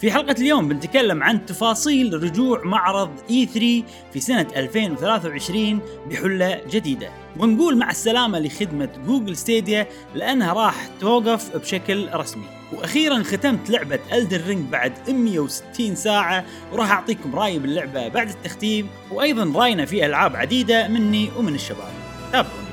في حلقة اليوم بنتكلم عن تفاصيل رجوع معرض E3 في سنة 2023 بحلة جديدة. ونقول مع السلامة لخدمة جوجل ستيديا لأنها راح توقف بشكل رسمي. وأخيرا ختمت لعبة ألدر رينج بعد 160 ساعة وراح أعطيكم رأيي باللعبة بعد التختيم وأيضا رأينا في ألعاب عديدة مني ومن الشباب. تابعونا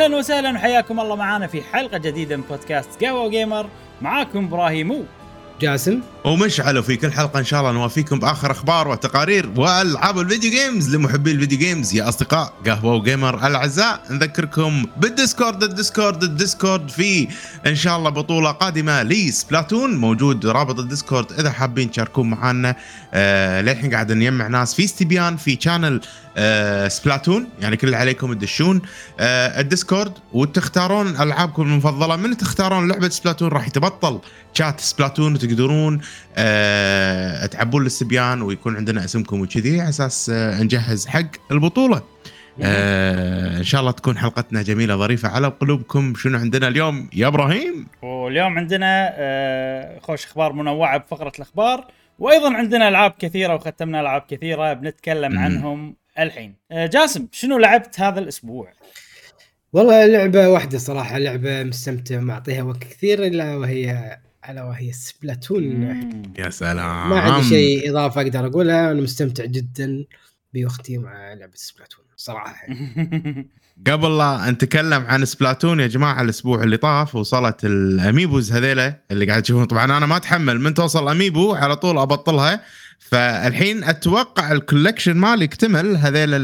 أهلا وسهلا وحياكم الله معانا في حلقة جديدة من بودكاست قهوة جيمر معاكم إبراهيم جاسم. ومشعل في كل حلقة إن شاء الله نوافيكم بآخر أخبار وتقارير وألعاب ال video games لمحبي ال video games يا أصدقاء قهوة جيمر الأعزاء نذكركم بال Discord ال Discord ال Discord في إن شاء الله بطولة قادمة ل Splatoon موجود رابط ال Discord. إذا حابين تشاركون معنا آه للحين قاعد نجمع ناس في استبيان في channel آه Splatoon. يعني كل اللي عليكم تدشون آه ال Discord. وتختارون ألعابكم المفضلة. من تختارون لعبة Splatoon راح يتبطل chat Splatoon وتقدرون تعبون الاستبيان ويكون عندنا اسمكم وكذي على أساس آه نجهز حق البطولة. آه إن شاء الله تكون حلقتنا جميلة ظريفة على قلوبكم. شنو عندنا اليوم يا إبراهيم؟ واليوم عندنا آه، خوش أخبار منوعة بفقرة الأخبار وأيضا عندنا ألعاب كثيرة وختمنا ألعاب كثيرة بنتكلم. عنهم الحين. آه، جاسم شنو لعبت هذا الأسبوع؟ والله لعبة واحدة صراحة لعبة مستمتع معطيها وقت كثير إلا وهي على وهي Splatoon. يا سلام ما عندي شيء اضافة أقدر اقولها أنا مستمتع جدا بوقتي مع لعبة Splatoon صراحة. قبل لا نتكلم عن Splatoon يا جماعة الأسبوع اللي طاف وصلت ال amiibos هذيلا اللي قاعد تشوفون. طبعا أنا ما أتحمل من توصل amiibo على طول أبطلها. فالحين أتوقع ال collection مالي اكتمل. هذيل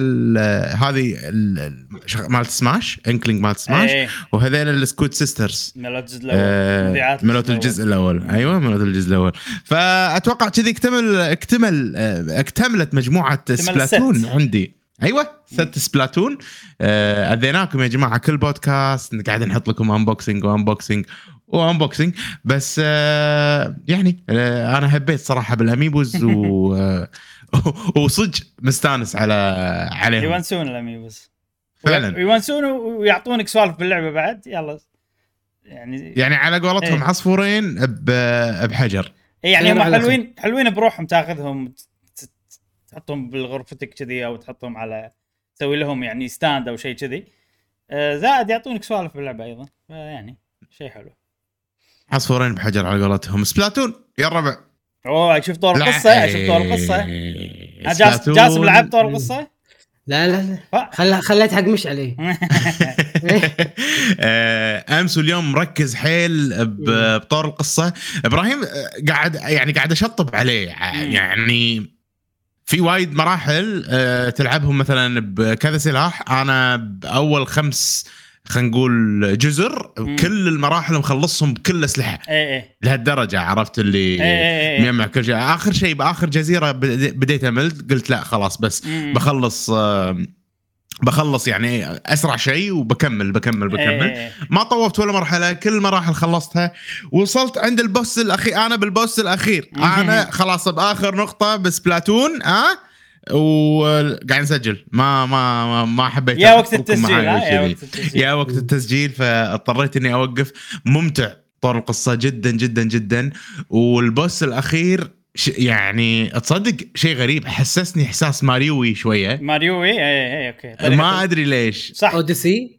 هذه مالت Smash Inkling مالت سماش وهذيل ال Squid Sisters ملوت الجزء الأول. آه، ملوت الجزء الأول. أيوه ملوت الجزء الأول. فأتوقع كذي اكتمل اكتمل آه، اكتملت مجموعة Splatoon. عندي. أيوه set Splatoon آه، أذيناكم يا جماعة كل بودكاست قاعد نحط لكم unboxing و unboxing و unboxing بس آه، يعني آه، أنا هبيت صراحة بال amiibos و آه، وصدق مستانس على عليهم. يونسون ال amiibos فعلا. يونسون ويعطونك سوالف باللعبة بعد. يلا. يعني يعني على قولتهم إيه. عصفورين بحجر. إيه يعني هم حلوين حلوين بروحهم. تاخذهم تحطهم بغرفتك كذي أو تحطهم على تسوي لهم يعني stand أو شيء كذي. آه، زائد يعطونك سوالف باللعبة أيضا. يعني شيء حلو. عصفورين بحجر على قولتهم. Splatoon يا الربع. أوه شفت طور القصة؟ شفت طور القصة؟ إيه، آه، جاس Splatoon. جاسم لعبت طور القصة؟ لا لا لا. خل... خليت حق مشعلي آه، أمس واليوم مركز حيل بطور القصة. إبراهيم آه، قاعد يعني قاعد أشطب عليه. يعني في وايد مراحل تلعبهم مثلا بكذا سلاح. أنا بأول خمس خلينا نقول جزر مم. كل المراحل مخلصهم بكل أسلحة إيه إيه لهالدرجة عرفت اللي إيه، إيه، إيه. مجمع كل شيء آخر شيء بآخر جزيرة بدي- بديت امل قلت لا خلاص بس مم. بخلص آه، بخلص يعني أسرع شيء وبكمل بكمل بكمل إيه. ما طوفت ولا مرحلة كل المراحل خلصتها وصلت عند البوس الاخير أنا بالبوس الأخير أنا خلاص بآخر نقطة بسبلاتون ها وقاعد نسجل. ما ما ما, حبيت يا وقت التسجيل. ها يا. وقت التسجيل. يا وقت التسجيل فاضطريت إني أوقف. ممتع طور القصة جدا جدا جدا. وال boss الأخير ش يعني تصدق شيء غريب. حسسني إحساس ماريوي شوية. ماريوي؟ إيه إيه أوكي. طريقة- ما أدري ليش. صح. Odyssey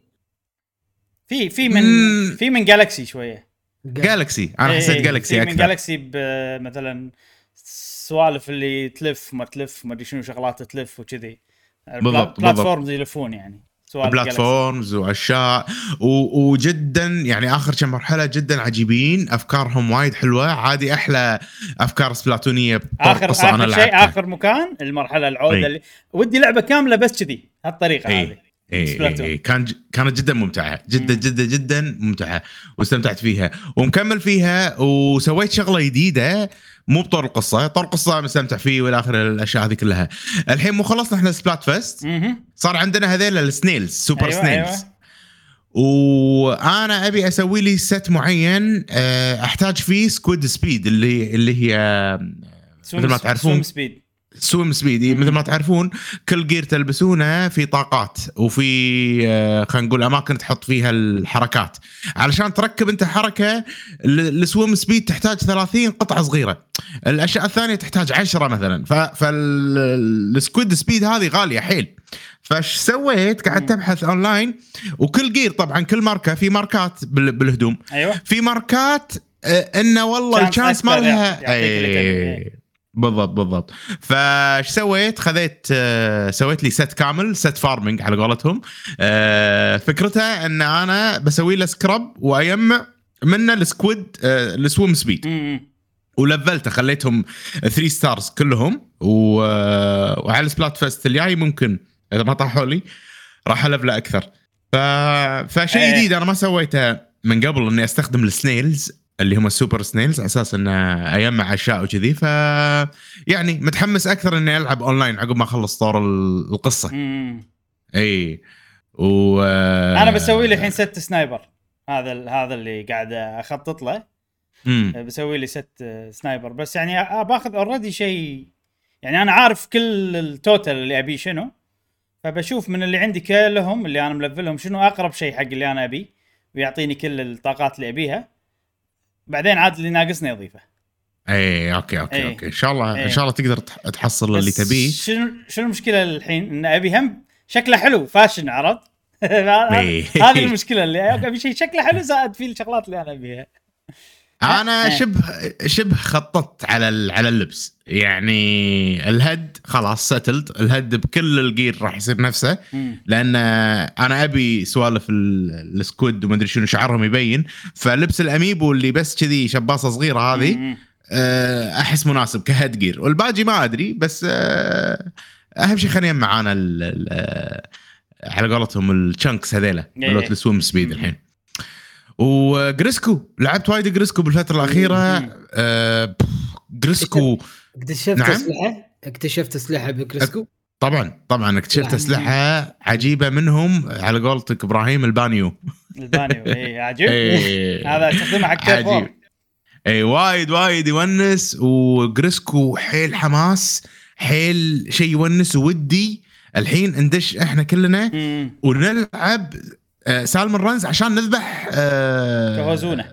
في في من. في من Galaxy شوية. Galaxy أنا إيه، حسيت إيه، Galaxy في من أكثر. Galaxy ب- مثلا سوالف اللي تلف ما تلف ما أدري شنو شغلات تلف وكذي. بالضبط، platforms يلفون يعني. سوالف platforms وأشياء. وجدا يعني آخر كم مرحلة جدا عجيبين. أفكارهم وايد حلوة. عادي أحلى أفكار سبلاتونية اخر آخر شيء. آخر مكان المرحلة العودة. اللي ودي لعبة كاملة بس كذي هالطريقة. هذه. إيه كان ج- كانت جدا ممتعة. جدا. جدا جدا ممتعة. واستمتعت فيها. ومكمل فيها وسويت شغلة جديدة. مو بطور القصة طور القصة مستمتع فيه والى اخره الأشياء هذه كلها الحين مو خلصنا إحنا Splatfest. صار عندنا هذيل ال snails super أيوة، snails أيوة. وأنا أبي أسوي لي set معين آه، أحتاج فيه squid speed اللي اللي هي مثل ما تعرفون. swim speed swim speed مثل ما تعرفون كل gear تلبسونه في طاقات وفي آه، خلينا نقول أماكن تحط فيها الحركات. علشان تركب أنت حركة ال- ال swim speed تحتاج 30 قطعة صغيرة. الأشياء الثانية تحتاج 10 مثلا. فال squid speed هذه غالية حيل. فايش سويت؟ قعدت أبحث أونلاين. وكل gear طبعا كل ماركة في ماركات بال- بالهدوم. أيوه. في ماركات آه، إنه والله ال chance مالها بالضبط بالضبط فايش سويت؟ خذيت آه، سويت لي set كامل set farming على قولتهم آه، فكرتها إن أنا بسوي له scrub وايمع منه ال squid آه، ال swim speed. ولفلته خليتهم 3 stars كلهم و... وعلى ال Splatfest الجاي ممكن إذا ما طاحوا لي راح الفله أكثر ف... فشيء. جديد أنا ما سويته من قبل إني أستخدم ال snails اللي هم ال super snails على أساس ان اجمع اشياء وكذي. ف يعني متحمس أكثر إني ألعب أونلاين عقب ما أخلص طور ال- القصة. مم. إي. و أنا بسوي لي الحين set sniper. هذا هذا اللي قاعد أخطط له. مم. بسوي لي set sniper. بس يعني باخذ already شيء يعني أنا عارف كل ال total اللي ابيه شنو. فبشوف من اللي عندي كلهم اللي أنا ملفلهم شنو أقرب شيء حق اللي أنا ابيه ويعطيني كل الطاقات اللي أبيها. بعدين عاد اللي ناقصني أضيفه اي أوكي أوكي إيه. أوكي إن شاء الله إن إيه. شاء الله تقدر تح- تحصل اللي تبيه شنو شنو المشكلة الحين إن أبي هم شكله حلو fashion عرفت إيه. هذه المشكلة اللي أبي شيء شكله حلو زائد فيه الشغلات اللي أنا أبيها أنا إيه. شبه شبه خططت على على اللبس يعني ال head خلاص settled ال head بكل ال gear راح يصير نفسه. لأن أنا أبي سوالف ال- ال squid وما أدري شنو شعرهم يبين فلبس ال amiibo اللي بس كذي شباصة صغيرة هذه. آه، أحس مناسب ك head gear والباقي ما أدري بس آه، أهم شيء خلينا معانا آه، على قولتهم ال chunks هذيلا إيه. مالت ال swim speed الحين و Grizzco لعبت وايد Grizzco بالفترة الأخيرة. آه، Grizzco اكتشفت نعم. أسلحة اكتشفت أسلحة ب Grizzco طبعا طبعا اكتشفت نعم. أسلحة عجيبة منهم على قولتك إبراهيم البانيو البانيو اي عجيب إيه. هذا استخدمه حق. عجيب اي وايد وايد يونس و Grizzco حيل حماس حيل شيء يونس ودي الحين ندش إحنا كلنا. ونلعب Salmon Runs عشان نذبح آه، Cohozuna.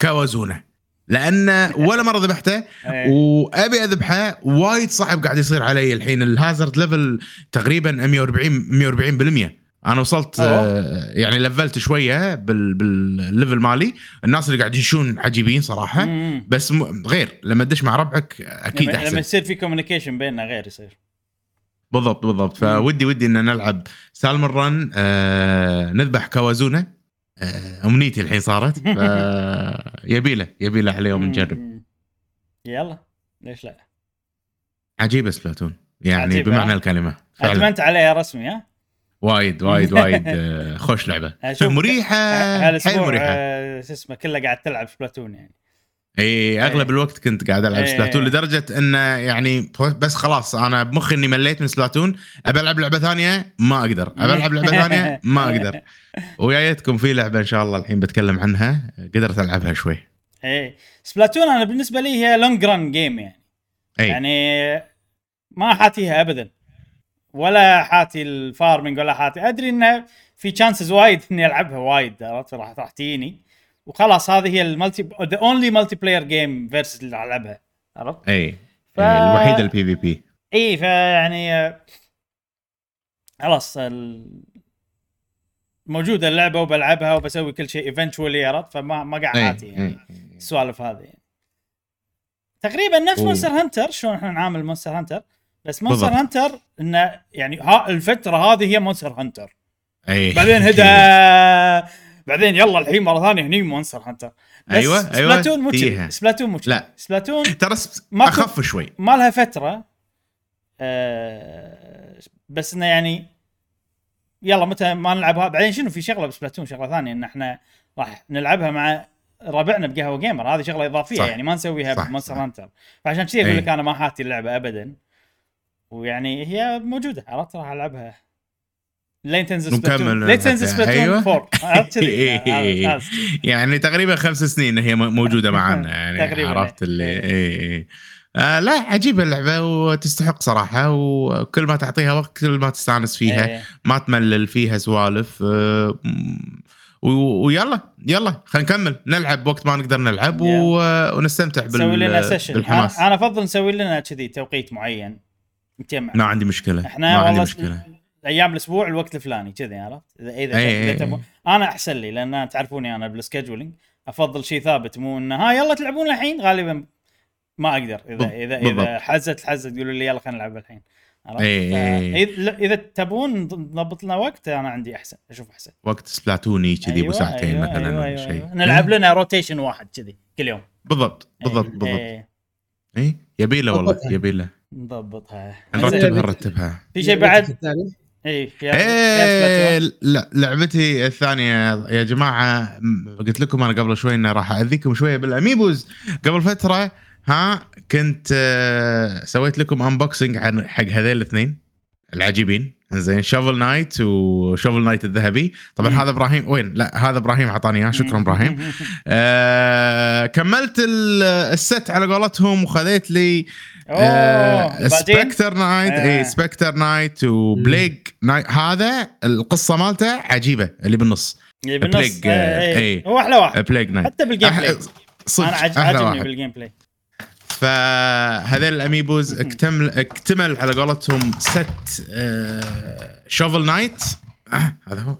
Cohozuna لأن ولا مرة ذبحته إيه. وأبي أذبحه وايد صعب قاعد يصير علي الحين ال hazard level تقريبا 140 140% أنا وصلت أوه. آه، يعني لفلت شوية بال بال level مالي الناس اللي قاعد يدشون عجيبين صراحة مم. بس غير لما تدش مع ربعك أكيد لما, لما أحسن يصير في communication بيننا غير يصير بالضبط بالضبط. فودي ودي ان نلعب Salmon Run آه نذبح Cohozuna آه أمنيتي الحين صارت. يبيله يبيله على يوم نجرب. يلا ليش لا؟ عجيبه Splatoon. يعني عجيبة، بمعنى؟ الكلمة. فعلا. ادمنت عليها رسمي ها؟ وايد وايد وايد آه، خوش لعبة. مريحة هالاسبوع مريحة. آه، شو اسمه كله قاعد تلعب Splatoon يعني. إي أغلب إيه. الوقت كنت قاعد ألعب إيه. Splatoon لدرجة إنه يعني بس خلاص أنا بمخي إني مليت من Splatoon أبي ألعب لعبة ثانية ما أقدر أبي ألعب لعبة ثانية ما أقدر. ويايتكم في لعبة إن شاء الله الحين بتكلم عنها قدرت ألعبها شوي. إيه. Splatoon أنا بالنسبة لي هي long run game يعني. إي. يعني ما حاتيها ابدا. ولا حاتي ال farming ولا حاتي أدري إنه في chances وايد إني ألعبها وايد عرفت؟ راح راح تجيني وخلاص هذه هي ال multi the only multiplayer game versus اللي ألعبها عرفت؟ اي ف- إي، الوحيده ال PvP اي فيعني خلاص ال- موجودة اللعبة وبلعبها وبسوي كل شيء eventually عرفت؟ فما ما قاعد حاتي يعني. السوالف هذه. يعني. تقريبا نفس Monster Hunter شلون إحنا نعامل Monster Hunter بس Monster. Hunter إنه يعني ها الفترة هذه هي Monster Hunter اي بعدين هدى بعدين يلا الحين مرة ثانية هني Monster Hunter. بس أيوة، أيوة، Splatoon مو فيها. Splatoon مو لا. Splatoon ترى أخف شوي. ما لها فترة آه بس إنه يعني يلا متى ما نلعبها. بعدين شنو في شغلة ب Splatoon؟ شغلة ثانية إن إحنا راح نلعبها مع ربعنا بقهوة Gamer هذه شغلة إضافية صح. يعني ما نسويها ب Monster. Hunter. فعشان كذي أقول إيه. لك أنا ما حاتي اللعبة ابدا. ويعني هي موجودة عرفت؟ راح ألعبها. لين تنزل Splatoon لين تنزل Splatoon أيوة. 4 عرفت كذي إيه. عرفت- عرفت. يعني تقريبا خمس سنين هي موجودة معنا يعني تقريباً، عرفت اللي إيه. اي اي آه لا عجيبة اللعبة وتستحق صراحة وكل ما تعطيها وقت كل ما تستانس فيها إيه. ما تملل فيها سوالف آه، ويلا يلا خلينا نكمل. نلعب وقت ما نقدر نلعب ونستمتع بال- نسوي لنا session بالحماس. أنا أفضل نسوي لنا كذي توقيت معين. نتجمع. ما عندي مشكلة. إحنا ما عندي مشكلة. أيام الأسبوع الوقت الفلاني كذي عرفت؟ اذا إذا, أي- إذا أي- تبون أنا أحسن لي لأن تعرفوني أنا بال scheduling أفضل شيء ثابت مو إنه ها يلا تلعبون الحين؟ غالبا ما أقدر. اذا اذا. إذا حزت حزت يقولوا لي يلا خلينا نلعب الحين. إذ- لا، إذا تبون نضبط لنا وقت أنا عندي أحسن أشوف أحسن. وقت Splatoon ي كذي ابو أيوة، ساعتين أيوة، مثلا أيوة، ولا أيوة، شيء. أيوة. نلعب لنا rotation واحد كذي كل يوم. بالضبط بالضبط إيه، بالضبط إيه، اي يبي له والله. يبي له. نضبطها نرتبها. نرتبها. في شيء بعد؟ اي في إيه لا لعبتي الثانية يا جماعة قلت لكم أنا قبل شوي إني راح أذيكم شوية بال amiibos. قبل فترة ها كنت آه، سويت لكم unboxing عن حق هذيل الاثنين العجيبين. زين Shovel Knight و Shovel Knight الذهبي. طبعا مم. هذا إبراهيم وين؟ لا هذا إبراهيم أعطاني إياه. شكرا إبراهيم. آه كملت ال- ال set على قولتهم وخذيت لي Specter Knight آه. اي Specter Knight و Plague Knight هذا القصة مالته عجيبة اللي بالنص. اللي بالنص Plague، إيه، آه، إيه. إيه. هو أحلى واحد. Plague Knight حتى بال gameplay صدق أنا عج... بال gameplay فهذيل الأميبوز اكتمل اكتمل على قولتهم ست آه شوفل نايت آه هذا هو.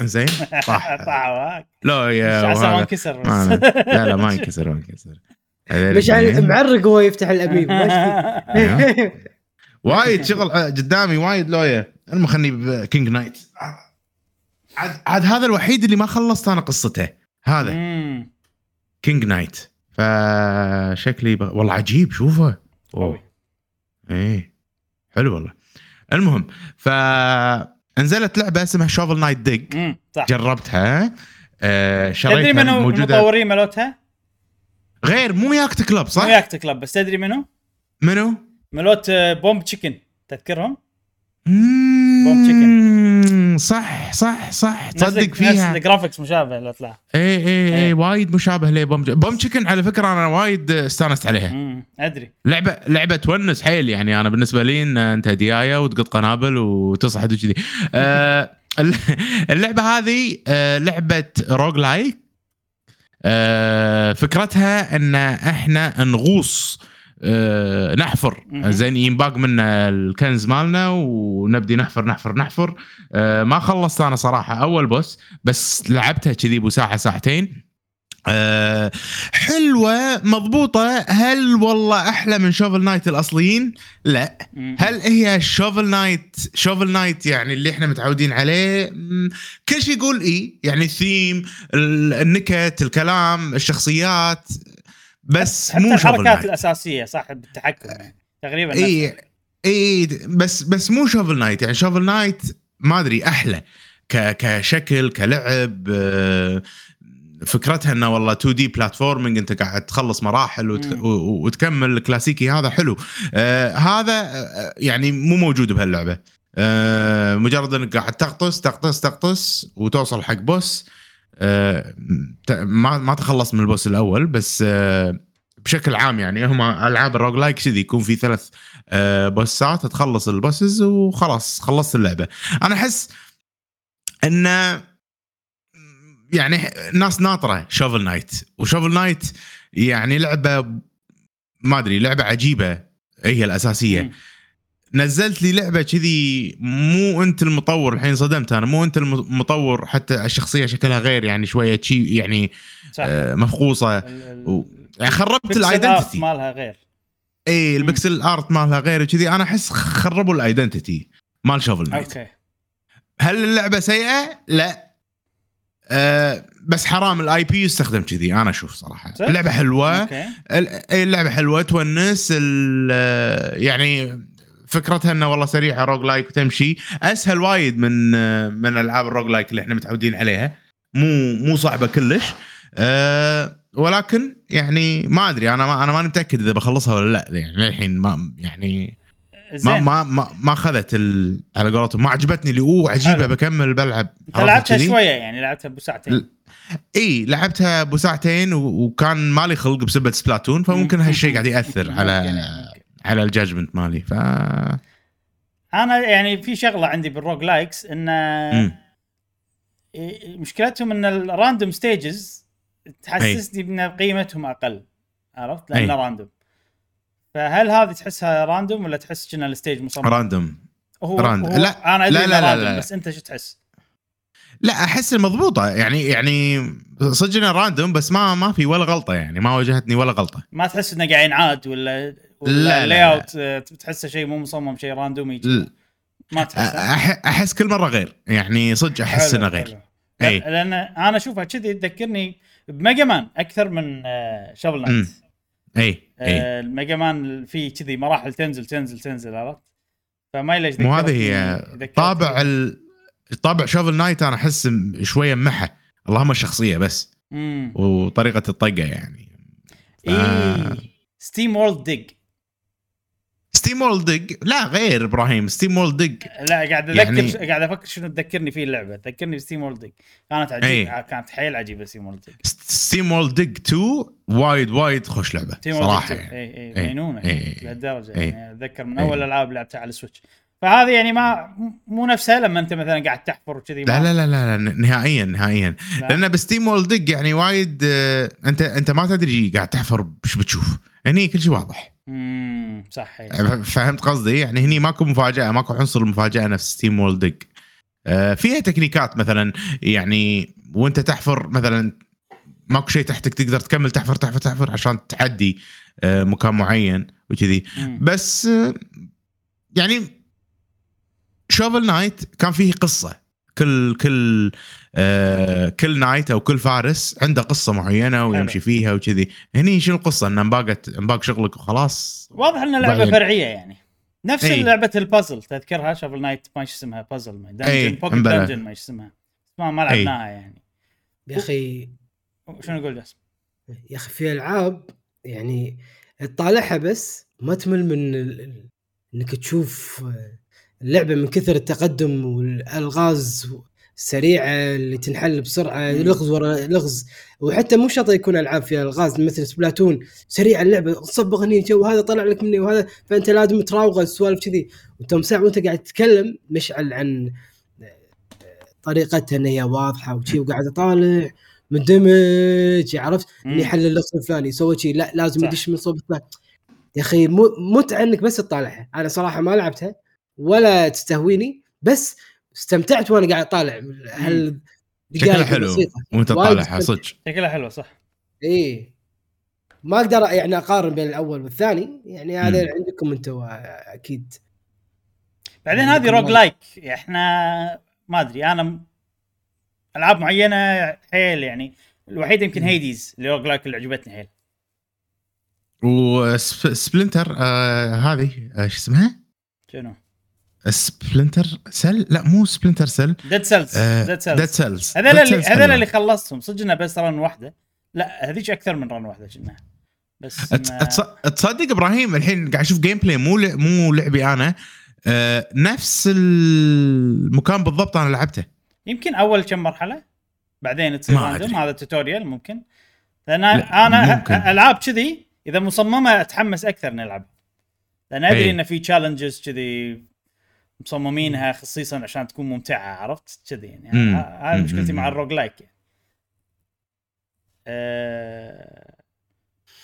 زين صح طاح. لا يا عسى ما. انكسر. لا لا ما ينكسر ما هذيل مش معرق وهو يفتح الابيب فيه؟ وايد شغل قدامي وايد لويا المهم خلني بكينج نايت عاد عاد هذا الوحيد اللي ما خلصت أنا قصته. هذا. King Knight فشكلي ب... والله عجيب شوفه. قوي. إيه. حلو والله. المهم فانزلت لعبة اسمها Shovel Knight Dig جربتها. آه شريتها تدري منو موجودة. المطورين مالتها؟ غير مو Yacht Club مو صح؟ Yacht Club بس تدري منو؟ منو؟ مالوت آه، Bomb Chicken تذكرهم؟ مم، صح صح صح تصدق فيها نفس ال graphics مشابه لو طلع اي اي إيه. اي وايد مشابه ل Bomb Bomb Chicken على فكرة أنا وايد استانست عليها مم. أدري لعبة لعبة تونس حيل يعني أنا بالنسبة لي إن أنت ديايه وتقط قنابل وتصعد وكذي آه، اللعبة هذه آه، لعبة roguelike فكرتها أن إحنا نغوص آه، نحفر. زين ينباق منا الكنز مالنا ونبدي نحفر نحفر نحفر. آه، ما خلصت أنا صراحة أول boss بس لعبتها كذي بساعة ساعتين. آه، حلوة مضبوطة. هل والله أحلى من Shovel Knight الأصليين؟ لا. هل هي Shovel Knight Shovel Knight يعني اللي إحنا متعودين عليه؟ كل شيء يقول إي. يعني الثيم ال- النكت الكلام الشخصيات. بس حتى مو الحركات Knight الأساسية صح؟ بالتحكم يعني. تقريبا. إي. إي بس بس مو Shovel Knight يعني Shovel Knight ما أدري أحلى. ك كشكل كلعب آه، فكرتها إنه والله 2D platforming أنت قاعد تخلص مراحل وتك وتكمل الكلاسيكي هذا حلو. آه هذا آه، يعني مو موجود بهاللعبة. آه مجرد إنك قاعد تغطس تغطس تغطس وتوصل حق boss. آه ما ما تخلص من ال boss الأول بس آه بشكل عام يعني هم ألعاب ال roguelike كذي يكون في ثلاث آه boss ات تخلص ال bosses وخلاص خلصت اللعبة. أنا أحس انه يعني ناس ناطرة Shovel Knight و Shovel Knight يعني لعبة ما أدري لعبة عجيبة. هي الأساسية. نزلت لي لعبة كذي مو أنت المطور الحين صدمت أنا مو أنت المطور حتى الشخصية شكلها غير يعني شوية شي يعني صح. آه مفقوصة. و- يعني خربت ال identity مالها غير. إي ال pixel art مالها غير كذي أنا أحس خربوا ال identity مال Shovel Knight okay. هل اللعبة سيئة؟ لا. أه بس حرام ال IP يستخدم كذي أنا أشوف صراحة؟ اللعبة حلوة. أي اللعبة حلوة تونس ال- يعني فكرتها إنه والله سريعة roguelike وتمشي. أسهل وايد من من ألعاب ال roguelike اللي إحنا متعودين عليها. مو مو صعبة كلش. أه ولكن يعني ما أدري أنا ما أنا ماني متأكد إذا بخلصها ولا لا يعني للحين ما يعني زين ما ما, ما اخذت ال... على قولتهم ما عجبتني اللي أوه عجيبة حلو. بكمل بلعب لعبتها؟ شوية يعني لعبتها بساعتين ل- إي لعبتها ابو ساعتين و... وكان مالي خلق بسبة Splatoon فممكن مم. هالشيء قاعد يأثر على. على ال judgement مالي ف أنا يعني في شغلة عندي بال roguelikes إن مم. إيه، مشكلتهم إن ال random stages تحسسني ان قيمتهم أقل عرفت لأنه. random فهل هذه تحسها random ولا تحس ان ال stage مصمم؟ random هو random. هو لا، أنا أدري لا، لا، لا، random لا. بس أنت شو تحس؟ لا أحس مضبوطة يعني يعني صدق إنها random بس ما ما في ولا غلطة يعني ما واجهتني ولا غلطة ما تحس إنه قاعد ينعاد ولا لا، ولا لا، لا. اوت آه، تحسه شيء مو مصمم شيء random يجي ل- ما تحس أحس كل مرة غير يعني صدق أحس إنه غير حلو. إي لا، لأن أنا أشوفها كذي تذكرني ب Mega Man أكثر من Shovel Knight مم. إي اي آه، ال Mega Man في كذي مراحل تنزل تنزل تنزل عرفت؟ فما ليش مو هذه هي. طابع ال... طابع Shovel Knight أنا أحس شوية محى اللهم الشخصية بس. امم وطريقة الطقة يعني. اي SteamWorld Dig SteamWorld Dig لا غير إبراهيم. SteamWorld Dig لا قاعد أذكر يعني- قاعد أفكر شنو تذكرني فيه اللعبة. تذكرني ب SteamWorld Dig كانت عجيبه أي. كانت حيل عجيبة SteamWorld Dig SteamWorld Dig 2 وايد وايد خوش لعبة. World صراحة يعني. اي اي إي. مجنونة. إي. لهالدرجة. إي. يعني أتذكر من. أول الالعاب لعبتها على ال Switch فهذه يعني ما مو نفسها لما أنت مثلا قاعد تحفر وكذي لا لا لا لا لا، نهائيا نهائيا. لا. لأن ب SteamWorld Dig يعني وايد آه، انت أنت ما تدري قاعد تحفر إيش بتشوف. هني كل شيء واضح. امم صح إي. فهمت قصدي يعني هني ماكو مفاجأة ماكو عنصر المفاجأة نفس SteamWorld Dig آه، فيها تكنيكات مثلا يعني وأنت تحفر مثلا ماكو شيء تحتك تقدر تكمل تحفر تحفر تحفر عشان تعدي آه، مكان معين وكذي. بس آه، يعني Shovel Knight كان فيه قصة كل كل آه كل knight أو كل فارس عنده قصة معينة ويمشي فيها وكذي. هني شنو القصة؟ إن انباقت انباق شغلك وخلاص. واضح ان لعبة. فرعية يعني. نفس إي. لعبة البازل تذكرها؟ شافل نايت ما اسمها؟ بازل ما دنجن بوكيت امبلا. دنجن ما اسمها. ما ما لعبناها يعني. يا أخي شنو أقول جاسم؟ يا أخي في ألعاب يعني تطالعها بس ما تمل من ال- إنك تشوف اللعبة من كثر التقدم والألغاز السريعه اللي تنحل بسرعة. لغز ورا لغز. وحتى مو شرط يكون ألعاب فيها ألغاز مثل سبلاتون. سريع اللعبة تصبغ هني وهذا طلع لك مني وهذا فأنت لازم تراوغ السوالف كذي. وانت ساعة وأنت قاعد تتكلم مشعل عن طريقتها إن هي واضحة وشي وقاعد أطالع مندمج عرفت؟ إني. حل اللغز الفلاني سوى شيء لا لازم. ادش من صوب يا أخي متعة إنك بس تطالعها. أنا صراحة ما لعبتها. ولا تستهويني بس استمتعت وأنا قاعد أطالع هال شكلها حلو. وأنت طالعها. صدق شكلها حلوة صح إيه ما أقدر يعني أقارن بين الأول والثاني يعني هذا مم. عندكم أنتم آه، أكيد بعدين يعني هذه rogue. like إحنا ما أدري أنا ألعاب معينة حيل يعني الوحيدة يمكن. Hades اللي rogue like اللي عجبتني حيل و Splinter آه هذه آه شو اسمها؟ شنو؟ Splinter Cell؟ لا مو Splinter Cell. Dead Cells Dead Dead Cells Cells هذول اللي هذول اللي خلصتهم. صدق إنه بس run واحدة. لا هذيك أكثر من run واحدة كنا. بس ما- تصدق إبراهيم الحين قاعد أشوف gameplay مو ل- مو لعبي أنا. آه نفس المكان بالضبط أنا لعبته. يمكن أول كم مرحلة؟ بعدين تصير. هذا tutorial ممكن. لأن لا، أنا ممكن. ألعاب كذي إذا مصممة أتحمس أكثر نلعب لأن أدري إي. إنه في challenges كذي. مصممينها خصيصا عشان تكون ممتعة عرفت كذي يعني هذه. مشكلتي مع. ال rogue like يعني. أه...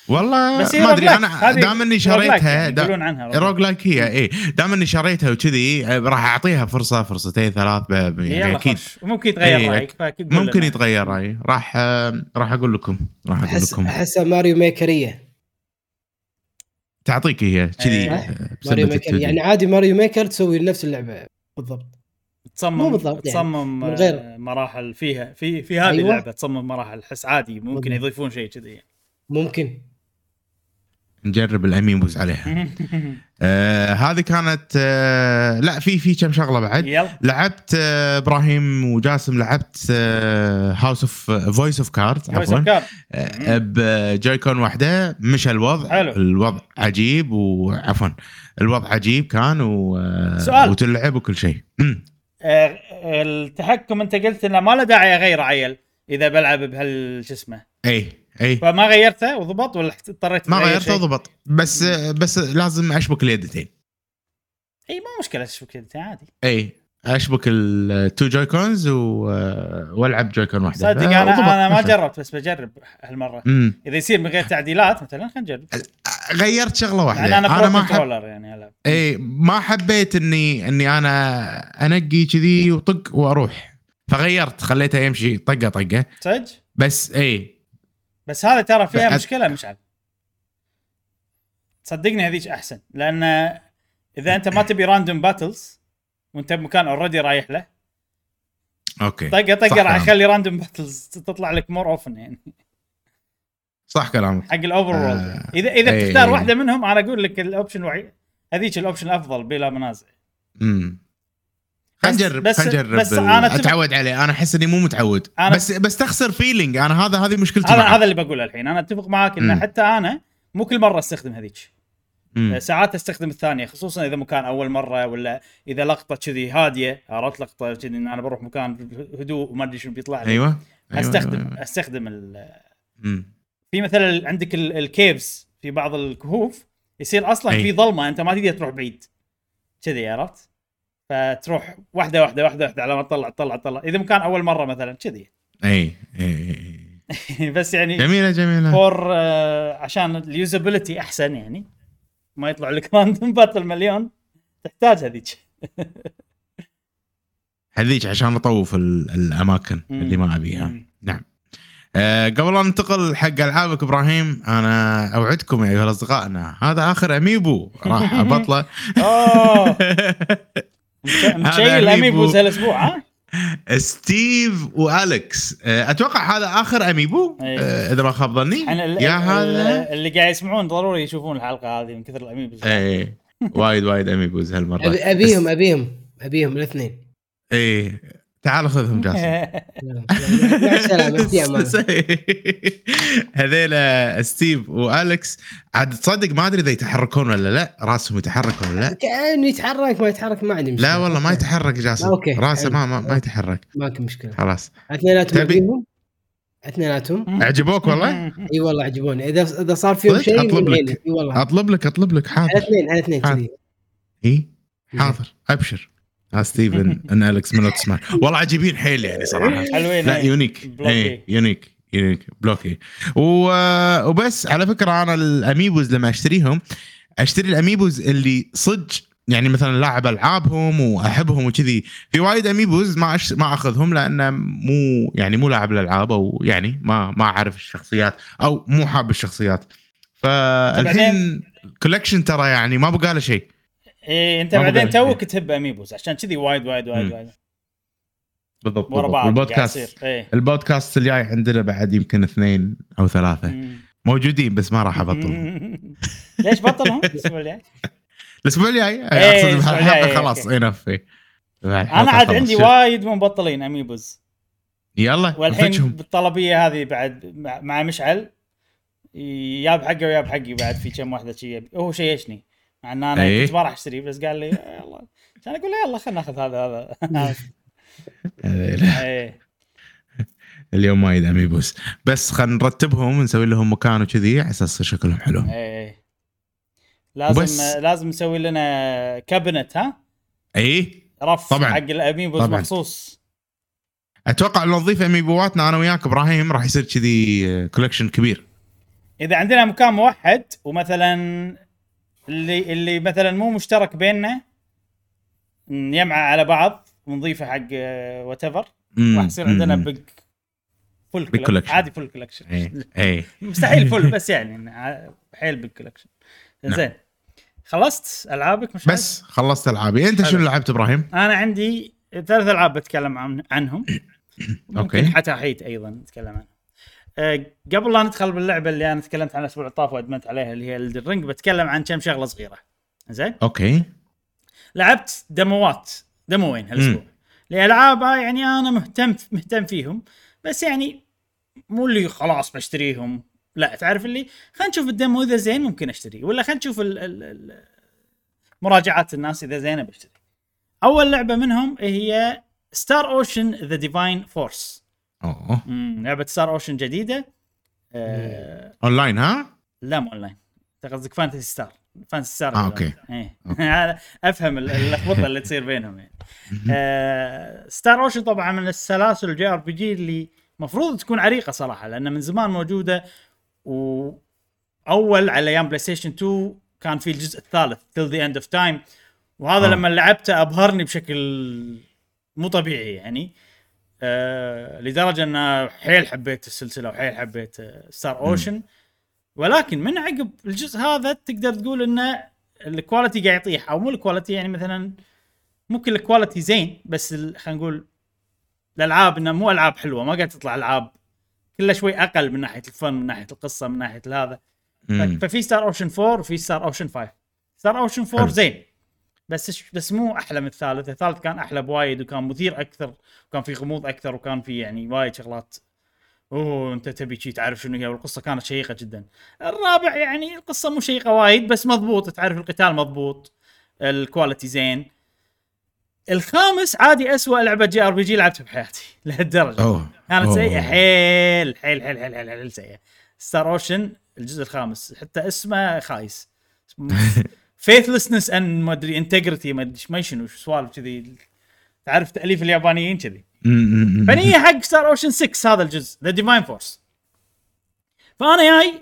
والله ما أدري أنا دام إني شريتها يعني دا- يقولون عنها rogue like هي اي دام إني شريتها وكذي راح أعطيها فرصة فرصتين ثلاث. يعني أكيد خوش. ممكن يتغير رأيك ممكن. يتغير رأيي راح آه، راح أقول لكم راح أقول أحس لكم احسها Mario Maker ية تعطيك هي كذي. آه، ماريو بسبة Maker 2D. يعني عادي Mario Maker تسوي نفس اللعبة بالضبط تصمم مو بالضبط يعني، تصمم من غير- آه، مراحل فيها في في هذه أيوة. اللعبة تصمم مراحل احس عادي ممكن بالضبط. يضيفون شيء كذي ممكن نجرب ال amiibos عليها. آه هذه كانت آه لا في في كم شغلة بعد. يلا. لعبت آه إبراهيم وجاسم لعبت آه House of Voice of Cards عفوا. of Cards آه، ب Joy-Con واحدة. مشى الوضع. حلو. الوضع عجيب وعفوا الوضع عجيب كان و... آه، سؤال. وتلعب وكل شيء. آه، التحكم انت قلت إنه ما له داعي اغيره عيل إذا بلعب بهال شو اسمه؟ اي اي فما غيرته وضبط ولا اضطريت ما غيرته شيء؟ ضبط بس بس لازم أشبك اليدتين. اي مو مشكلة تشوف كذا عادي. اي أشبك ال two Joy-Cons و... آه، والعب Joy-Con واحدة. صدق أنا أنا ما. جربت بس بجرب هالمرة. أمم. إذا يصير من غير تعديلات مثلا خلينا نجرب. غيرت شغلة واحدة. يعني أنا Pro ما حب controller يعني ألعب. اي ما حبيت إني إني أنا أنقي كذي وطق وأروح. فغيرت خليته يمشي طقة طقة. صدق؟ بس اي بس هذا ترى فيها بعد- مشكلة مشعل صدقني هذيك أحسن لأن إذا أنت ما تبي random battles وأنت بمكان already رايح له okay طقه طقه راح. يخلي random battles تطلع لك more often يعني صح كلامك حق ال over آه. اذا إذا إي. بتختار واحدة منهم أنا أقول لك ال option الوحيد هذيك ال option الأفضل بلا منازع امم خلينا بس- نجرب بس- بس تب- أتعود عليه أنا أحس إني مو متعود أنا- بس بس تخسر feeling أنا هذا هذه مشكلتي هذا. هذا اللي بقوله الحين أنا أتفق معاك ان مم. حتى أنا مو كل مرة أستخدم هذيك. ساعات أستخدم الثانية خصوصا إذا مكان أول مرة ولا إذا لقطة كذي هادية عرفت لقطة كذي إن أنا بروح مكان هدوء وما أدري شنو بيطلع لي أيوه أيوة، استخدم أيوة. أستخدم ال-. في مثلا عندك ال- الكيفز في بعض الكهوف يصير أصلا. في ظلمة أنت ما تقدر تروح بعيد كذي عرفت فتروح واحدة واحدة واحدة واحدة على ما تطلع تطلع تطلع. إذا مكان أول مرة مثلا كذي. إي إي بس يعني جميلة جميلة. for آه عشان ال usability أحسن يعني. ما يطلع لك random battle مليون. تحتاج هذيك. هذيك عشان أطوف ال- الأماكن. اللي ما أبيها. نعم. أه قبل أن ننتقل حق ألعابك إبراهيم أنا أوعدكم يا أيها الأصدقاء إن هذا آخر amiibo راح أبطله. مشيل amiibo. amiibos هالأسبوع ها؟ Steve و Alex أه أتوقع هذا آخر amiibo أي. أه إذا ما خاب ظني. يا هذا. اللي قاعد يسمعون ضروري يشوفون الحلقة هذه من كثر ال amiibos. اي وايد وايد amiibos هالمرة. أبيهم أبيهم أبيهم الاثنين. اي تعال خذهم جاسم. هذيلا Steve و Alex عاد تصدق ما أدري إذا يتحركون ولا لا. راسهم يتحرك ولا لا؟ كأنه يتحرك ما يتحرك ما عندي مشكلة. لا والله ما يتحرك جاسم. okay، راسه. ما ما, ما يتحرك. ماكو مشكلة. خلاص. اثنيناتهم تبي- اثنيناتهم؟ عجبوك والله؟ إي والله عجبوني إذا إذا صار فيهم؟ شيء أطلب من لك. إي والله. أطلب لك أطلب لك. على حاضر اثنين على اثنين. كذي. إي؟ حاضر. أبشر. ها Steve and Alex من تسمع والله عجيبين حيل يعني صراحة. حلوين لا. unique blocky. اي unique unique blocky وبس على فكرة أنا ال amiibos لما أشتريهم أشتري ال amiibos اللي صدق يعني مثلا لاعب ألعابهم وأحبهم وكذي. في وايد amiibos ما أش... ما أخذهم لأنه مو يعني مو لاعب الألعاب أو يعني ما ما أعرف الشخصيات أو مو حاب الشخصيات. فالحين collection ترى يعني ما بقى له شيء. إيه أنت بعدين توك تحب amiibos عشان كذي وايد وايد وايد. وايد. بالضبط, ورا. بعض البودكاست إيه. البودكاست الجاي عندنا بعد يمكن اثنين أو ثلاثة. مم. موجودين بس ما راح أبطلهم. ليش بطلهم؟ الأسبوع الجاي؟ الأسبوع الجاي؟ إيه، أقصد بهالحلقة الجاي، خلاص. enough أنا عاد عندي وايد مبطلين amiibos يلا والحين. بالطلبية هذه بعد مع- مشعل ياب حقه وياب حقي بعد في كم واحدة شي. هو شيشني. مع إن أنا إيه. كنت ما راح أشتري بس قال لي يلا كان أقول له يلا خلينا ناخذ هذا هذا. إيه اليوم وايد amiibos بس خلينا نرتبهم ونسوي لهم مكان وكذي على أساس شكلهم حلو إيه لازم وبس. لازم نسوي لنا cabinet ها إي رف طبعاً. حق ال amiibos طبعاً. مخصوص أتوقع لو نضيف amiibo اتنا أنا وياك إبراهيم راح يصير كذي collection كبير إذا عندنا مكان موحد ومثلا اللي اللي مثلا مو مشترك بيننا نجمعه على بعض ونضيفه حق whatever مم. راح يصير عندنا. big, big collection. عادي full collection اي مستحيل full بس يعني حيل big collection زين خلصت ألعابك مش نعم. بس خلصت ألعابي أنت حلو. شنو لعبت إبراهيم؟ أنا عندي ثلاث ألعاب بتكلم عن عنهم. ممكن حتى حيت أيضا نتكلم عنهم آه، قبل لا ندخل باللعبة اللي أنا تكلمت عنها الأسبوع الطاف وأدمنت عليها اللي هي الرينج بتكلم عن كم شغلة صغيرة. زين؟ okay. لعبت demo ات demo ين هالأسبوع؟ لألعاب يعني أنا مهتم مهتم فيهم بس يعني مو اللي خلاص بشتريهم. لا تعرف اللي خلينا نشوف ال demo إذا زين ممكن اشتريه ولا خلينا نشوف ال ال ال مراجعات الناس إذا زينة بشتري. أول لعبة منهم هي Star Ocean The Divine Force أوه. لعبة Star Ocean جديدة. آه أونلاين ها؟ لا مو أونلاين. أنت قصدك Phantasy Star Phantasy Star آه، okay. إيه. أفهم ال- اللخبطة اللي تصير بينهم يعني. آه Star Ocean طبعا من السلاسل ال JRPG اللي المفروض تكون عريقة صراحة لأن من زمان موجودة وأول على أيام PlayStation 2 كان في الجزء الثالث Till the End of Time وهذا آه. لما لعبته أبهرني بشكل مو طبيعي يعني. آه لدرجة ان حيل حبيت السلسلة وحيل حبيت آه Star Ocean ولكن من عقب الجزء هذا تقدر تقول انه ال quality قاعد يطيح أو مو ال quality يعني مثلا ممكن ال quality زين بس خلينا نقول الألعاب إنها مو ألعاب حلوة ما قاعد تطلع ألعاب كلها شوي أقل من ناحية الفن من ناحية القصة من ناحية هذا. ففي Star Ocean 4 وفي Star Ocean 5 Star Ocean 4 حلو. زين. بس بس مو أحلى من الثالث. الثالث كان أحلى بوايد وكان مثير أكثر وكان في غموض أكثر وكان في يعني وايد شغلات. أوه أنت تبي شي تعرف شنو هي؟ والقصة كانت شيقة جدا. الرابع يعني القصة مو شيقة وايد بس مضبوط. تعرف القتال مضبوط. ال quality زين. الخامس عادي أسوأ لعبة JRPG لعبتها بحياتي. لهالدرجة. أوه. كانت أوه. سيئة. حيل حيل حيل حيل حيل, حيل سيئة. Star Ocean الجزء الخامس. حتى اسمه خايس. Faithlessness and ما أدري Integrity ما أدري ما شنو سوالف كذي. تعرف تأليف اليابانيين كذي. مم. فنية حق Star Ocean 6 هذا الجزء The Divine Force فأنا جاي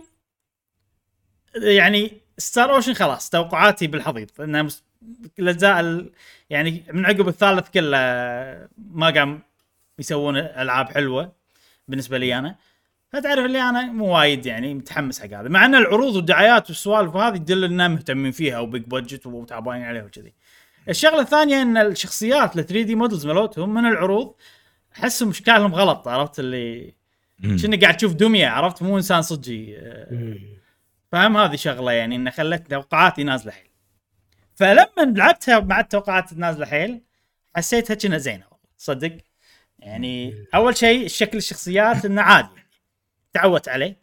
يعني Star Ocean خلاص توقعاتي بالحضيض. انها مس- الاجزاء ال- يعني من عقب الثالث كله ما قام يسوون ألعاب حلوة بالنسبة لي أنا. فتعرف اللي أنا مو وايد يعني متحمس حق هذا. مع أن العروض والدعايات والسوالف هذه تدل انهم مهتمين فيها و big budget وتعبانين عليها وكذي. الشغلة الثانية إن الشخصيات ال 3D models مالتهم من العروض أحسهم أشكالهم غلط عرفت؟ اللي. كأنك قاعد تشوف دمية عرفت؟ مو إنسان صجي. مم. فهم؟ هذه شغلة يعني انه خلت توقعاتي نازلة حيل. فلما لعبتها مع التوقعات النازله حيل حسيتها كانت زينة والله. صدق يعني أول شيء شكل الشخصيات إنه عادي. تعودت عليه.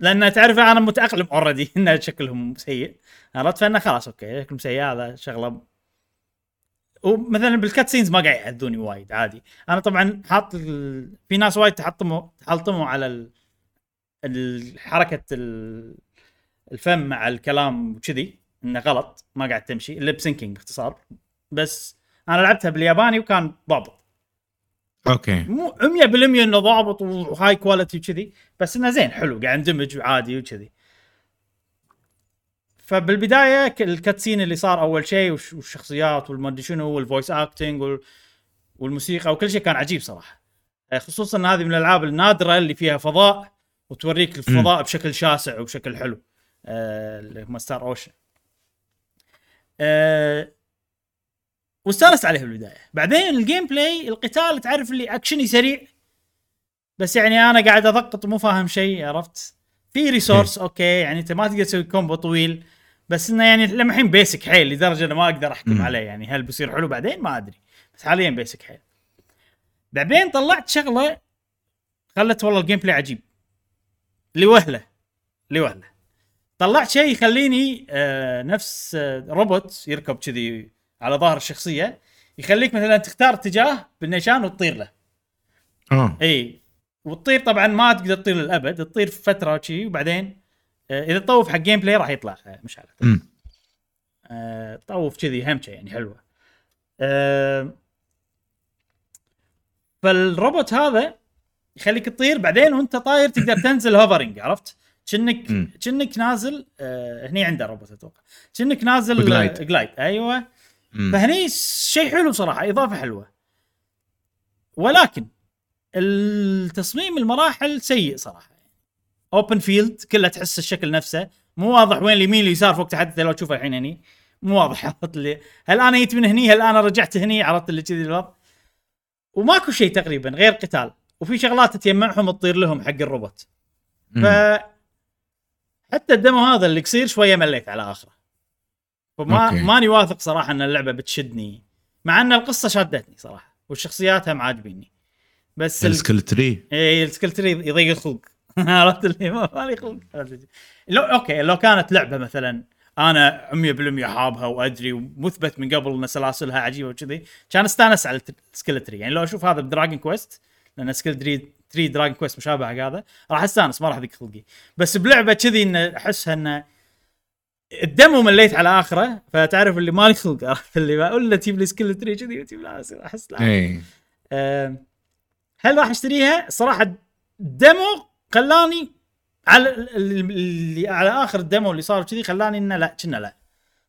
لأن تعرف أنا متأقلم already إن شكلهم سيء. عرفت؟ فإنه خلاص okay شكلهم سيء هذا شغلة. ومثلا بال cutscenes ما قاعد يأذوني وايد عادي. أنا طبعا حاط ال... في ناس وايد تحطموا تحلطموا على ال... ال- حركة ال... الفم مع الكلام وكذي إنه غلط ما قاعد تمشي. ال lip syncing باختصار. بس أنا لعبتها بالياباني وكان ضابط okay. مو 100% انه ضابط و high quality وكذي بس انه زين حلو قاعد اندمج وعادي وكذي. فبالبداية ال cutscene اللي صار أول شيء والش- والشخصيات والمدري شنو وال voice acting وال- والموسيقى وكل شيء كان عجيب صراحة. آه، خصوصا إن هذه من الألعاب النادرة اللي فيها فضاء وتوريك الفضاء بشكل شاسع وبشكل حلو. اللي هم Star Ocean واستانست عليه بالبداية. بعدين ال gameplay القتال تعرف اللي أكشني سريع. بس يعني أنا قاعد أضغط مو فاهم شيء عرفت؟ في resource okay يعني أنت ما تقدر تسوي combo طويل. بس إنه يعني لما الحين basic حيل لدرجة إنه ما أقدر أحكم. عليه. يعني هل بيصير حلو بعدين؟ ما أدري. بس حاليا basic حيل. بعدين طلعت شغلة خلت والله ال gameplay عجيب. لوهلة. لوهلة. طلعت شيء يخليني آه نفس آه روبوت يركب كذي على ظهر الشخصية يخليك مثلا تختار اتجاه بالنيشان وتطير له آه إي وتطير طبعا ما تقدر تطير للأبد تطير في فترة وشي وبعدين آه إذا تطوف حق gameplay راح يطلع آه، مشعل مم. آه طوف كذي همشة يعني حلوة آه فالروبوت هذا يخليك تطير بعدين وأنت طاير تقدر تنزل hovering عرفت؟ كأنك. كأنك نازل آه هني عنده روبوت أتوقع كأنك نازل ب glide. آه، glide أيوه. فهني شيء حلو صراحة إضافة حلوة. ولكن التصميم المراحل سيء صراحة. open field كلها تحس الشكل نفسه. مو واضح وين اليمين اليسار فوق تحت لو تشوفه الحين هني. مو واضح عرفت اللي هل أنا جيت من هني؟ هل أنا رجعت هني؟ عرفت اللي كذي الوضع. وماكو شيء تقريبا غير قتال. وفي شغلات تجمعهم تطير لهم حق الروبوت. ف. حتى ال demo هذا اللي قصير شوية مليت على آخره. فما أوكي. ماني واثق صراحة إن اللعبة بتشدني مع إن القصة شادتني صراحة والشخصيات هم عاجبيني. بس ال... ال skill tree اي ال skill tree يضيق الخلق. عرفت اللي ما مالي خلق؟ لو أوكي لو كانت لعبة مثلا أنا 100% حابها وأدري ومثبت من قبل إن سلاسلها عجيبة وكذي كان أستانس على ال skill tree يعني لو أشوف هذا ب Dragon Quest لأن skill tree tree Dragon Quest مشابه حق هذا راح أستانس ما راح اضيق خلقي. بس بلعبة كذي إن أحسها انه ال demo مليت على آخره فتعرف اللي مالي خلق عرفت اللي بقول له تجيب لي skill tree كذي وتجيب لا أحس لا. اي آه، هل راح أشتريها؟ صراحة ال demo خلاني على ال- ال- اللي على آخر ال demo اللي صار كذي خلاني إنه لا كنا لا.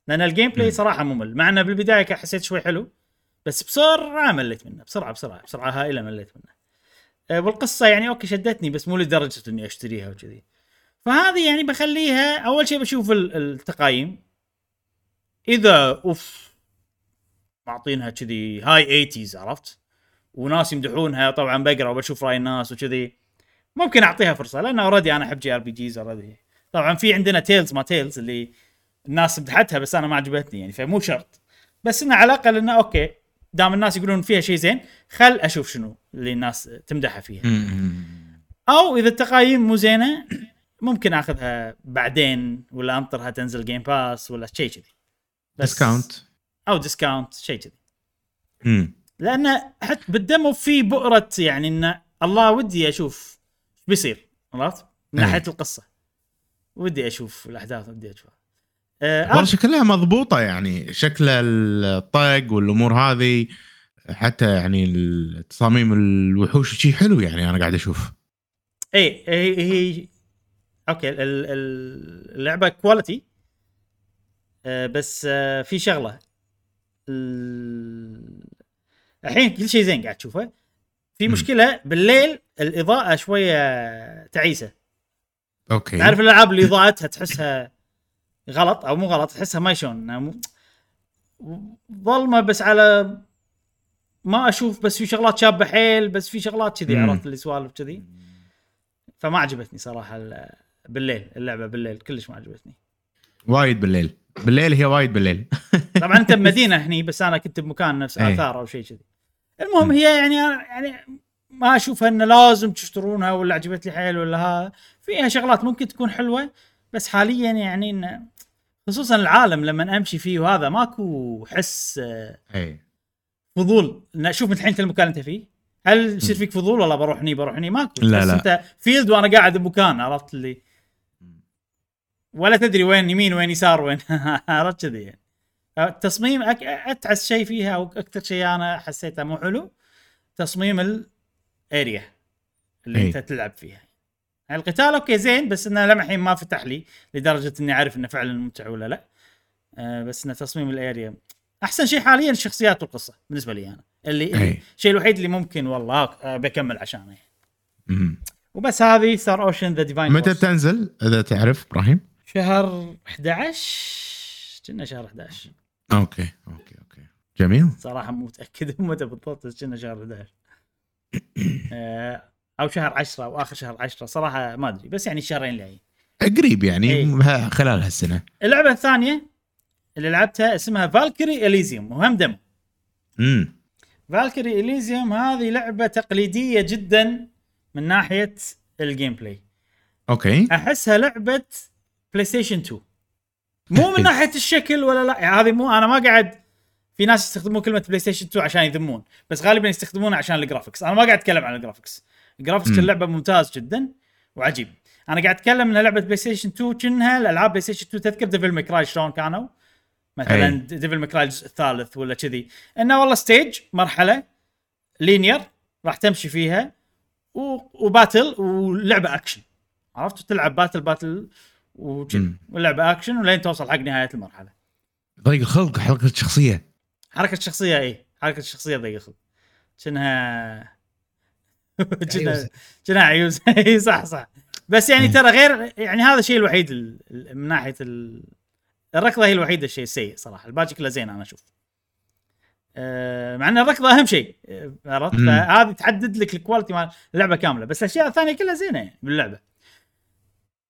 لأن ال gameplay. صراحة ممل مع إنه بالبداية حسيت شوي حلو بس بسرعة مليت منه بسرعة بسرعة بسرعة هائلة مليت منه. آه، والقصة يعني أوكي شدتني بس مو لدرجة إني أشتريها وكذي. فهذه يعني بخليها أول شيء بشوف ال- التقاييم. إذا أوف معطينها كذي high 80s عرفت؟ وناس يمدحونها طبعا بقرأ وبشوف رأي الناس وكذي. ممكن أعطيها فرصة لأن already أنا أحب JRPGs already طبعا في عندنا Tales ما Tales اللي الناس مدحتها بس أنا ما عجبتني يعني فمو شرط. بس إنه على الأقل إنه أوكي دام الناس يقولون فيها شيء زين خل أشوف شنو اللي الناس تمدحها فيها. أو إذا التقاييم مو زينة ممكن آخذها بعدين ولا انطرها تنزل Game Pass ولا شيء كذي discount أو discount شيء كذي مم. لأن حتى بال demo في بؤرة يعني إن الله ودي أشوف إيش بيصير عرفت؟ من. ناحية القصة ودي أشوف الأحداث ودي أشوفها آه والله آه شكلها مضبوطة يعني شكل الطق والأمور هذه حتى يعني تصاميم الوحوش شيء حلو يعني أنا قاعد أشوف اي هي هي أوكي ال- ال- اللعبة quality آه بس آه في شغلة. ال- الحين كل شيء زين قاعد تشوفه. في. مشكلة بالليل الإضاءة شوية تعيسة. أوكي. تعرف الألعاب اللي إضاءتها تحسها غلط أو مو غلط تحسها ما شلون ظلمه بس على ما أشوف بس في شغلات شابة حيل بس في شغلات كذي. عرفت اللي سوالف كذي. فما عجبتني صراحة بالليل اللعبة بالليل كلش ما عجبتني. وايد بالليل. بالليل هي وايد بالليل. طبعا أنت بمدينة هني بس أنا كنت بمكان نفس أي. آثار أو شيء كذي. المهم هي يعني يعني ما أشوفها إنه لازم تشترونها ولا عجبت لي حيل ولا ها. فيها شغلات ممكن تكون حلوة بس حاليا يعني إنه خصوصا العالم لما أمشي فيه وهذا ماكو حس آه، اي فضول. إن أشوف الحين المكان أنت فيه. هل يصير فيك فضول؟ والله بروح هني بروح هني ماكو. لا، بس لا. open field وأنا قاعد بمكان عرفت اللي ولا تدري وين يمين وين يسار وين. عرفت كذي يعني. التصميم أك... اتعس شيء فيها أو أكثر شيء أنا حسيته مو حلو. تصميم ال area اللي أي. أنت تلعب فيها. القتال أوكي زين بس إنه لما الحين ما فتح لي لدرجة إني أعرف إنه فعلا ممتع ولا لا. آه بس إنه تصميم ال area أحسن شيء حاليا الشخصيات والقصة بالنسبة لي أنا. اللي أي. الشيء الوحيد اللي ممكن والله آه، بكمل عشانه يعني. وبس هذه Star Ocean The Divine متى بتنزل؟ إذا تعرف إبراهيم؟ شهر 11 كنا شهر 11 أوكي أوكي أوكي. جميل. صراحة مو متأكد متى بالضبط بس كنا شهر 11 آه، أو شهر 10 أو آخر شهر 10 صراحة ما أدري بس يعني الشهرين اللي قريب يعني إي. ه- خلال هالسنة. اللعبة الثانية اللي لعبتها اسمها Valkyrie Elysium وهم demo. امم Valkyrie Elysium هذه لعبة تقليدية جدا من ناحية ال gameplay أوكي. أحسها لعبة PlayStation 2 مو من ناحية الشكل ولا لا. يعني هذه مو أنا ما قاعد في ناس يستخدمون كلمة PlayStation 2 عشان يذمون بس غالبا يستخدمونها عشان ال graphics أنا ما قاعد أتكلم عن ال graphics ال graphics. اللعبة ممتاز جدا وعجيب. أنا قاعد أتكلم انها لعبة PlayStation 2 كأنها الألعاب PlayStation 2 تذكر Devil May Cry شلون كانوا؟ مثلا أي. Devil May Cry الجزء الثالث ولا كذي. إنه والله stage مرحلة linear راح تمشي فيها و... و battle ولعبة اكشن عرفت؟ تلعب battle battle وكذي. ولعبه اكشن ولين توصل حق نهاية المرحلة. ضيق الخلق حركة الشخصيه حركة الشخصيه اي حركة الشخصيه ضيق الخلق كأنها كأنها عيوز. اي صح صح. بس يعني ترى غير يعني هذا الشيء الوحيد ال- ال- من ناحية ال... الركضة هي الوحيدة الشيء السيء صراحة. الباقي كله زين أنا أشوف. آه، مع إن الركض أهم شيء عرفت. فهذه تحدد لك ال quality مال اللعبة كاملة. بس الأشياء الثانية كلها زينة يعني باللعبة.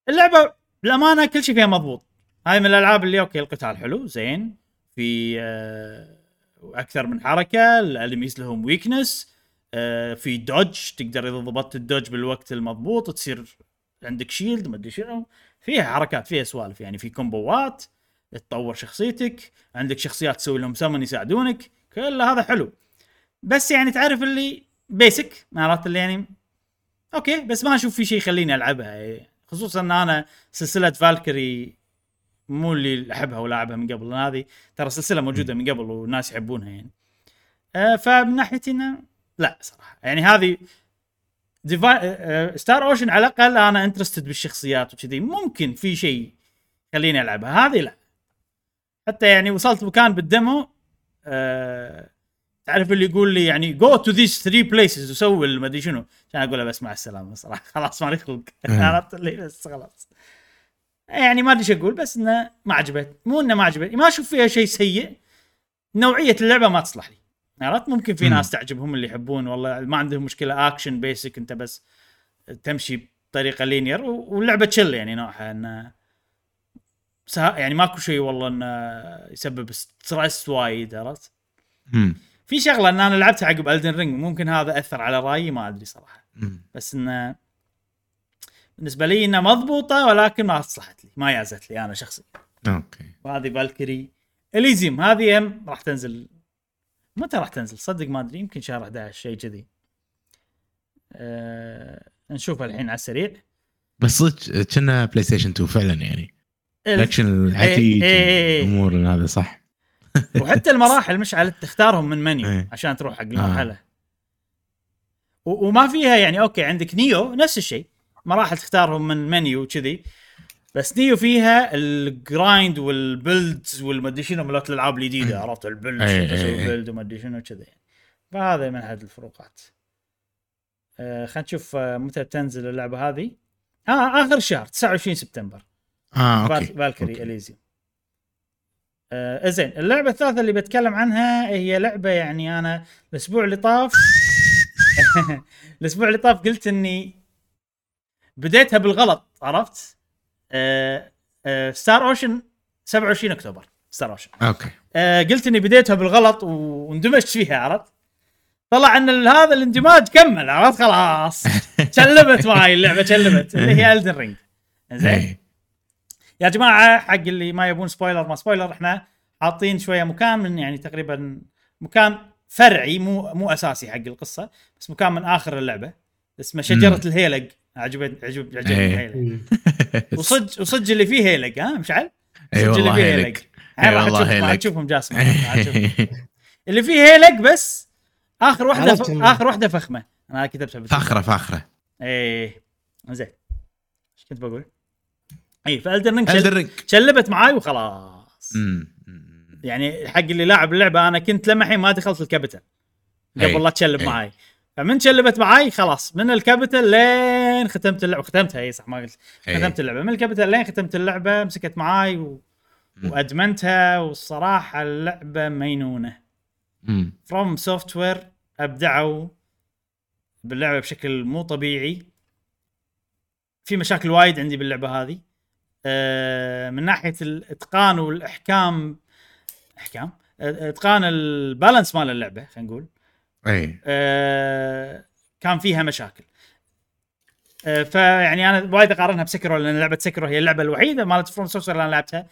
اللعبة بالامانه كل شيء فيها مضبوط. هاي من الألعاب اللي أوكي القتال حلو زين. في آه، أكثر من حركة ال enemies لهم weakness في dodge تقدر إذا ضبطت ال dodge بالوقت المضبوط تصير عندك shield ما أدري شنو. فيها حركات فيها سوالف يعني في كومبوات تطور شخصيتك عندك شخصيات تسوي لهم سمن يساعدونك كل هذا حلو. بس يعني تعرف اللي basic عرفت اللي يعني أوكي بس ما أشوف في شيء يخليني ألعبها إيه. خصوصا ان أنا سلسلة Valkyrie مو اللي أحبها ولا العبها من قبل هذه ترى سلسلة موجودة من قبل والناس يحبونها يعني. آه فمن ناحيتي إنه لا صراحة. يعني هذه ديفا... آه Star Ocean على الأقل أنا interested بالشخصيات وكذي. ممكن في شيء يخليني ألعبها هذه لا. حتى يعني وصلت مكان بال demo آه تعرف اللي يقول لي يعني go to these three places وسوي ما أدري شنو. عشان أقول له بس مع السلامة صراحة. خلاص مالي خلق عرفت اللي بس خلاص. يعني ما أدري إيش أقول بس إنه ما عجبت. مو إنه ما عجبت. ما أشوف فيها شيء سيء. نوعية اللعبة ما تصلح لي. عرفت؟ ممكن في. ناس تعجبهم اللي يحبون. والله ما عندهم مشكلة. action basic أنت بس تمشي بطريقة linear واللعبة chill يعني نوعها إنه يعني ماكو شيء والله إنه يسبب stress وايد. عرفت. في شغلة إن أنا لعبتها عقب Elden Ring ممكن هذا أثر على رأيي ما أدري صراحة. بس انه بالنسبة لي إنها مضبوطة ولكن ما صلحت لي ما يازت لي أنا شخصيا. أوكي. وهذه Valkyrie Elysium هذه هم راح تنزل. متى راح تنزل؟ صدق ما أدري يمكن شهر 11 شيء كذي. أه نشوفها الحين على السريع. بس صدق كنها PlayStation 2 فعلا يعني. الاكشن إيه، إيه، إيه. الأمور هذا صح. وحتى المراحل مشعل تختارهم من منيو إيه. عشان تروح حق المرحله و- وما فيها يعني أوكي عندك Nioh نفس الشيء. مراحل تختارهم من منيو كذي بس Nioh فيها ال grind وال builds والمدري شنو مالت الألعاب الجديدة عرفت؟ ال build إيه، إيه، إيه. build ومدري شنو كذي فهذا من أحد الفروقات. آه خلينا نشوف آه متى تنزل اللعبة هذه. آه آخر الشهر 29 سبتمبر. آه أوكي. Val- Valkyrie. Elysium. آه زين اللعبة الثالثة اللي بتكلم عنها هي لعبة يعني أنا الأسبوع اللي طاف الأسبوع اللي طاف قلت إني بديتها بالغلط عرفت؟ آه آه Star Ocean 27 أكتوبر Star Ocean أوكي. آه قلت إني بديتها بالغلط واندمجت فيها عرفت؟ طلع إن هذا الاندماج كمل عرفت؟ خلاص. شلبت معي اللعبة شلبت اللي هي Elden Ring زين؟ إيه. يا جماعة حق اللي ما يبون spoiler ما spoiler إحنا حاطين شوية مكان من يعني تقريبا مكان فرعي مو مو أساسي حق القصة بس مكان من آخر اللعبة اسمه شجرة. ال Halig عجبت عجب عجبني إيه. ال Halig مم. وصج وصج اللي فيه Halig ها مشعل؟ اي والله إي راح والله Halig. تشوفهم جاسم. اللي فيه Halig بس آخر واحدة ف... آخر واحدة فخمة أنا كتبتها. فاخره فاخره إيه زين إيش كنت بقول؟ إي ف Elden Ring. شلبت معاي وخلاص مم. مم. يعني حق اللي لاعب اللعبة أنا كنت لما الحين ما دخلت ال capital. قبل لا تشلب أي. معاي فمن شلبت معاي خلاص من ال capital لين ختمت اللعبة ختمتها إي صح ما قلت. ختمت اللعبة من ال capital لين ختمت اللعبة مسكت معاي و... وأدمنتها والصراحة اللعبة مينونة. FromSoftware أبدعوا باللعبة بشكل مو طبيعي في مشاكل وايد عندي باللعبة هذه من ناحية الإتقان والإحكام إحكام؟ آه، إتقان ال balance مال اللعبة خلينا نقول. إي. آه، كان فيها مشاكل. آه، فيعني أنا وايد أقارنها ب Sekiro لأن لعبة Sekiro هي اللعبة الوحيدة مالت FromSoftware اللي أنا لعبتها.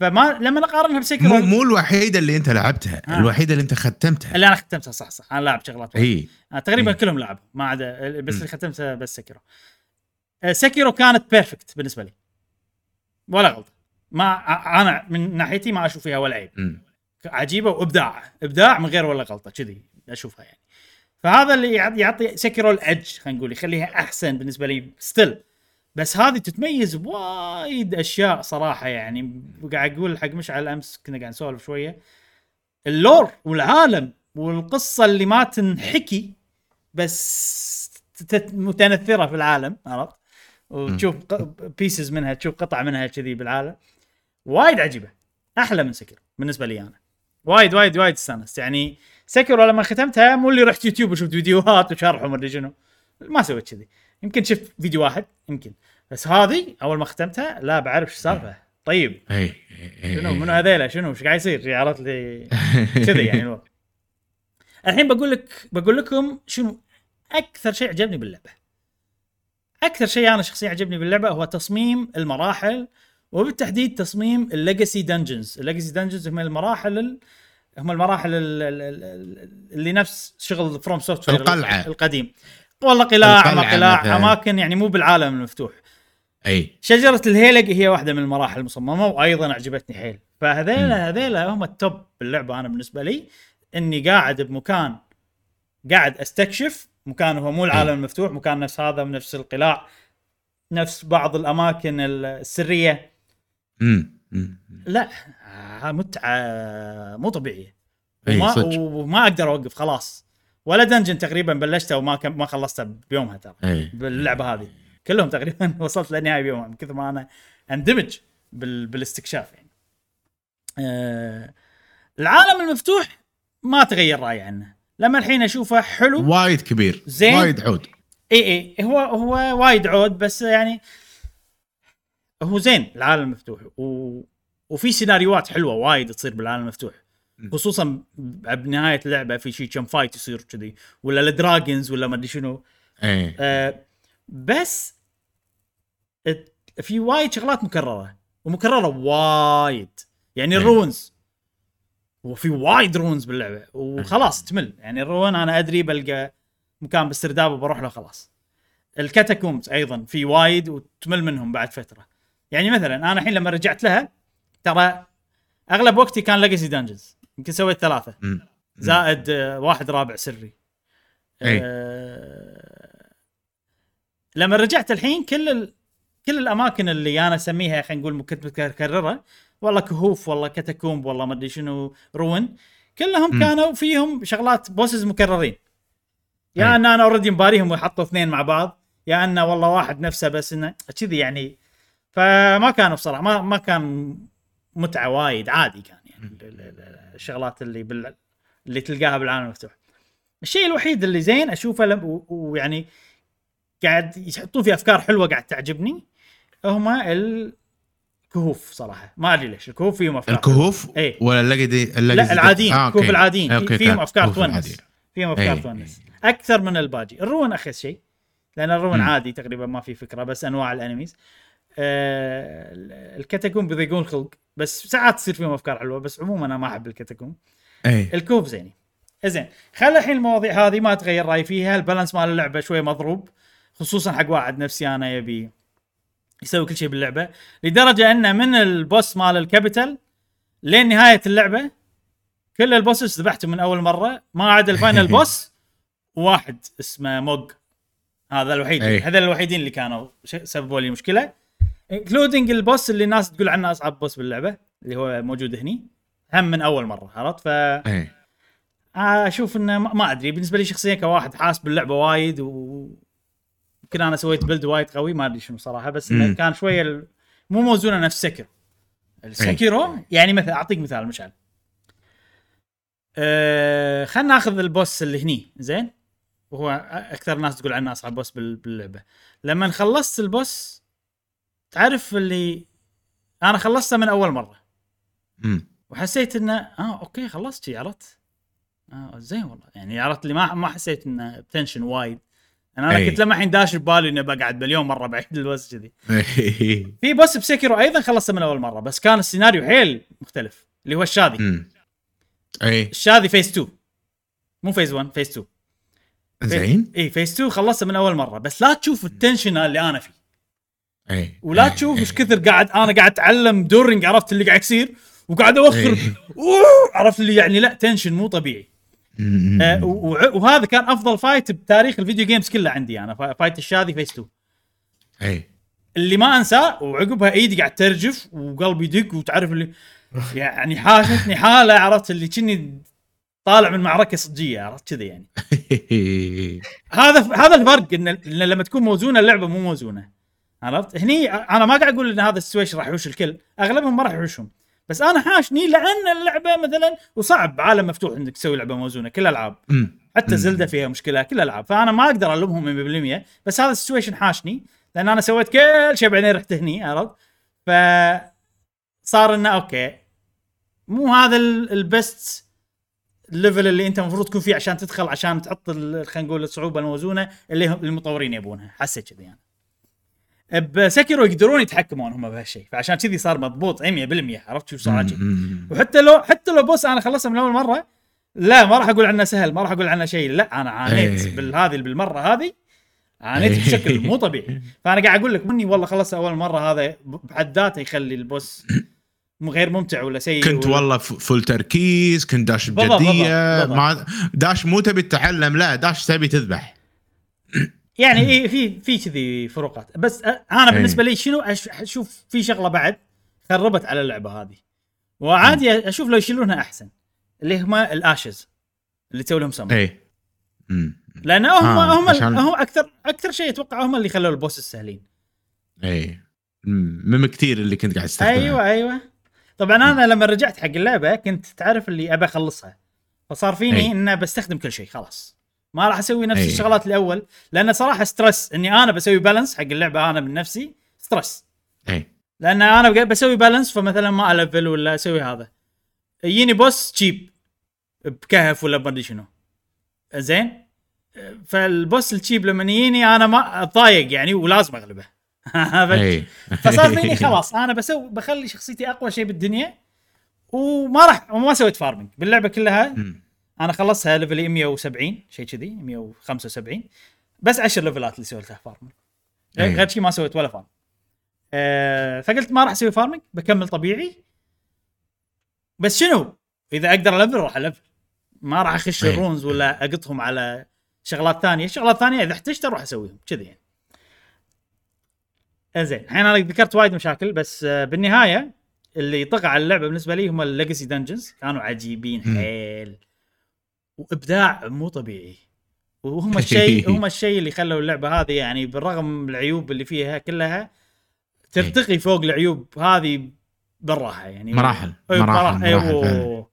فما لما اقارنها ب Sekiro مو مو الوحيدة اللي أنت لعبتها آه. الوحيدة اللي أنت ختمتها. اللي أنا ختمتها صح صح. أنا لاعب شغلات. إي. آه تقريبا مم. كلهم لعبوا. ما عدا بس. اللي ختمتها بس Sekiro آه Sekiro كانت perfect بالنسبة لي. ولا غلطة. ما أنا من ناحيتي ما أشوف فيها ولا عيب. عجيبة وإبداع. إبداع من غير ولا غلطة كذي أشوفها يعني. فهذا اللي يع- يعطي Sekiro ال edge خلينا نقول يخليها أحسن بالنسبة لي still بس هذه تتميز بوايد أشياء صراحة يعني. قاعد أقول حق مشعل أمس كنا قاعد نسولف شوية. ال lore والعالم والقصة اللي ما تنحكي بس متنثرة في العالم عرفت؟ وتشوف pieces منها تشوف قطع منها كذي بالعالم. وايد عجيبة. أحلى من Sekiro بالنسبة لي أنا. وايد وايد وايد استانست. يعني Sekiro لما ختمتها مو اللي رحت يوتيوب وشفت فيديوهات وشرح ومدري شنو. ما سويت كذي. يمكن شفت فيديو واحد يمكن. بس هذه أول ما ختمتها لا بعرف شو السالفه طيب. اي إي، شنو إي. منو هذيلا؟ شنو؟ إيش قاعد يصير؟ عرفت لي كذي يعني. الوضع. الحين بقول لك بقول لكم شنو أكثر شيء عجبني باللعبة. أكثر شيء أنا شخصيا عجبني باللعبة هو تصميم المراحل وبالتحديد تصميم ال legacy dungeons ال legacy dungeons هم المراحل ال... هم المراحل ال... ال... ال... اللي نفس شغل FromSoft القلعة. القديم. والله قلاع ما قلاع. أماكن يعني مو بالعالم المفتوح. أي. شجرة ال Halig هي واحدة من المراحل المصممة وأيضا عجبتني حيل. فهذيلا هذيلا هم ال top باللعبة أنا بالنسبة لي. إني قاعد بمكان قاعد أستكشف مكان هو مو العالم المفتوح مكان نفس هذا نفس القلاع نفس بعض الأماكن السرية. أمم. لا آه، متعه مو طبيعيه إي، وما. وما أقدر أوقف خلاص. ولا dungeon تقريبا بلشته وما كم ما خلصته بيومها ترى اي باللعبة هذه. كلهم تقريبا وصلت للنهايه بيوم من كثر ما أنا اندمج بال... بالاستكشاف يعني. آه... العالم المفتوح ما تغير رأيي عنه. لما الحين أشوفه حلو وايد كبير زين. وايد عود. إي إي. هو هو وايد عود بس يعني هو زين العالم المفتوح. و... وفي سيناريوهات حلوة وايد تصير بالعالم المفتوح. خصوصا بنهايه اللعبة في شيء كم فايت يصير كذي. ولا ال dragons ولا ما أدري شنو. إي. آه بس في وايد شغلات مكررة. ومكررة وايد. يعني. ال ruins وفي وايد ruins باللعبة. وخلاص تمل. يعني ال ruin أنا أدري بلقى مكان باسترداد وبروح له خلاص. ال catacombs أيضا في وايد وتمل منهم بعد فترة. يعني مثلا أنا الحين لما رجعت لها ترى أغلب وقتي كان legacy dungeons يمكن سويت ثلاثة. زائد آه، واحد رابع سري. أي. آه لما رجعت الحين كل. كل الأماكن اللي أنا أسميها خلينا نقول كنت مكرره والله كهوف والله catacomb والله ما أدري شنو ruin كلهم مم. كانوا فيهم شغلات bosses مكررين. يا أي. أن أنا already مباريهم ويحطوا اثنين مع بعض يا أن والله واحد نفسه بس إنه كذي يعني. فما كانوا بصراحة ما ما كان متعة وايد عادي كان يعني ال- ال- ال- الشغلات اللي بال اللي تلقاها بالعالم المفتوح. الشيء الوحيد اللي زين أشوفه ويعني قاعد يحطون فيه أفكار حلوة قاعد تعجبني هما الكهوف صراحة. ما أدري ليش الكهوف فيهم أفكار الكهوف إي. ولا اللقدي لا العاديين آه، الكهوف. العاديين. أوكي، فيهم أفكار تونس. فيهم أفكار إي. تونس. أكثر من الباجي. الرون اخس شيء. لأن الرون مم. عادي تقريبا ما في فكرة بس أنواع الأنميز. آه الكاتاكوم بيضيقون خلق. بس ساعات تصير فيهم أفكار حلوة بس عموما أنا ما أحب الكاتاكوم اي الكوب زيني. زين خلي الحين المواضيع هذه ما تغير رأيي فيها. ال balance مال اللعبة شوي مضروب خصوصا حق واحد نفسي أنا يبي يسوي كل شيء باللعبة لدرجة انه من ال boss مال ال capital لين نهاية اللعبة كل ال bosses ذبحته من أول مرة ما عدا ال final boss واحد اسمه موج. هذا الوحيد. هذول الوحيدين اللي كانوا سببوا لي مشكلة including ال boss اللي الناس تقول عنه أصعب boss باللعبة اللي هو موجود هني. هم من أول مرة عرفت؟ ف أشوف إنه ما ما أدري بالنسبة لي شخصيا كواحد حاس باللعبة وايد و يمكن أنا سويت build وايد قوي ما أدري شنو صراحة بس إنه. كان شوية ال... مو موزونة نفس Sekiro. ال Sekiro يعني مثلا أعطيك مثال مشعل. أه خلينا ناخذ ال boss اللي هني زين؟ وهو أكثر ناس تقول عنه أصعب boss بال- باللعبة. لما خلصت ال boss تعرف اللي أنا خلصته من أول مرة. أمم. وحسيت إنه آه أوكي خلصت عرفت؟ آه زين والله. يعني عرفت اللي ما ما حسيت إنه ب tension وايد. أنا, أنا أي. كنت لما الحين داش ببالي إني بقعد مليون مرة بعيد ال boss كذي. في boss ب Sekiro أيضا خلصته من أول مرة بس كان السيناريو حيل مختلف اللي هو الشاذي أمم. اي الشاذي phase 2 مو phase 1 phase 2 زين اي phase 2 خلصته من أول مرة بس لا تشوف ال tension اللي أنا فيه اي ولا إي. تشوف إي. إيش كثر قاعد أنا قاعد أتعلم during عرفت اللي قاعد يصير وقاعد أوخر إيه. عرفت اللي يعني لا tension مو طبيعي. آه، وهذا كان أفضل fight بتاريخ ال video games كله عندي أنا fi- fight الشاذي phase 2 اي اللي ما أنساه وعقبها ايدي قاعد ترجف وقلبي يدق وتعرف اللي يعني حاشتني حالة عرفت اللي كني طالع من معركة صجية عرفت كذي يعني. هذا هذا الفرق ان إن لما تكون موزونة اللعبة مو موزونة. عرفت؟ هني أنا ما قاعد أقول إن هذا السيتوي- راح يحوش الكل أغلبهم ما راح يحوشهم بس أنا حاشني لأن اللعبة مثلا وصعب عالم مفتوح إنك تسوي لعبة موزونة كل الالعاب مم. حتى مم. زلدة فيها مشكلة كل الالعاب فأنا ما أقدر ألومهم 100% بس هذا ال situation حاشني لأن أنا سويت كل شيء بعدين رحت هني عرفت؟ ف صار إنه أوكي. مو هذا ال- ال best ال level اللي أنت المفروض تكون فيه عشان تدخل عشان تحط خلينا نقول الصعوبة الموزونة اللي المطورين يبونها. حسيت كذي يعني ب Sekiro يقدرون يتحكمون هم بهالشيء. فعشان كذي صار مضبوط 100% عرفت شو صار. وحتى لو حتى لو boss أنا خلصته من أول مرة لا ما راح أقول عنه سهل ما راح أقول عنه شيء. لا أنا عانيت إيه. بالهذه بالمرة هذه عانيت إيه. بشكل مو طبيعي. فأنا قاعد أقول لك مني والله خلصت أول مرة هذا بحد ذاته يخلي ال boss غير ممتع ولا سيء كنت ولا والله فل تركيز كنت داش بجدية ما داش مو تبي تتعلم لا داش تبي تذبح. يعني إيه في في كذي فروقات. بس أنا بالنسبة لي شنو أشوف في شغلة بعد خربت على اللعبة هذه. وعادي أشوف لو يشيلونها أحسن اللي هم الأشز اللي تسوي لهم سمر اي. لأن هم آه، هم عشان- هم أكثر أكثر شيء أتوقع هم اللي خلوا البوس السهلين اي مم. كثير اللي كنت قاعد استخدمه أيوه أيوه. طبعا أنا لما رجعت حق اللعبة كنت تعرف اللي أبى أخلصها. فصار فيني أي. ان بستخدم كل شيء خلاص. ما راح أسوي نفس أي. الشغلات الأول لأن صراحة stress إني أنا بسوي balance حق اللعبة أنا من نفسي stress اي لأن أنا بسوي balance فمثلا ما ألفل ولا أسوي هذا. يجيني boss cheap بكهف ولا ما شنو. زين؟ فال boss ال cheap لما يجيني أنا ما أتضايق يعني ولازم أغلبه؟ اي فصار فيني خلاص أنا بسوي بخلي شخصيتي أقوى شيء بالدنيا وما راح وما سويت farming باللعبة كلها مم. أنا خلصتها level 170 شيء كذي 175 بس 10 ليفلات اللي سويتها farming غير أي. غير شيء ما سويت ولا farm أه فقلت ما راح أسوي farming بكمل طبيعي. بس شنو؟ إذا أقدر ألفل راح ألفل. ما راح أخش. ال runes ولا أقطهم على شغلات ثانية. شغلات ثانية إذا احتجت أروح أسويهم كذي يعني. إنزين الحين أنا ذكرت وايد مشاكل بس آه، بالنهاية اللي طغى على اللعبة بالنسبة لي هم ال legacy dungeons كانوا عجيبين. حيل. وإبداع مو طبيعي وهم الشيء هم الشيء اللي خلوا اللعبة هذه يعني بالرغم من العيوب اللي فيها كلها ترتقي فوق العيوب هذه بالراحه يعني مراحل أي مراحل, براحة. مراحل أيوه. فعلاً.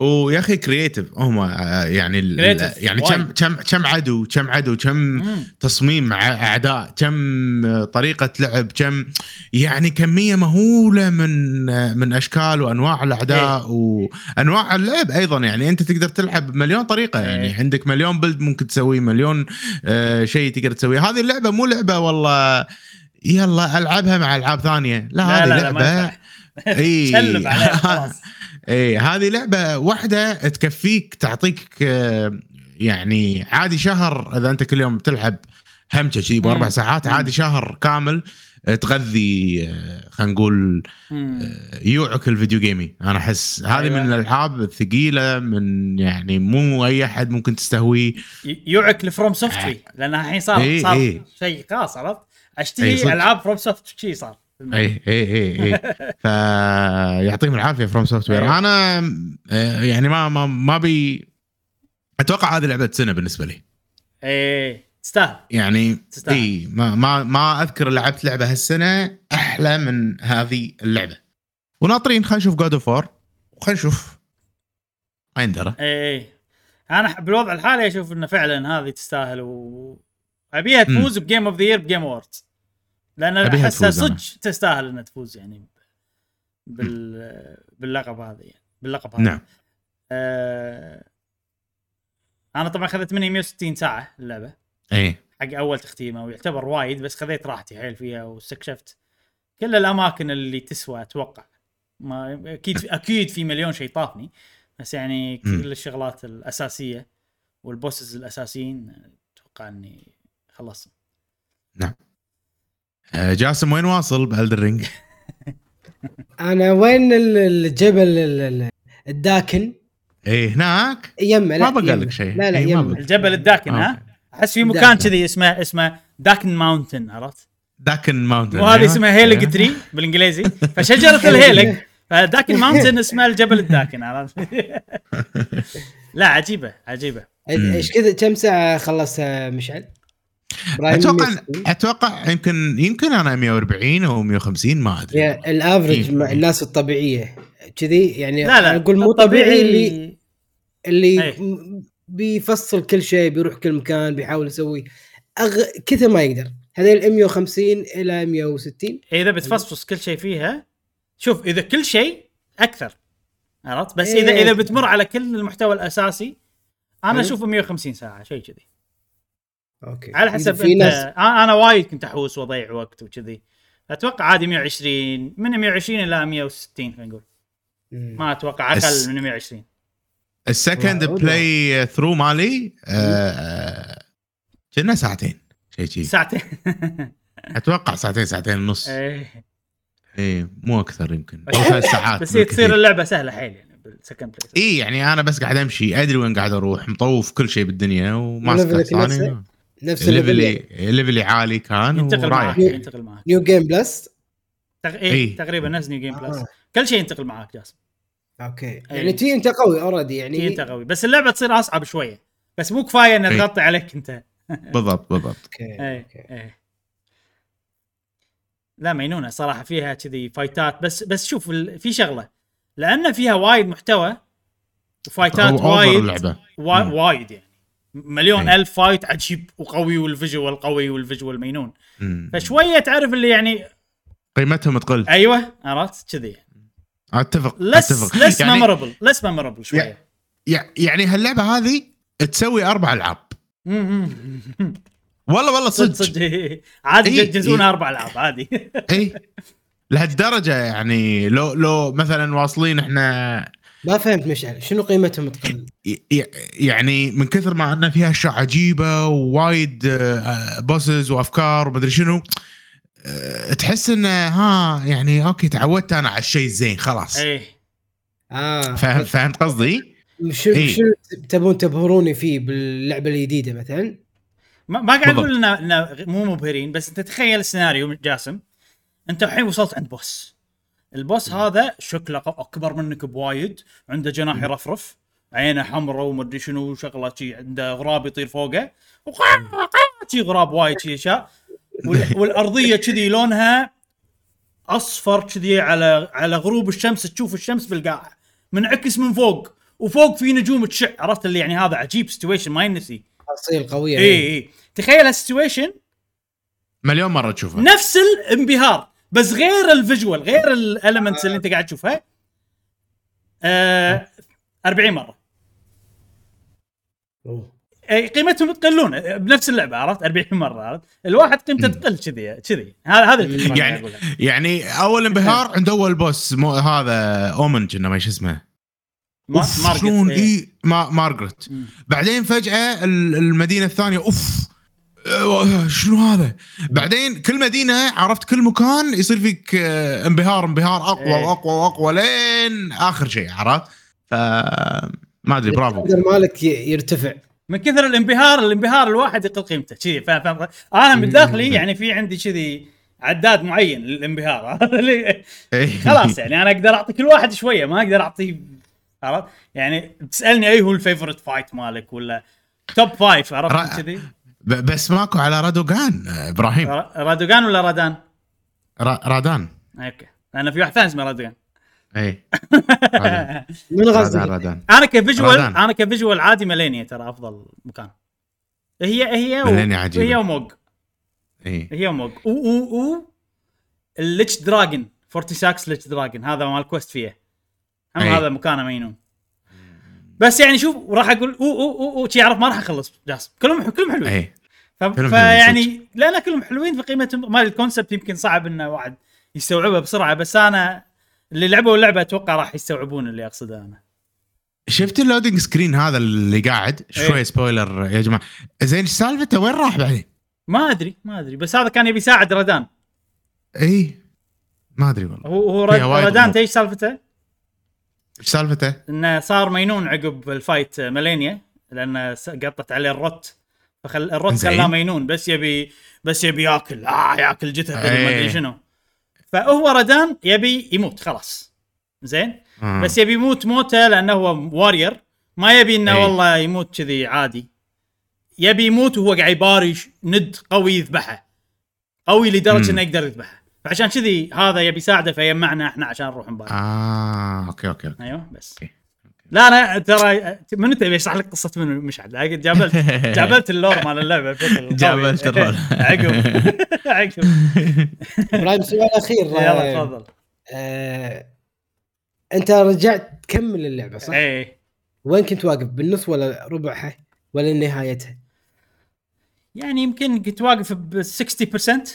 ويا أخي كرييتيف هم آه، يعني Creative. يعني. كم كم كم عدو كم عدو كم. تصميم أعداء كم طريقة لعب كم يعني كمية مهولة من من أشكال وأنواع الأعداء وأنواع اللعب أيضا. يعني أنت تقدر تلعب بمليون طريقة. يعني إيه. عندك مليون بلد ممكن تسويه مليون آه، شيء تقدر تسويه هذه اللعبة مو لعبة والله يلا ألعبها مع ألعاب ثانية. لا, لا هذه لا, لا لعبة. ينفع. اي عليها خلاص. اي هذه لعبة واحدة تكفيك تعطيك آه، يعني عادي شهر إذا أنت كل يوم تلعب همجة شي باربع. ساعات. عادي شهر كامل آه، تغذي آه، خلينا نقول يوعك الفيديو جيمي أنا أحس هذه أيوة. من الألعاب الثقيلة من يعني مو أي أحد ممكن تستهويه يوعك ل FromSoftware لانها الحين صار إيه، صار إيه. شيء خلاص عرفت أشتري. ألعاب FromSoft شي صار اي اي اي اي فيعطيهم العافية FromSoftware. أنا آه، يعني ما ما ما بي أتوقع هذه لعبة سنة بالنسبة لي. إيه تستاهل. يعني تستاهل. اي ما ما ما أذكر لعبت لعبة هالسنة أحلى من هذه اللعبة. وناطرين خلينا نشوف God of War وخلينا نشوف. ما يندرى إيه أنا بالوضع الحالي أشوف إنه فعلا هذه تستاهل و أبيها. تفوز ب game of the year ب Game Awards لأن أحسها. صدق تستاهل إنها تفوز يعني بال باللقب هذا يعني باللقب هذا. نعم. آه أنا طبعا اخذت مني 160 ساعة اللعبة. اي حق أول تختيمة ويعتبر وايد بس خذيت راحتي حيل فيها واستكشفت كل الأماكن اللي تسوى أتوقع. ما أكيد أكيد في مليون شيء طافني بس يعني. كل الشغلات الأساسية وال bosses الأساسيين أتوقع إني خلصت. آه، جاسم وين واصل ب Elden Ring؟ أنا وين ال- الجبل ال- ال- الداكن اي هناك يمه لا ما بقى يمه. لك شيء. لا لا إيه، يمه. الجبل الداكن آه. ها أحس في مكان. كذي اسمه اسمه داكن mountain عرفت داكن ماونتن وهذه أيوة. اسمها هيلج أيوة. تري بالإنجليزي فشجرة الهيلج فداكن ماونتن اسمها الجبل الداكن عرفت لا عجيبة عجيبة. إيش كذا كم ساعة خلصها مشعل؟ أتوقع 160. أتوقع يمكن يمكن أنا 140 أو 150 ما أدري يا الافرج إيه. مع الناس الطبيعية كذي يعني لا لا أقول مو الطبيعي طبيعي اللي اللي إيه. بيفصل كل شيء بيروح كل مكان بيحاول يسوي أغ... كثر ما يقدر هذه ال 150 إلى 160 إذا بتفصفص كل شيء فيها شوف إذا كل شيء أكثر عرفت بس إيه. إذا اذا بتمر على كل المحتوى الأساسي أنا حلو. أشوفه 150 ساعة شيء كذي أوكي. على حسب في انت ناس أنا أنا وايد كنت أحوس وأضيع وقت وكذي. أتوقع عادي 120 من 120 إلى 160 خلينا نقول. ما أتوقع أقل من 120 ال second. playthrough مالي آه، كنا ساعتين شيء شيء ساعتين. أتوقع ساعتين ساعتين ونص. إيه. اي مو أكثر يمكن. بس- أو ثلاث ساعات بس هي تصير اللعبة سهلة حيل يعني بال second play اي يعني أنا بس قاعد أمشي أدري وين قاعد أروح مطوف كل شيء بالدنيا وما وليفلك ثاني؟ نفس ال level ليفلي ليفلي عالي كان ينتقل ورايح. ينتقل معك. new game plus؟ تق... إيه إيه. تقريبا نفس new game plus. آه. كل شيء ينتقل معك جاسم. okay. إيه. يعني تي انت قوي already يعني تي انت قوي بس اللعبة تصير أصعب شوية. بس مو كفاية إنها إيه. تغطي عليك أنت. بالضبط بالضبط. okay إيه okay. لا مينونه صراحة. فيها كذي فايتات. بس بس شوف ال... في شغلة. لأن فيها وايد محتوى وفايتات وايد. وايد يعني. مليون إيه. ألف fight عجيب وقوي وال visual قوي وال visual مينون مم. فشوية تعرف اللي يعني قيمتهم تقل. أيوه عرفت؟ كذي. أتفق less أتفق. less يعني memorable less memorable شوية. يع- يعني هاللعبة هذه تسوي أربع ألعاب. والله والله صدق صدق. عادي إيه، يجزونها إيه. أربع ألعاب عادي. اي لهالدرجة يعني لو لو مثلا واصلين إحنا ما فهمت مشعل شنو قيمتهم تقل؟ يعني من كثر ما ان فيها أشياء عجيبة ووايد bosses وأفكار ومدري شنو آه، تحس انه ها يعني okay تعودت أنا على الشيء الزين خلاص إيه آه فهم فهمت قصدي؟ شو إيه. شو تبون تبهروني فيه باللعبة الجديدة مثلا؟ ما ما قاعد. أقول انه مو مبهرين بس أنت تخيل السيناريو جاسم أنت الحين وصلت عند boss ال boss هذا شكله أكبر منك بوايد عنده جناح يرفرف عينه حمراء ومدري شنو شغله شي عنده غراب يطير فوقه شي غراب وايد شي اشياء وال- والأرضية كذي لونها أصفر كذي على على غروب الشمس تشوف الشمس بالقاع منعكس من فوق وفوق في نجوم تشع. عرفت اللي يعني هذا عجيب situation ما ينسي. تفاصيل قوية. اي اي تخيل هال situation مليون مرة تشوفها نفس الانبهار. بس غير ال visual غير ال elements اللي انت قاعد تشوفها آه 40 مرة قيمتهم تقلون بنفس اللعبة عرفت 40 مرة عرفت الواحد قيمته. تقل كذي كذي هذا هذا يعني-. يعني أول انبهار عند أول boss مو هذا omen كنا ما إيش اسمه ما- أوف Margit، شلون إيه. اي ما Margit مم. بعدين فجأة ال- المدينة الثانية أوف آه، شنو هذا؟ بعدين كل مدينة عرفت كل مكان يصير فيك آه، انبهار انبهار أقوى إيه. وأقوى وأقوى لين آخر شيء عرفت؟ ف ما أدري برافو مالك يرتفع من كثر الانبهار الانبهار الواحد يقل قيمته كذي فاهم أنا من داخلي يعني في عندي كذي عداد معين للانبهار إيه. خلاص يعني أنا أقدر أعطي كل واحد شوية ما أقدر اعطيه عرفت يعني تسألني أي هو ال favourite fight مالك ولا top five عرفت كذي بس ماكو على رادوغان إبراهيم. را- رادوغان ولا رادان؟ را- رادان. Okay. لأن في واحد ثاني اسمه رادوغان. إي. رادان من رادان, غزه رادان. أنا ك visual رادان. أنا ك visual عادي مالينيا ترى أفضل مكان. هي هي مالينيا عجيبة. هي وموج. إي. هي وموج. و و و ال Lichdragon Fortissax Lichdragon هذا مال quest فيه. هم. هذا مكانه مينون بس يعني شوف راح أقول أو أو أو, أو شي اعرف ما راح أخلص جاسم كلهم كلهم حلوين اي فيعني لأن كلهم حلوين فقيمتهم ما ال concept يمكن صعب إنه واحد يستوعبه بسرعة بس أنا اللي لعبوا اللعبة أتوقع راح يستوعبون اللي أقصده أنا شفت ال loading screen هذا اللي قاعد شوي إيه. spoiler يا جماعة زين إيش سالفته وين راح بعدين؟ ما أدري ما أدري بس هذا كان يبي يساعد ردان اي ما أدري والله هو. وايد ردان. إيش سالفته؟ إيش سالفته؟ إنه صار مينون عقب ال fight مالينيا لأن قطت عليه ال rot فخل ال rot. خلاه مينون بس يبي بس يبي ياكل آه ياكل جثث ما أدري إيه. شنو فهو ردان يبي يموت خلاص زين آه. بس يبي يموت موته لأنه هو warrior ما يبي إنه إيه. والله يموت كذي عادي يبي يموت وهو قاعد يبارز ند قوي يذبحه قوي لدرجة. إنه يقدر يذبحه فعشان كذي هذا يبي يساعده فيجمعنا إحنا عشان نروح نبارزه آه okay okay okay. أيوه بس. Okay. لا أنا ترى من انت يشرح لك قصة منو؟ مشعل جاب لك جاب لك ال lore مال اللعبة. جاب لك ال lore. عقب. عقب. إبراهيم سؤال أخير. يلا تفضل. آه، أنت رجعت تكمل اللعبة صح؟ إيه. وين كنت واقف بالنص ولا ربعها ولا نهايتها؟ يعني يمكن كنت واقف ب 60%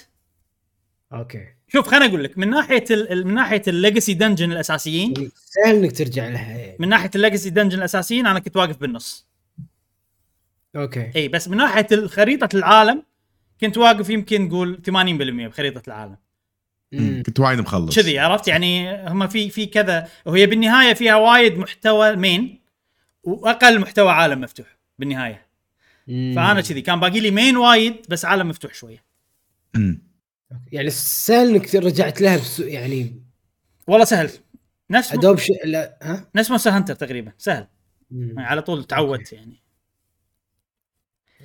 أوكي. شوف خليني أقول لك من ناحية ال... من ناحية ال legacy dungeon الأساسيين يعني سهل إنك ترجع لها من ناحية ال legacy dungeon الأساسيين أنا كنت واقف بالنص. Okay. اي بس من ناحية خريطة العالم كنت واقف يمكن نقول 80% بخريطة العالم. مم. كنت وايد مخلص. كذي عرفت؟ يعني هم في في كذا وهي بالنهاية فيها وايد محتوى main وأقل محتوى عالم مفتوح بالنهاية. مم. فأنا كذي كان باقي لي main وايد بس عالم مفتوح شوية. مم. يعني سهل إنك رجعت لها بس يعني والله سهل. نفس م... ادوب ش... لا ها؟ نفس Monster Hunter تقريبا. سهل. مم. يعني على طول تعودت يعني.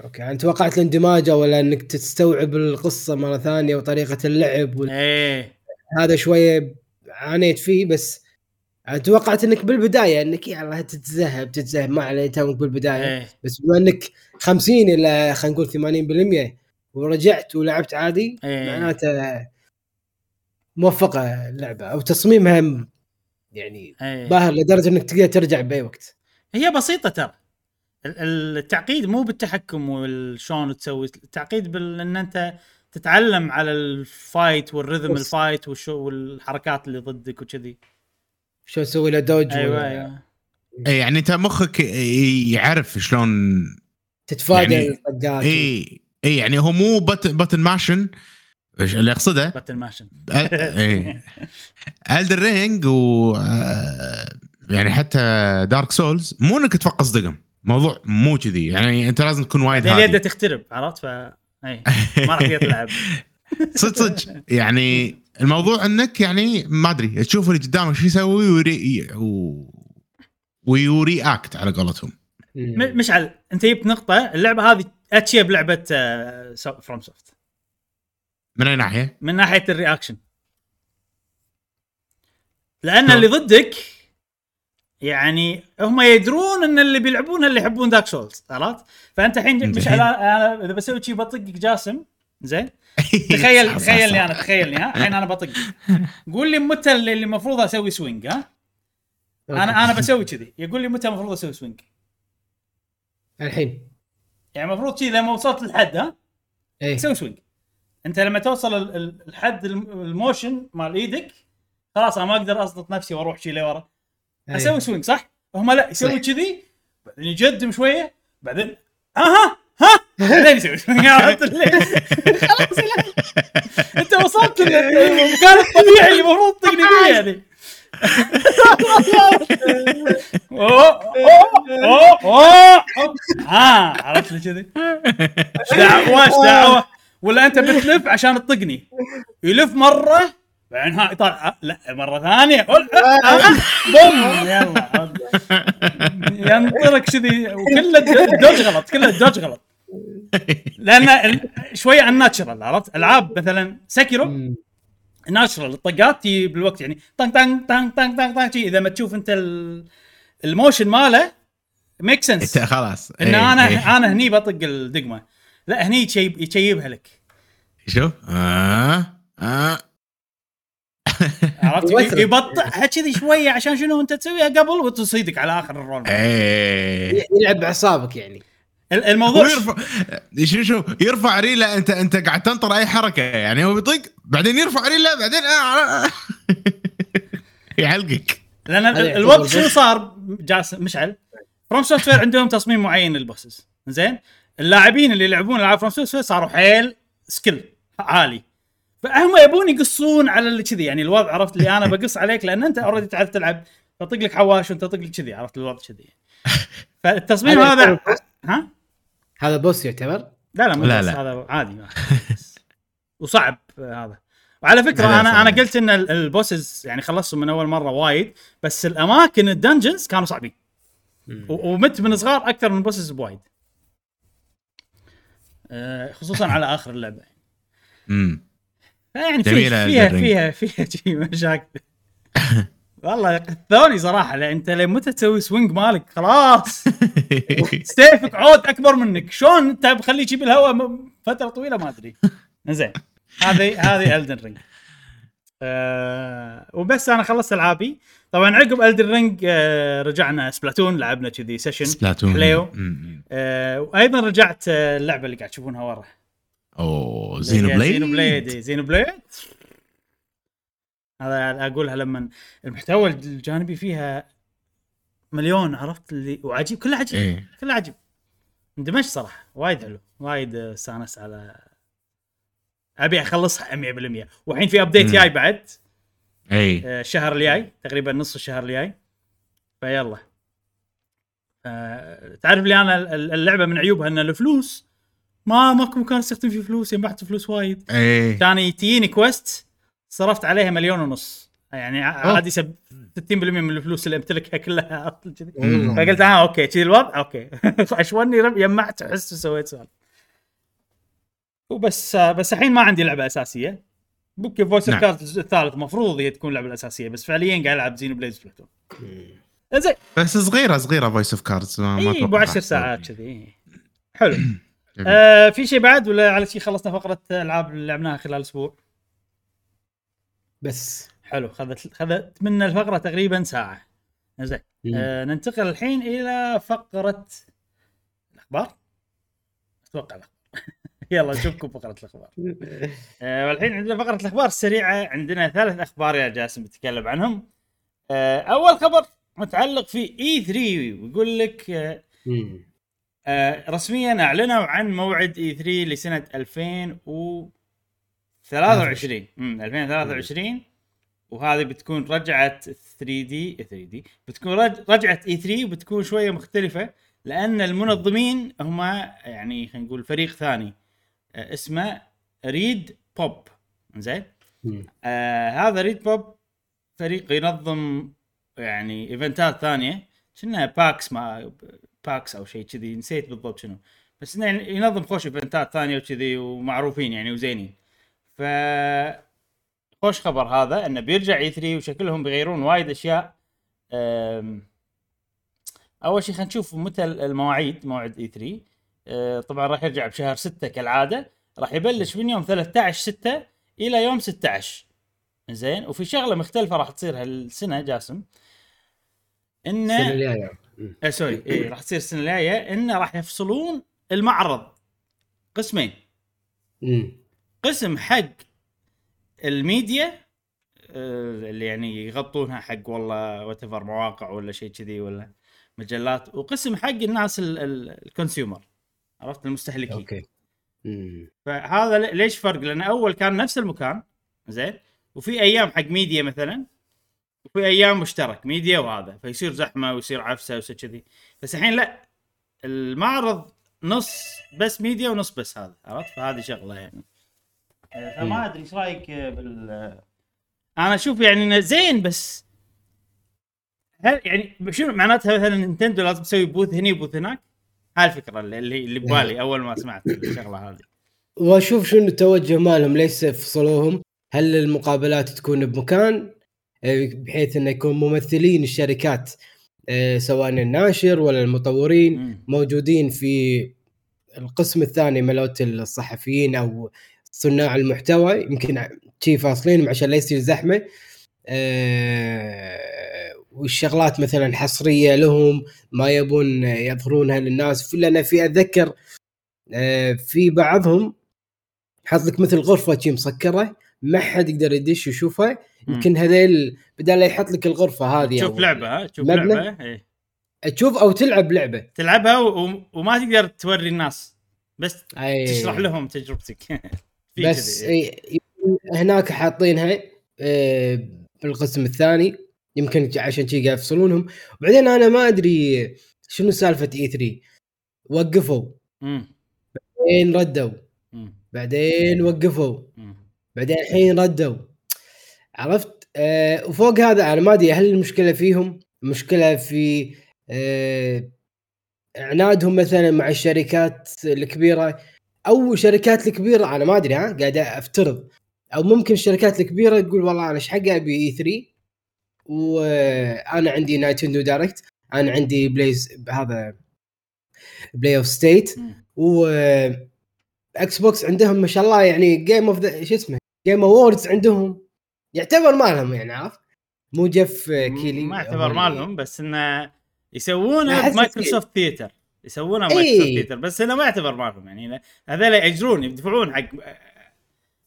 Okay. أنا توقعت الاندماج ولا إنك تستوعب القصة مرة ثانية وطريقة اللعب وال... إيه. هذا شوية عانيت فيه بس أنا توقعت إنك بالبداية إنك يلا تتذهب تتذهب. ما عليه توك بالبداية. إيه. بس بما إنك 50 إلى خلينا نقول 80% ورجعت ولعبت عادي إيه. معناته موفقة اللعبة أو تصميمها يعني إيه. باهر لدرجة إنك تقدر ترجع بأي وقت. هي بسيطة ترى. ال- ال- التعقيد مو بالتحكم وشلون تسوي التعقيد بان أنت تتعلم على ال fight وال rhythm بس. ال fight والشو والحركات اللي ضدك وكذي. شو تسوي له dodge أيوه أيوه. اي يعني أنت مخك يعرف شلون تتفادى يعني- الطقات. اي اي يعني هو مو button button mashing. إيش اللي أقصده؟ button mashing. اي Elden Ring و آه، يعني حتى Dark Souls مو إنك تفقص دقم. موضوع مو كذي. يعني أنت لازم تكون وايد هادي. تخترب عرفت؟ ف اي ما راح تلعب صدق صدق. يعني الموضوع إنك يعني ما أدري تشوف اللي قدامك شو يسوي و re و... ويوري اكت على قولتهم. مشعل أنت جبت نقطة اللعبة هذه اتشيب لعبة فروم سوفت من أي ناحية؟ من ناحية الرياكشن لأن؟ اللي ضدك يعني هم يدرون إن اللي بيلعبون اللي يحبون دارك سولز عرفت؟ فأنت الحين مش. أنا أنا إذا بسوي شيء بطقك جاسم زين تخيل تخيلني. أنا تخيلني ها الحين أنا بطق قول لي متى اللي اللي المفروض أسوي swing ها؟ أنا أنا بسوي كذي يقول لي متى المفروض أسوي swing الحين يعني المفروض كذي لما وصلت للحد ها اي سوي swing أنت لما توصل ال- ال- الحد الم- ال motion مال إيدك خلاص أنا ما أقدر اضبط نفسي وأروح شي لورا أي. أسوي swing صح؟ هم لا يسوي. كذي بعدين يقدم شوية بعدين أها ها بعدين يسوي swing عرفت خلاص لا. أنت وصلت للمكان الطبيعي اللي المفروض تطقني فيه يعني ها عرفت لي كذي إيش دعوه إيش دعوه ولا انت بتلف عشان تطقني يلف مره بعدين ها يطلع أه، لا مره ثانية أه، أه، بوم يلا ينطرك كذي وكله الدوج غلط كله ال dodge غلط لأن شوية unnatural عرفت العاب مثلا Sekiro. natural الطقات تجي بالوقت يعني طنق طنق طنق طنق طنق طنق. إذا ما تشوف أنت ال- ال motion ماله make sense إنت خلاص. إن إيه، أنا إيه. أنا هني بطق الدقمة. لا هني يشيب يشيبها لك. شوف آه آه. عرفت. يبطئها كذي شوية عشان شنو أنت تسويها قبل وتصيدك على آخر ال roll. إيه. يلعب باعصابك يعني. الموضوع ويرفع شو شو يرفع ريلة انت انت قاعد تنطر أي حركة يعني هو بيطق بعدين يرفع ريلة بعدين آه آه. يعلقك. لأن الوضع شنو boss. صار؟ جاسم مشعل. FromSoftware عندهم تصميم معين لل bosses زين؟ اللاعبين اللي يلعبون العاب FromSoftware صاروا حيل skill عالي. فهم يبون يقصون على اللي كذي يعني الوضع عرفت؟ اللي أنا بقص عليك لأن أنت already تعرف تلعب. بطق لك حواش وأنت تطق لك كذي عرفت؟ الوضع كذي فالتصميم هذا؟ ها؟ هذا boss يعتبر؟ لا لا مو لا، لا. هذا عادي وصعب هذا. وعلى فكرة لا، لا، أنا. أنا قلت إن ال- ال bosses يعني خلصتهم من أول مرة وايد بس الأماكن ال dungeons كانوا صعبين. و- ومت من صغار أكثر من bosses بوايد. آه، خصوصا على آخر اللعبة. امم يعني فيها. فيها فيها مشاكل. والله قثوني صراحة لأن أنت لين متى تسوي swing مالك؟ خلاص. سيفك عود أكبر منك. شلون أنت بخليه يجي بالهواء م- فترة طويلة ما أدري. زين. هذه هذه Elden Ring آه وبس أنا خلصت ألعابي. طبعا عقب Elden Ring آه رجعنا Splatoon لعبنا كذي session Splatoon. م-م. آه وأيضا رجعت آه اللعبة اللي قاعد تشوفونها ورا. أوه Xenoblade Xenoblade. Xenoblade. هذا أقولها لما المحتوى الجانبي فيها مليون عرفت؟ اللي وعجيب كله عجيب إيه. كله عجيب. اندمجت صراحة وايد حلو وايد استانست على أبي أخلصها 100% والحين في update. جاي بعد. إيه آه، الشهر الجاي تقريبا نص الشهر الجاي. فيلا. آه، تعرف لي أنا ال- اللعبة من عيوبها إن الفلوس ما ماكو مكان استخدم فيه فلوس ينبعت فلوس وايد. إيه كان تجيني كويست صرفت عليها مليون ونص. يعني. عادي سب 60% من الفلوس اللي أمتلكها كلها. فقلت آه أوكي. كذي الوضع؟ أوكي. اشوني رب- جمعت أحس وسويت سؤال. وبس آه، بس الحين ما عندي لعبة أساسية. ممكن فويس نعم. كارت الجزء الثالث المفروض هي تكون اللعبه الاساسيه بس فعليا قاعد ألعب زينو بليد سبلاتون زين بس صغيرة صغيرة فويس اوف كاردز اي ابو أتوقع 10 راح ساعات. كذي. حلو. آه في شيء بعد ولا على شيء خلصنا فقرة ألعاب اللي لعبناها خلال أسبوع؟ بس. حلو. خذت خذت منا الفقرة تقريبا ساعة. زين. آه ننتقل الحين إلى فقرة الأخبار. أتوقع الأخبار. يلا نشوفكم فقرة الأخبار. آه والحين عندنا فقرة الأخبار السريعه عندنا ثلاث أخبار يا جاسم بتكلم عنهم. آه أول خبر متعلق في E3 ويقول لك آه. آه رسميا أعلنوا عن موعد E3 لسنة 2023 امم 2023 وهذه بتكون رجعة E3 E3. بتكون رج... رجعة E3 وبتكون شوية مختلفة لأن المنظمين هم يعني خلينا نقول فريق ثاني. آه اسمه ReedPop. زين. آه هذا ReedPop فريق ينظم يعني event ات ثانية. شنها PAX ما PAX أو شيء كذي. نسيت بالضبط شنو. بس إنه يعني ينظم خوش event ات ثانية وكذي ومعروفين يعني وزينين. ف خوش خبر هذا انه بيرجع E3 وشكلهم بيغيرون وايد أشياء. أول شيء خلينا نشوف متى المواعيد موعد E3 أه، طبعا راح يرجع بشهر 6 كالعادة. راح يبلش من يوم 13 6 إلى يوم 16 زين؟ وفي شغلة مختلفة راح تصير هالسنة جاسم. السنة انه الجاية. مم. آه sorry. اي راح تصير السنة الجاية. انه راح يفصلون المعرض. قسمين. مم. قسم حق الميديا آه، اللي يعني يغطونها حق والله whatever مواقع ولا شيء كذي ولا مجلات وقسم حق الناس ال- ال- ال consumer عرفت؟ المستهلكين. okay. فهذا ليش فرق؟ لأن أول كان نفس المكان زين؟ وفي أيام حق ميديا مثلا وفي أيام مشترك ميديا وهذا فيصير زحمة ويصير عفسة ويصير كذي. بس الحين لا المعرض نص بس ميديا ونص بس هذا عرفت؟ فهذه شغلة يعني. فما أدري إيش رأيك بال أنا أشوف يعني إنه زين بس هل يعني شنو معناتها مثلا نينتندو لازم تسوي بوث هني وبوث هناك؟ هاي الفكرة اللي اللي ببالي أول ما سمعت الشغلة هذه. وأشوف شنو التوجه مالهم ليش يفصلوهم هل المقابلات تكون بمكان؟ آه، بحيث إنه يكون ممثلين الشركات سواء الناشر ولا المطورين. موجودين في القسم الثاني ملوت الصحفيين أو صناع المحتوى يمكن شي فاصلينهم عشان لا يصير زحمة آه، والشغلات مثلا حصرية لهم ما يبون يظهرونها للناس لأن في أتذكر آه، في بعضهم حط لك مثل غرفة شي مسكرة ما حد يقدر يدش يشوفها. يمكن هذيل بدال لا يحط لك الغرفة هذه تشوف لعبة ها تشوف مبنى؟ لعبة إيه. تشوف أو تلعب لعبة تلعبها و... وما تقدر توري الناس بس أي. تشرح لهم تجربتك بس إيه. إيه، هناك حاطينها آه، بالقسم الثاني يمكن عشان شي قاعد يفصلونهم وبعدين أنا ما أدري شنو سالفة اي 3 وقفوا. مم. بعدين ردوا. مم. بعدين وقفوا. مم. بعدين الحين ردوا. عرفت؟ آه وفوق هذا أنا ما أدري هل المشكلة فيهم؟ المشكلة في آه عنادهم مثلا مع الشركات الكبيرة. أو الشركات الكبيرة أنا ما أدري ها قاعد أفترض. أو ممكن الشركات الكبيرة تقول والله أنا إيش حق أبي E3 وأنا عندي Nintendo Direct أنا عندي play هذا Play of State. و Xbox عندهم ما شاء الله يعني Game of شو اسمه؟ Game Awards عندهم. يعتبر مالهم يعني عرفت؟ مو Geoff Keighley ما يعتبر مالهم بس إنه يسوونه ب Microsoft Theater. يسوونه إيه. ب Microsoft Theater بس انه ما يعتبر مالهم يعني هذول ياجرون يدفعون حق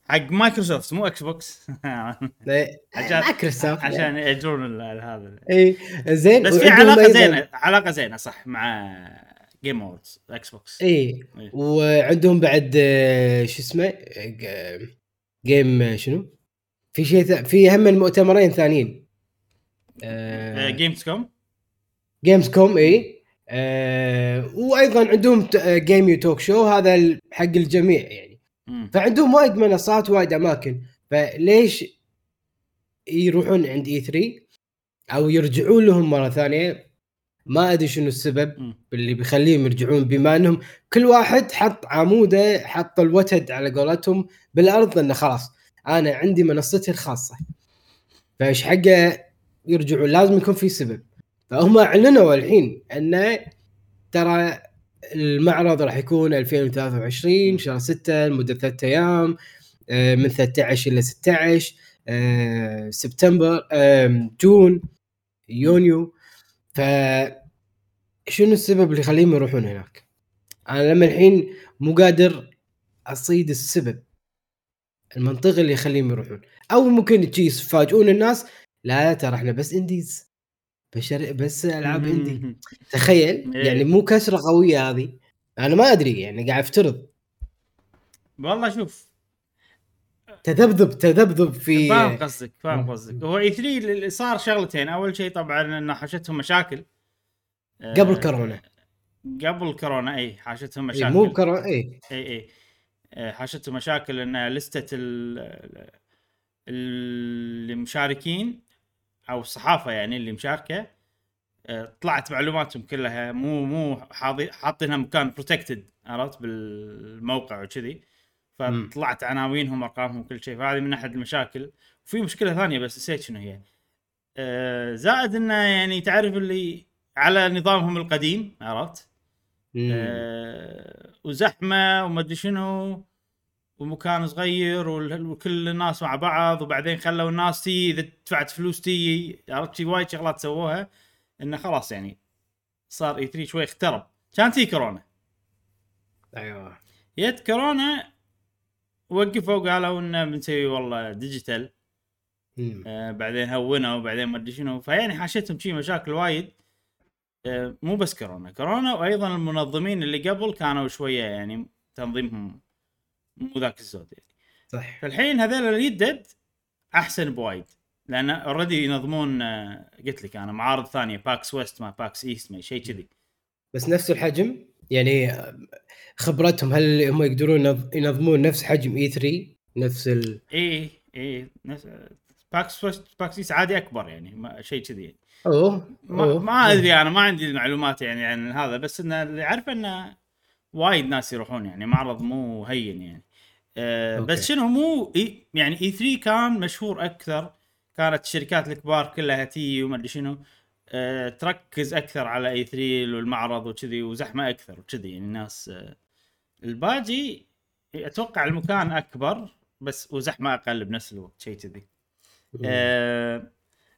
حق مايكروسوفت مو Xbox إيه، عشان- مايكروسوفت. عشان ياجرون هذا. اي زين بس في علاقة زينة علاقة زينة صح مع Game Awards Xbox اي إيه. وعندهم بعد آه، شو اسمه Game آه، شنو؟ في شيء في هم المؤتمرين ثانيين. Gamescom Gamescom اي آه، وأيضا عندهم Game Tokyo Show هذا حق الجميع يعني. فعندهم وايد منصات وايد أماكن. فليش يروحون عند E3 أو يرجعون لهم مرة ثانية؟ ما أدري شنو السبب اللي بيخليهم يرجعون بما أنهم كل واحد حط عموده حط الوتد على قولتهم بالأرض إنه خلاص أنا عندي منصتي الخاصة. فإيش حقه؟ يرجعون. لازم يكون في سبب. فهم أعلنوا الحين انه ترى المعرض راح يكون 2023 شهر 6 لمدة ثلاثة أيام آه، من 13 إلى 16 آه، سبتمبر جون يونيو. ف شنو السبب اللي يخليهم يروحون هناك؟ أنا لما الحين مو قادر أصيد السبب المنطقي اللي يخليهم يروحون. أو ممكن تجي يفاجئون الناس لا ترى إحنا بس إنديز. بشر بس ألعاب اندي تخيل إيه. يعني مو كسره قويه هذه. أنا ما أدري يعني قاعد أفترض. والله شوف. تذبذب تذبذب في فاهم قصدك فاهم. قصدك. هو E3 اللي صار شغلتين. أول شيء طبعا انه حاشتهم مشاكل. آه، قبل كورونا. قبل كورونا إي حاشتهم إيه، مشاكل. مو كورونا إي. إي إي. آه، حاشتهم مشاكل إن لستة ال- المشاركين أو الصحافة يعني اللي مشاركة آه، طلعت معلوماتهم كلها مو مو حاطينها مكان protected عرفت؟ بالموقع وكذي. فطلعت عناوينهم أرقامهم كل شيء. فهذه من أحد المشاكل. وفي مشكلة ثانية بس نسيت شنو هي. آه، زائد إنه يعني تعرف اللي على نظامهم القديم عرفت. آه، وزحمة وما أدري شنو. ومكان صغير وكل الناس مع بعض وبعدين خلوا الناس تي إذا دفعت فلوس تي عرفت شي؟ وايد شغلات سووها إنه خلاص يعني صار E3 شوي اخترب. كان تي كورونا. أيوه. جت كورونا وقفوا قالوا إنه بنسوي والله digital. آه بعدين هونوا وبعدين ما أدري شنو. فيعني حاشتهم شي مشاكل وايد. آه مو بس كورونا. كورونا وأيضا المنظمين اللي قبل كانوا شوية يعني تنظيمهم مو ذاك الزود يعني. صح. فالحين هذول الجدد أحسن بوايد. لأن already ينظمون آه، قلت لك أنا معارض ثانية PAX West ما PAX East ما شيء كذي. بس نفس الحجم؟ يعني خبرتهم هل هم يقدرون ينظ- ينظمون نفس حجم E3 نفس ال اي اي نفس PAX West PAX East عادي أكبر يعني ما- شيء كذي. يعني. أوه ما, أوه. ما أدري أنا ما عندي المعلومات يعني عن هذا بس انه اللي اعرفه إنه وايد ناس يروحون يعني معرض مو هين يعني. أه أوكي. بس شنو مو إي يعني E3 كان مشهور أكثر كانت الشركات الكبار كلها تي وما أدري شنو أه تركز أكثر على E3 والمعرض وكذي وزحمة أكثر وكذي يعني الناس أه. الباجي أتوقع المكان أكبر بس وزحمة أقل بنفس الوقت شيء كذي. آه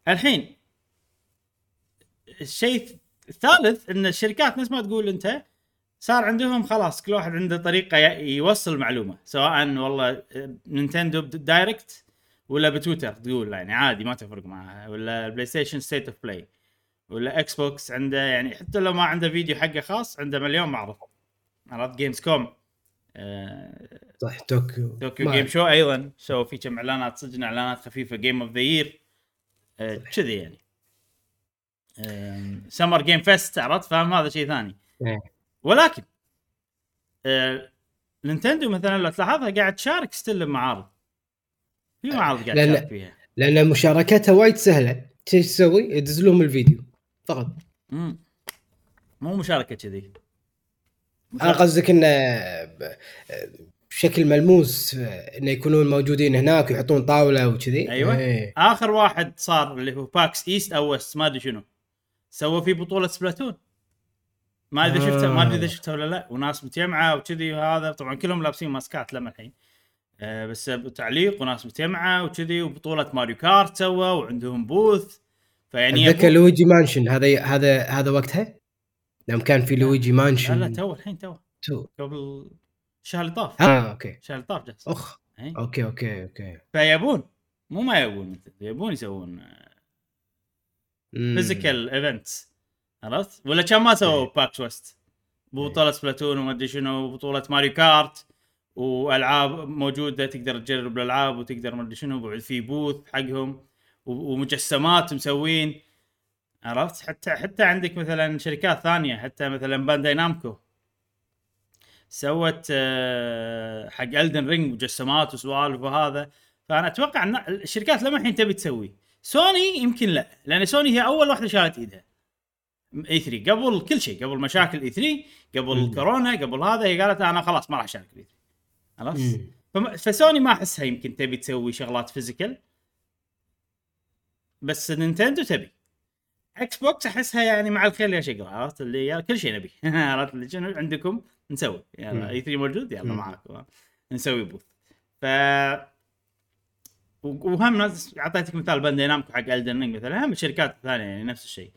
الحين الشيء الثالث إن الشركات نفس ما تقول أنت صار عندهم خلاص كل واحد عنده طريقة يوصل معلومة سواء والله Nintendo Direct ولا بتويتر تقول يعني عادي ما تفرق معها ولا PlayStation State of Play ولا Xbox عنده يعني حتى لو ما عنده فيديو حقه خاص عنده مليون معرض عرفت Gamescom آه صح طوكيو Tokyo Game Show أيضا سووا في كم إعلانات صدق إعلانات خفيفة Game of the Year كذي يعني. Summer Game Fest عرفت؟ فاهم؟ هذا شيء ثاني. إيه. ولكن آه، Nintendo مثلا لو تلاحظها قاعد تشارك still بمعارض. في معارض قاعد لأن- تشارك فيها. لأن مشاركتها وايد سهلة. إيش تسوي؟ يدز لهم الفيديو. فقط. مو مشاركة كذي. أنا قصدك إنه بشكل ملموس آه، إنه يكونون موجودين هناك ويحطون طاولة وكذي. أيوة. إيه. آخر واحد صار اللي هو PAX East أو West ما أدري شنو. سوى فيه بطولة Splatoon. ما أدري شفتها ما أدري إذا آه. شفتها ولا لا. وناس متجمعه وكذي وهذا. طبعا كلهم لابسين ماسكات لما الحين. آه بس تعليق وناس متجمعه وكذي وبطولة Mario Kart سوى وعندهم booth. فيعني أتذكر Luigi Mansion. هذا هذا هذا وقتها؟ يوم كان في لويجي لا Mansion. لا تو الحين تو تو. قبل الشهر اللي طاف. آه أوكي. الشهر اللي طاف جالس. أخ. إي. أوكي أوكي أوكي. فيبون. مو ما يبون يبون يسوون. physical events عرفت؟ ولا كان ما سووا إيه. PAX West بطولة Splatoon وما أدري شنو بطولة Mario Kart وألعاب موجودة تقدر تجرب الألعاب وتقدر ما أدري شنو في booth حقهم ومجسمات مسوين عرفت؟ حتى حتى عندك مثلا شركات ثانية حتى مثلا Bandai Namco سوت آه، حق Elden Ring مجسمات وسوالف وهذا فأنا أتوقع إن الشركات لما الحين تبي تسوي سوني يمكن لا لأن سوني هي أول واحدة شالت إيدها E3 قبل كل شيء قبل مشاكل E3 قبل مم. كورونا قبل هذا هي قالت أنا خلاص ما راح أشارك E3 خلاص؟ فسوني ما أحسها يمكن تبي تسوي شغلات physical. بس Nintendo تبي. Xbox أحسها يعني مع الخيل يا شقره عرفت؟ اللي يا كل شيء نبي. عرفت؟ اللي شنو؟ عندكم؟ نسوي. يلا E3 موجود؟ يلا. معاكم. نسوي booth ف وهم ناس أعطيتك مثال Bandai Namco حق Elden مثلا. هم الشركات الثانية يعني نفس الشيء.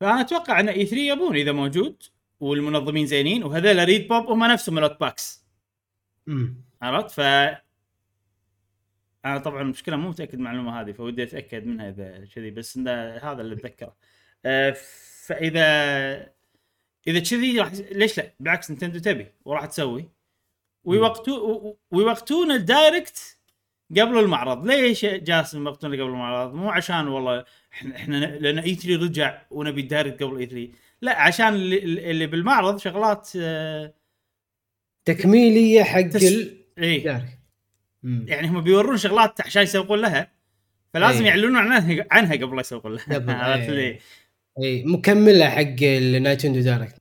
فأنا أتوقع أن E3 يبون إذا موجود والمنظمين زينين وهذول ReedPop هم نفسهم لوت PAX مم. عرفت؟ ف أنا طبعا المشكلة مو متأكد من المعلومة هذه فودي أتأكد منها إذا كذي بس إن هذا اللي أتذكره. أه فإذا إذا كذي راح ليش لا؟ بالعكس Nintendo تبي وراح تسوي. ويوقتو ويوقتون ال Direct قبل المعرض ليش جاسم يوقتونه قبل المعرض مو عشان والله إحنا إحنا لأن E3 رجع ونبي ال Direct قبل E3 لا عشان اللي, اللي بالمعرض شغلات آه تكميلية حق تس- ال إيه. يعني هم بيورون شغلات عشان يسوقون لها فلازم إيه. يعلنون عنها عنها قبل لا يسوقون لها عرفت إيه. لي؟ اي مكملة حق ال Nintendo Direct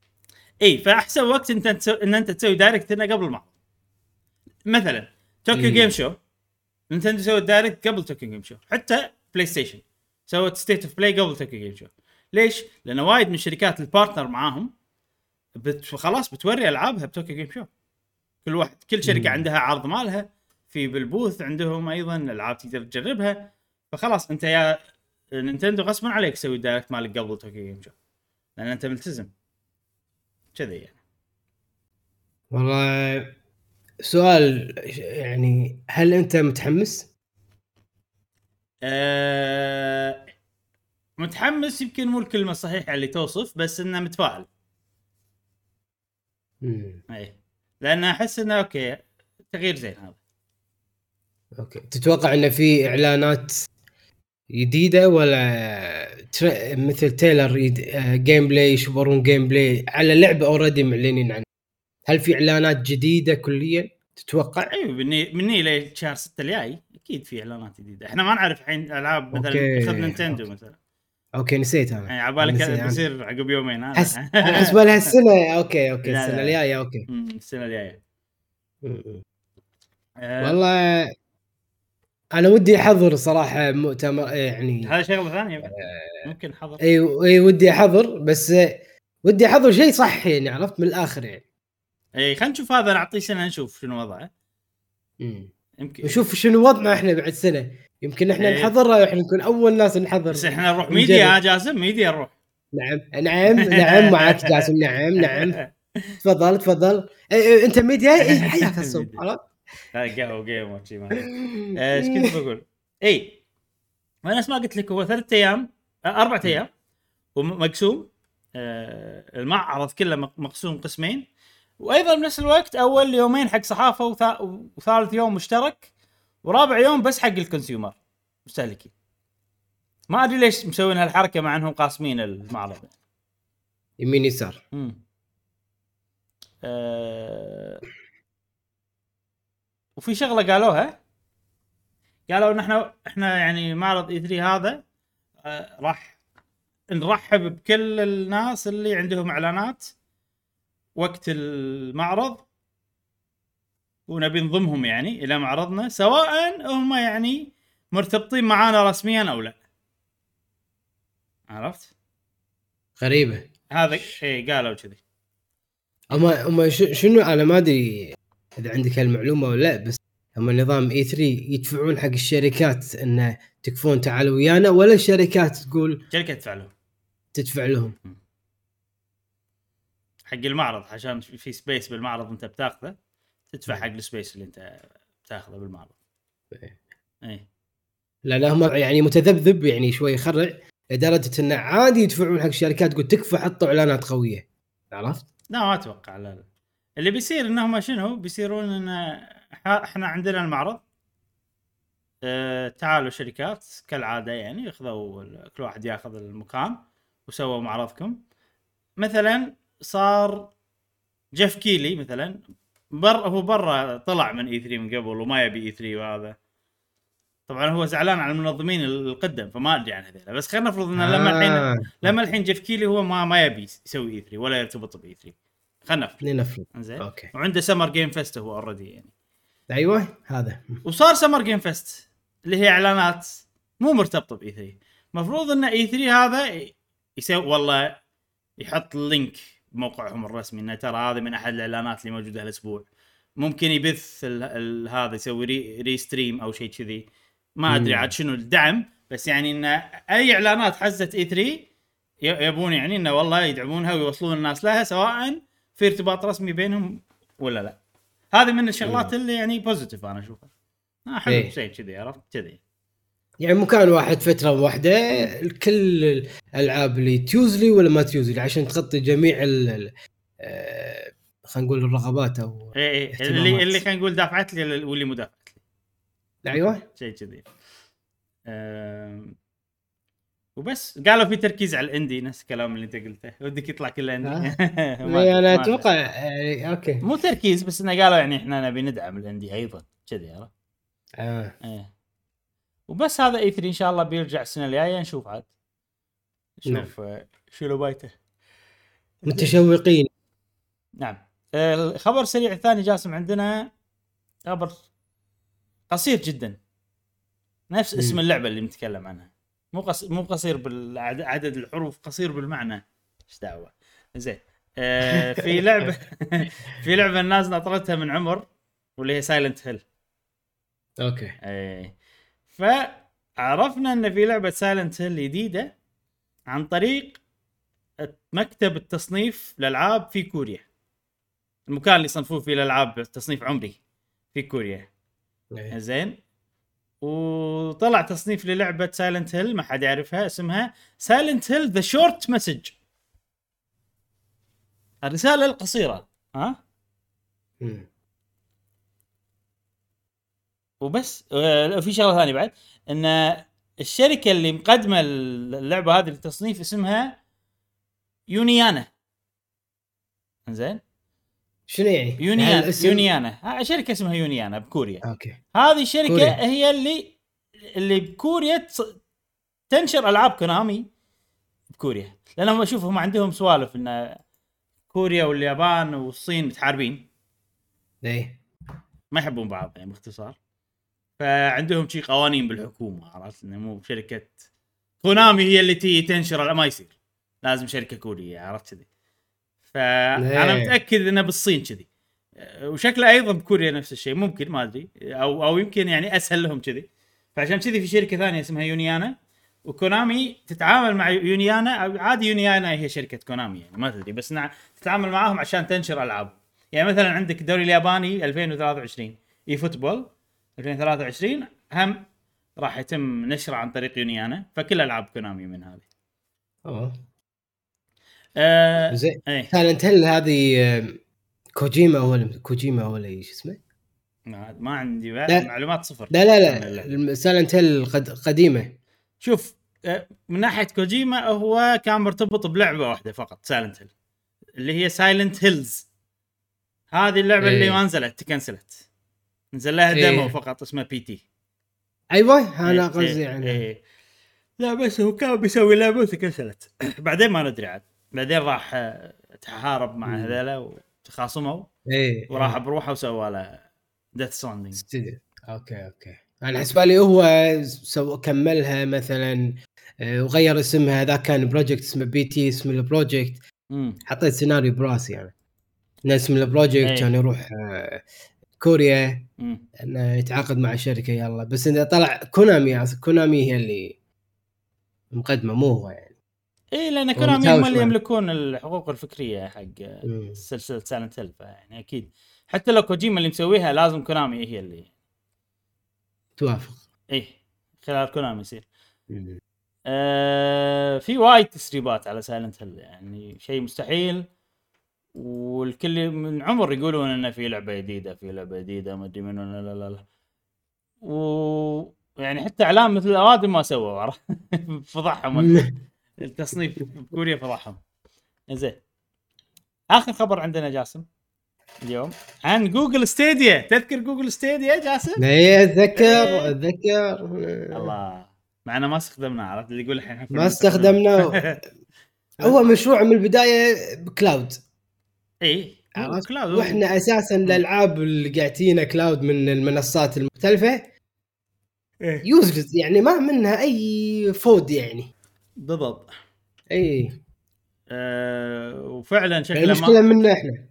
اي فأحسن وقت أنت. إن أنت تسوي Direct هنا قبل المعرض مثلا طوكيو. Game Show Nintendo سوت Direct قبل طوكيو Game Show. حتى PlayStation سوت State of Play قبل طوكيو Game Show. ليش؟ لأن وايد من الشركات ال partner معاهم بت... خلاص بتوري ألعابها بطوكيو Game Show. كل واحد كل شركة. عندها عرض مالها في بال booth عندهم أيضا ألعاب تقدر تجربها. فخلاص أنت يا Nintendo غصبا عليك تسوي ال Direct مالك قبل طوكيو Game Show. لأن أنت ملتزم. كذي يعني. والله سؤال يعني هل أنت متحمس؟ أه... متحمس يمكن مو الكلمة الصحيحة اللي توصف بس إنه متفائل. مم. اي لأن أحس إنه أوكي تغيير زين هذا. أوكي. تتوقع انه في إعلانات جديدة ولا تر... مثل trailer يد... gameplay يشبرون gameplay على لعبة already معلنين عنها؟ هل في إعلانات جديدة كليا تتوقع؟ أيوه مني مني لشهر 6 الجاي؟ أكيد في إعلانات جديدة. إحنا ما نعرف الحين ألعاب مثلا أوكي. خذ Nintendo. مثلا. أوكي نسيت أنا. يعني عبالك نسيت أنا. بيصير عقب يومين هذا. حس أحس بالها السنة. أوكي أوكي السنة. الجاية أوكي. السنة الجاية. والله أنا ودي أحضر صراحة مؤتمر يعني هذا شغلة ثانية. بعد. ممكن حضر. اي اي ودي أحضر بس ودي أحضر شيء صح يعني عرفت؟ من الآخر يعني. اي خلينا نشوف هذا نعطيه سنة نشوف شنو وضعه مم. يمكن نشوف شنو وضعنا إحنا بعد سنة يمكن إحنا إيه. نحضرها وإحنا نكون أول ناس نحضر بس إحنا نروح. ميديا ها جاسم ميديا نروح نعم نعم نعم معك جاسم نعم نعم تفضل تفضل إيه إيه أنت ميديا اي حياك الصوب. عرفت؟ قهوة game وشي ما عليك. آه، إيش كنت بقول؟ اي وأنا نفس ما قلت لك هو ثلاث أيام آه، أربع أيام ومقسوم آه، المعرض كله مق- مقسوم قسمين وأيضا بنفس الوقت أول يومين حق صحافة وثا- وثالث يوم مشترك ورابع يوم بس حق الكونسيومر مستهلكين. ما أدري ليش مسوين هالحركة مع أنهم قاسمين المعرض. يمين يسار. أه... وفي شغلة قالوها. قالوا إن إحنا يعني معرض اي 3 هذا آه راح نرحب بكل الناس اللي عندهم إعلانات وقت المعرض ونبي نضمهم يعني إلى معرضنا سواء هم يعني مرتبطين معانا رسميا أو لا. عرفت؟ غريبة. هذا اي قالوا كذي. هم ش- شنو أنا ما أدري إذا عندك هالمعلومة ولا لا بس هم نظام إي 3 يدفعون حق الشركات إنه تكفون تعالوا ويانا ولا الشركات تقول شركة تدفع لهم. تدفع لهم. حق المعرض عشان في space بالمعرض انت بتاخذه تدفع. حق ال space اللي انت بتاخذه بالمعرض. إيه. اي لا لا هم يعني متذبذب يعني شوي يخرع لدرجة انه عادي يدفعون حق الشركات تقول تكفى حطوا إعلانات قوية. عرفت؟ لا ما أتوقع لا لا. اللي بيصير انهم شنو؟ بيصيرون إن إحنا عندنا المعرض. آه تعالوا شركات كالعادة يعني ياخذوا ال- كل واحد ياخذ المكان وسووا معرضكم. مثلا صار Geoff Keighley مثلا. بر هو برا طلع من E3 من قبل وما يبي E3 وهذا. طبعا هو زعلان على المنظمين القدم فما أدري عن هذول بس خلينا نفرض ان لما الحين آه، لما الحين Geoff Keighley هو ما ما يبي يسوي E3 ولا يرتبط ب E3 خلينا نفرض. لنفرض زين أوكي. وعنده Summer Game Fest هو already يعني. أيوه هذا. وصار Summer Game Fest اللي هي إعلانات مو مرتبطة ب E3 المفروض إن E3 هذا يسوي والله يحط link بموقعهم الرسمي إنه ترى هذه من أحد الإعلانات اللي موجودة هالأسبوع. ممكن يبث هذا يسوي re, re-stream أو شيء كذي. ما أدري. عاد شنو الدعم بس يعني إن أي إعلانات حزت E3 ي- يبون يعني إنه والله يدعمونها ويوصلون الناس لها سواء في ارتباط رسمي بينهم ولا لا. هذه من الشغلات اللي يعني positive أنا أشوفها. آه حلو إيه. شيء كذي عرفت؟ كذي. يعني مكان واحد فترة واحدة كل الألعاب اللي تجوزلي ولا ما تجوزلي عشان تغطي جميع ال آه، خلينا نقول الرغبات أو اي اي اهتمامات. اللي اللي خلينا نقول دافعت لي واللي مو دافعت لي. أيوه. شيء كذي. وبس. قالوا في تركيز على ال indie نفس الكلام اللي أنت قلته. ودك يطلع كله indie أدري، يعني أنا. أتوقع يعني أوكي. مو تركيز بس إنه قالوا يعني إحنا نبي ندعم الاندي أيضا. كذي عرفت؟ آه. إيه. وبس هذا إي 3 إن شاء الله بيرجع السنة الجاية. نشوف عاد. نشوف آه، شنو بايته. متشوقين. نعم. الخبر السريع الثاني جاسم عندنا خبر قصير جدا. نفس اسم. اللعبة اللي نتكلم عنها. مو قص... مو قصير بالعدد الحروف قصير بالمعنى. إيش دعوة؟ زين. آه في لعبة في لعبة الناس ناطرتها من عمر واللي هي Silent Hill أوكي. إيه. فعرفنا أن في لعبة Silent Hill جديدة عن طريق مكتب التصنيف الالعاب في كوريا. المكان اللي يصنفون فيه الالعاب تصنيف عمري في كوريا. إيه. زين. وطلع تصنيف للعبة Silent Hill ما حد يعرفها اسمها Silent Hill The Short Message الرسالة القصيرة ها؟ مم. وبس آه، في شغلة ثانية بعد إن الشركة اللي مقدمة اللعبة هذه للتصنيف اسمها يونيانا. زين شنو يعني؟ يونيانا الاسم- يونيانا. شركة اسمها يونيانا بكوريا. أوكي. هذه الشركة كوريا. هي اللي اللي بكوريا تص- تنشر ألعاب كونامي بكوريا. لأنهم أشوف هم عندهم سوالف إن كوريا واليابان والصين متحاربين. إيه. ما يحبون بعض يعني باختصار. فعندهم شي قوانين بالحكومة عرفت؟ إنه مو شركه كونامي هي اللي تي تنشر ما يصير. لازم شركة كورية عرفت كذي؟ فأنا. متأكد إنه بالصين كذي. وشكله أيضا بكوريا نفس الشيء ممكن ما أدري. أو أو يمكن يعني أسهل لهم كذي. فعشان كذي في شركة ثانية اسمها Uniana و Konami تتعامل مع Uniana عادي Uniana هي شركة Konami يعني ما تدري بس نع- تتعامل معاهم عشان تنشر ألعاب. يعني مثلا عندك الدوري الياباني 2023 eFootball. 2023 هم راح يتم نشره عن طريق Uniana فكل ألعاب Konami من هذه. اوه آه زين. إيه. Silent Hill هذه كوجيما ولا كوجيما ولا إيش اسمه؟ ما, ما عندي لا. معلومات صفر. لا لا لا. Silent Hill قد- قديمة. شوف آه، من ناحية كوجيما هو كان مرتبط بلعبة واحدة فقط Silent Hill اللي هي Silent Hills. هذه اللعبة إيه. اللي ما نزلت ت cancel ت. نزل لها إيه. demo فقط اسمه P.T.. أيوه أنا إيه، قصدي إيه، يعني إيه. لا بس هو كان بيسوي لعبة وت cancel ت. بعدين ما ندري عاد. بعدين راح آه، تحارب مع. هذيلا وتخاصموا. إيه وراح بروحه وسوى له ديث استوديو okay okay. أنا حسب لي هو so كملها مثلا آه، وغير اسمها. ذا كان project اسمه PT اسم ال project. حطيت سيناريو براسي يعني اسم ال project إيه. كان يروح آه، كوريا إنه يتعاقد مع شركة يلا. بس إذا طلع Konami Konami هي اللي مقدمة مو هو يعني. اي لأن Konami هم اللي. يملكون الحقوق الفكرية حق. سلسلة Silent Hill يعني أكيد. حتى لو كوجيما اللي مسويها لازم Konami هي اللي توافق. إيه خلال Konami يصير. آه في وايد تسريبات على Silent Hill يعني شيء مستحيل. والكل من عمر يقولون إنه في لعبة جديدة في لعبة جديدة ما أدري منو لا لا لا, لا. و يعني حتى إعلان مثل الاوادم ما سووا فضحهم. التصنيف بكوريا فضحهم. زين آخر خبر عندنا جاسم اليوم عن Google Stadia. تذكر Google Stadia جاسم؟ اي أتذكر أتذكر. الله. معنا ما استخدمناه عرفت؟ اللي يقول الحين ما استخدمناه. هو مشروع من البداية ب cloud. اي؟ cloud وإحنا أساسا الألعاب اللي قاعدين cloud من المنصات المختلفة. إيه. useless يعني ما منها أي فود يعني. بالضبط. اي أه وفعلا شكله ما المشكلة منا إحنا.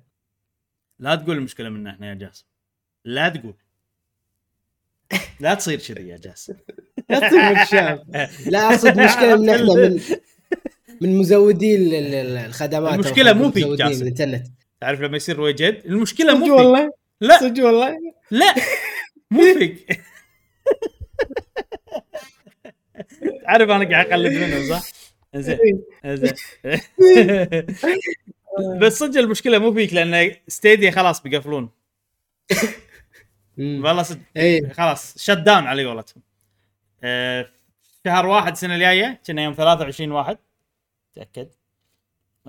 لا تقول المشكلة منا إحنا يا جاسم. لا تقول. لا تصير كذي يا جاسم. لا تصير مكشاف لا أقصد مشكلة من إحنا من من مزودي ال- ال- ال- الخدمات أو المشكلة مو فيك، جاسم. الإنترنت. تعرف لما يصير وجد المشكلة مو فيك. والله؟ لا. صدق والله؟ لا. مو فيك. تعرف أنا قاعد اقلد منه صح؟ زين زين. بس صدق المشكلة مو فيك لأن ستيديا خلاص بيقفلون. والله صدق. اي خلاص شت داون على قولتهم. آه، شهر واحد السنة الجاية كنا يوم 23 واحد. تأكد.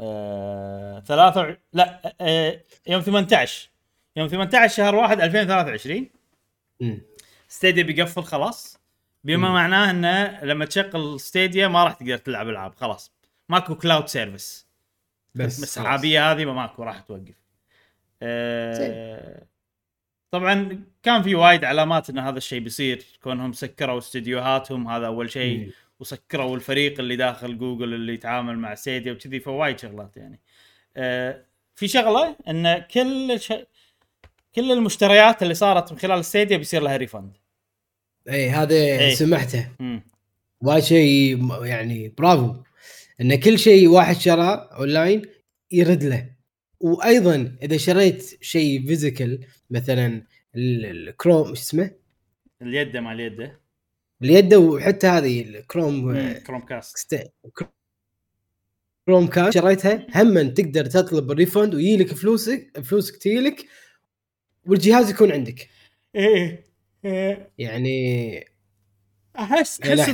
آه، ثلاثة لا آه، يوم 18 يوم 18 شهر واحد 2023 مم. Stadia بيقفل خلاص بما مم. معناه إنه لما تشغل Stadia ما راح تقدر تلعب ألعاب خلاص ماكو cloud service بس. السحابيه هذه ما ماكو راح توقف آه طبعا كان في وايد علامات إن هذا الشيء بيصير كونهم سكروا استديوهاتهم هذا أول شيء. وسكروا الفريق اللي داخل جوجل اللي يتعامل مع Stadia وكذي فوايد شغلات يعني. آه في شغلة إن كل ش... كل المشتريات اللي صارت من خلال Stadia بيصير لها refund إي هذا إي. سمعته. وايد شيء يعني برافو. إن كل شيء واحد شراه اونلاين يرد له. وأيضا إذا شريت شيء physical مثلا ال- الكروم إيش اسمه؟ اليد مع اليد اليد وحتى هذه ال Chrome Chromecast Chromecast شريتها هم تقدر تطلب ال refund ويجيلك فلوسك فلوسك تجيلك والجهاز يكون عندك. إيه إيه. يعني احس أحس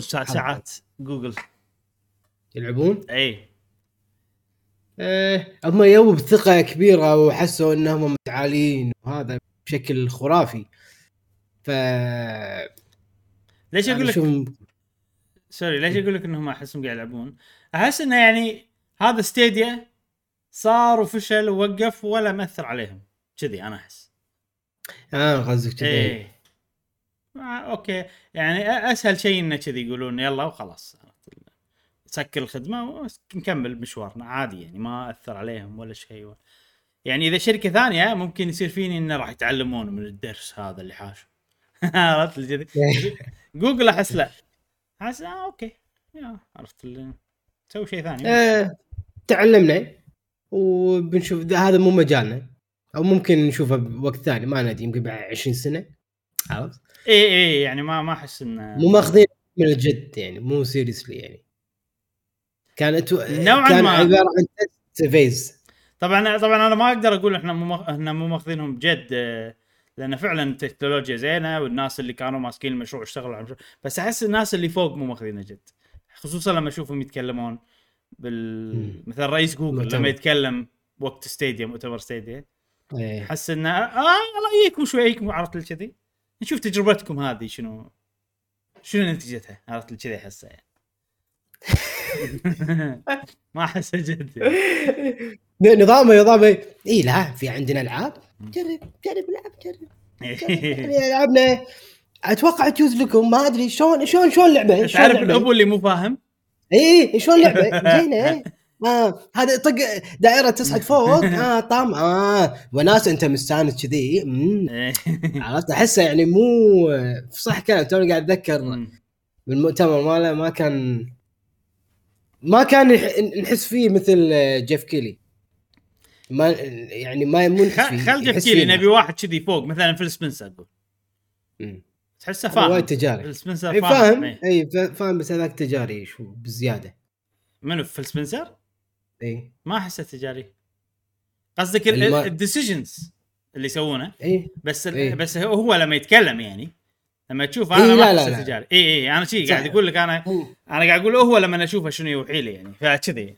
سا- ساعات جوجل يلعبون؟ اي آه، هم يوم بثقة كبيرة وحسوا إنهم متعالين وهذا بشكل خرافي. ف ليش أقول لك sorry ليش أقول لك إنهم احسهم قاعد يلعبون؟ أحس إنه يعني هذا Stadia صار وفشل ووقف ولا مأثر عليهم. كذي أنا أحس. آه قصدك كذي. إيه. آه، okay. يعني أسهل شيء إنه كذي يقولون يلا وخلاص. سكر الخدمة ونكمل مشوارنا. عادي يعني ما أثر عليهم ولا شيء. يعني إذا شركة ثانية ممكن يصير فيني إنه راح يتعلمون من الدرس هذا اللي حاشه عرفت كذي؟ جوجل أحس لا. أحس آه okay. يا عرفت اللي تسوي شيء ثاني. آه، تعلمنا وبنشوف هذا مو مجالنا. أو ممكن نشوفه بوقت ثاني ما ندري يمكن بعد 20 سنة. عرفت؟ إي إي يعني ما ما أحس إنه مو ماخذين من الجد يعني مو seriously يعني. كانت نوعاً كان ما. عبارة عن test phase طبعا طبعا أنا ما أقدر أقول إحنا مو إحنا مو ماخذينهم بجد آه، لأن فعلا التكنولوجيا زينة والناس اللي كانوا ماسكين المشروع اشتغلوا على المشروع بس أحس الناس اللي فوق مو ماخذينه جد خصوصا لما أشوفهم يتكلمون بال. مثلا رئيس جوجل. لما يتكلم وقت Stadia مؤتمر Stadia إيه. أحس إنه آه رايكم شويكم عرفت لي كذي نشوف تجربتكم هذه شنو شنو نتيجتها عرفت لي كذي أحسها يعني ما احسه جد يعني. نظامه نظامه اي لا في عندنا ألعاب جرب جرب العب جرب. يعني لعبنا أتوقع تجوز لكم ما أدري شلون شلون شلون لعبة؟ تعرف؟ الأبو اللي مو فاهم؟ اي اي شلون لعبة؟ زينه آه هذا طق دائرة تصعد فوق. آه طام. آه وناس أنت مستانس كذي. إيه. عرفت؟ أحسه يعني مو صح كان توني قاعد أتذكر. بالمؤتمر ماله ما كان ما كان نحس فيه مثل جيف كيلي. ما يعني ما مو نحس خل تحكي لي. نبي واحد كذي فوق مثلا فيل سبنسر. تحسه فاهم وايد تجاري فيل سبنسر أي فاهم إيه. أي فا- فاهم بس هذاك تجاري شو بزيادة منو فيل سبنسر؟ إي ما أحسه تجاري قصدك الديسيجنز اللي يسوونه إي بس إيه. بس هو لما يتكلم يعني لما تشوف إيه، أنا لا، ما لا، لا. تجاري إي إي أنا شي قاعد. أقول لك أنا أنا قاعد أقول هو لما اشوفه شنو يوحي لي يعني فكذي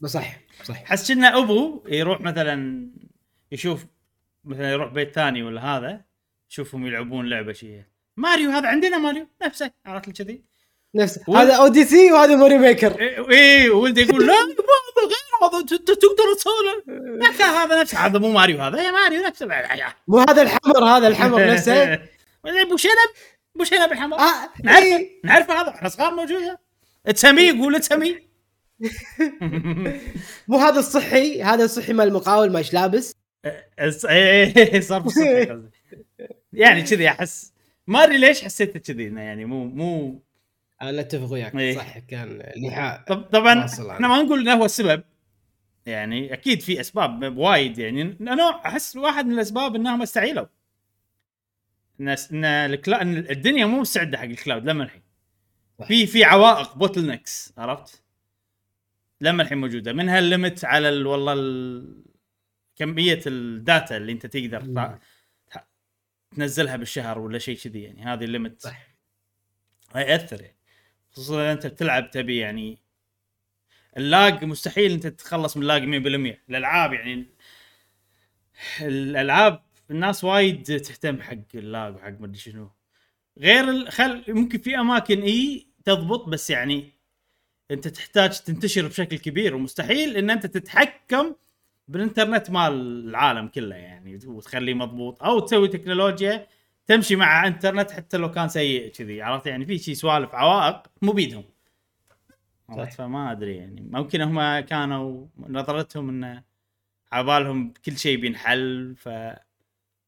بس صح صح احس كنا ابو يروح مثلا يشوف مثلا يروح بيت ثاني ولا هذا يشوفهم يلعبون لعبة شيء ماريو هذا عندنا ماريو؟ نفسه عرفت لي كذي؟ نفس. و- هذا اوديسي وهذا ماري ميكر. اي إيه، وولده يقول لا هذا غير هذا تقدر يا أخي هذا نفسه. هذا مو ماريو هذا. يا ماريو نفسه. مو هذا الحمر هذا الحمر نفسه. أبو شنب أبو شنب الحمر. آه نعرفه. نعرفه هذا إحنا صغار موجوده تسميه يقول تسميه. مو هذا الصحي هذا الصحي مال المقاول ما إيش لابس الص- إيه، إيه، صار بالصحي قصدي. يعني كذي أحس ما أدري ليش حسيته كذي يعني مو مو أنا أتفق وياك إيه. صح كان لحاء طب طبعا إحنا ما نقول إنه هو السبب يعني أكيد في أسباب وايد يعني أنا أحس واحد من الأسباب إنهم استعيلوا الناس إن الكلا... الدنيا مو مستعده حق ال cloud لما الحين. في في عوائق bottlenecks عرفت؟ لما الحين موجودة. منها ال limit على ال... والله ال... كمية ال data اللي انت تقدر ت- تنزلها بالشهر ولا شيء كذي يعني. هذه الليمت صح. ياثر يعني. خصوصا إذا أنت بتلعب تبي يعني اللاج مستحيل أنت تتخلص من اللاج 100% الألعاب يعني الألعاب الناس وايد تهتم حق اللاج وحق مدري شنو. غير ال... خل ممكن في أماكن إي تضبط بس يعني انت تحتاج تنتشر بشكل كبير ومستحيل إن أنت تتحكم بالإنترنت مال العالم كله يعني وتخليه مضبوط أو تسوي تكنولوجيا تمشي مع إنترنت حتى لو كان سيء كذي عرفت يعني؟ في شي سوالف عوائق مو بيدهم. عرفت؟ فما أدري يعني. ممكن هم كانوا نظرتهم انه عبالهم كل شيء بينحل ف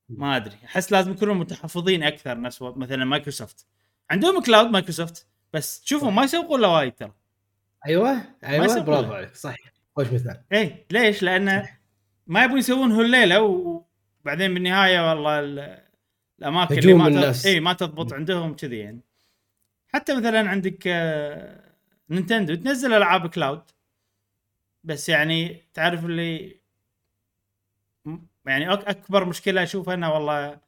ما أدري. أحس لازم يكونوا متحفظين أكثر نفس مثلا مايكروسوفت. عندهم cloud مايكروسوفت بس شوفهم ما يسوقون له وايد ترى. أيوه أيوه برافو. عليك صح خوش مثال. إيه ليش؟ لأن ما يبون يسوون الليلة وبعدين بالنهاية والله ال- الأماكن اللي هجوم ما الناس. تض... اي ما تضبط عندهم كذي يعني. حتى مثلا عندك آه، نينتندو تنزل ألعاب cloud. بس يعني تعرف اللي يعني أكبر مشكلة اشوفها انه والله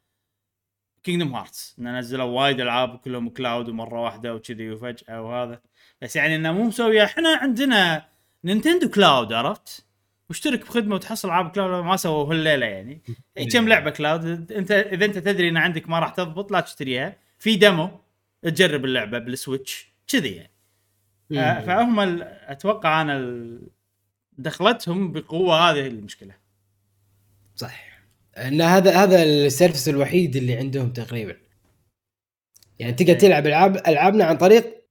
Kingdom Hearts انه نزلوا وايد ألعاب كلهم cloud ومرة واحدة وكذي وفجأة وهذا. بس يعني إنه مو مسويه إحنا عندنا نينتندو cloud عرفت؟ واشترك بخدمة وتحصل ألعاب cloud ما سووا هالليلة يعني. إيه، كم لعبة cloud؟ أنت إذا أنت تدري إن عندك ما راح تضبط لا تشتريها. في demo تجرب اللعبة بال Switch كذي يعني. آه، فهم أتوقع أنا دخلتهم بقوة هذه المشكلة. صح. إن هذا هذا ال service الوحيد اللي عندهم تقريبا. يعني تقدر إيه. تلعب ألعاب ألعابنا عن طريق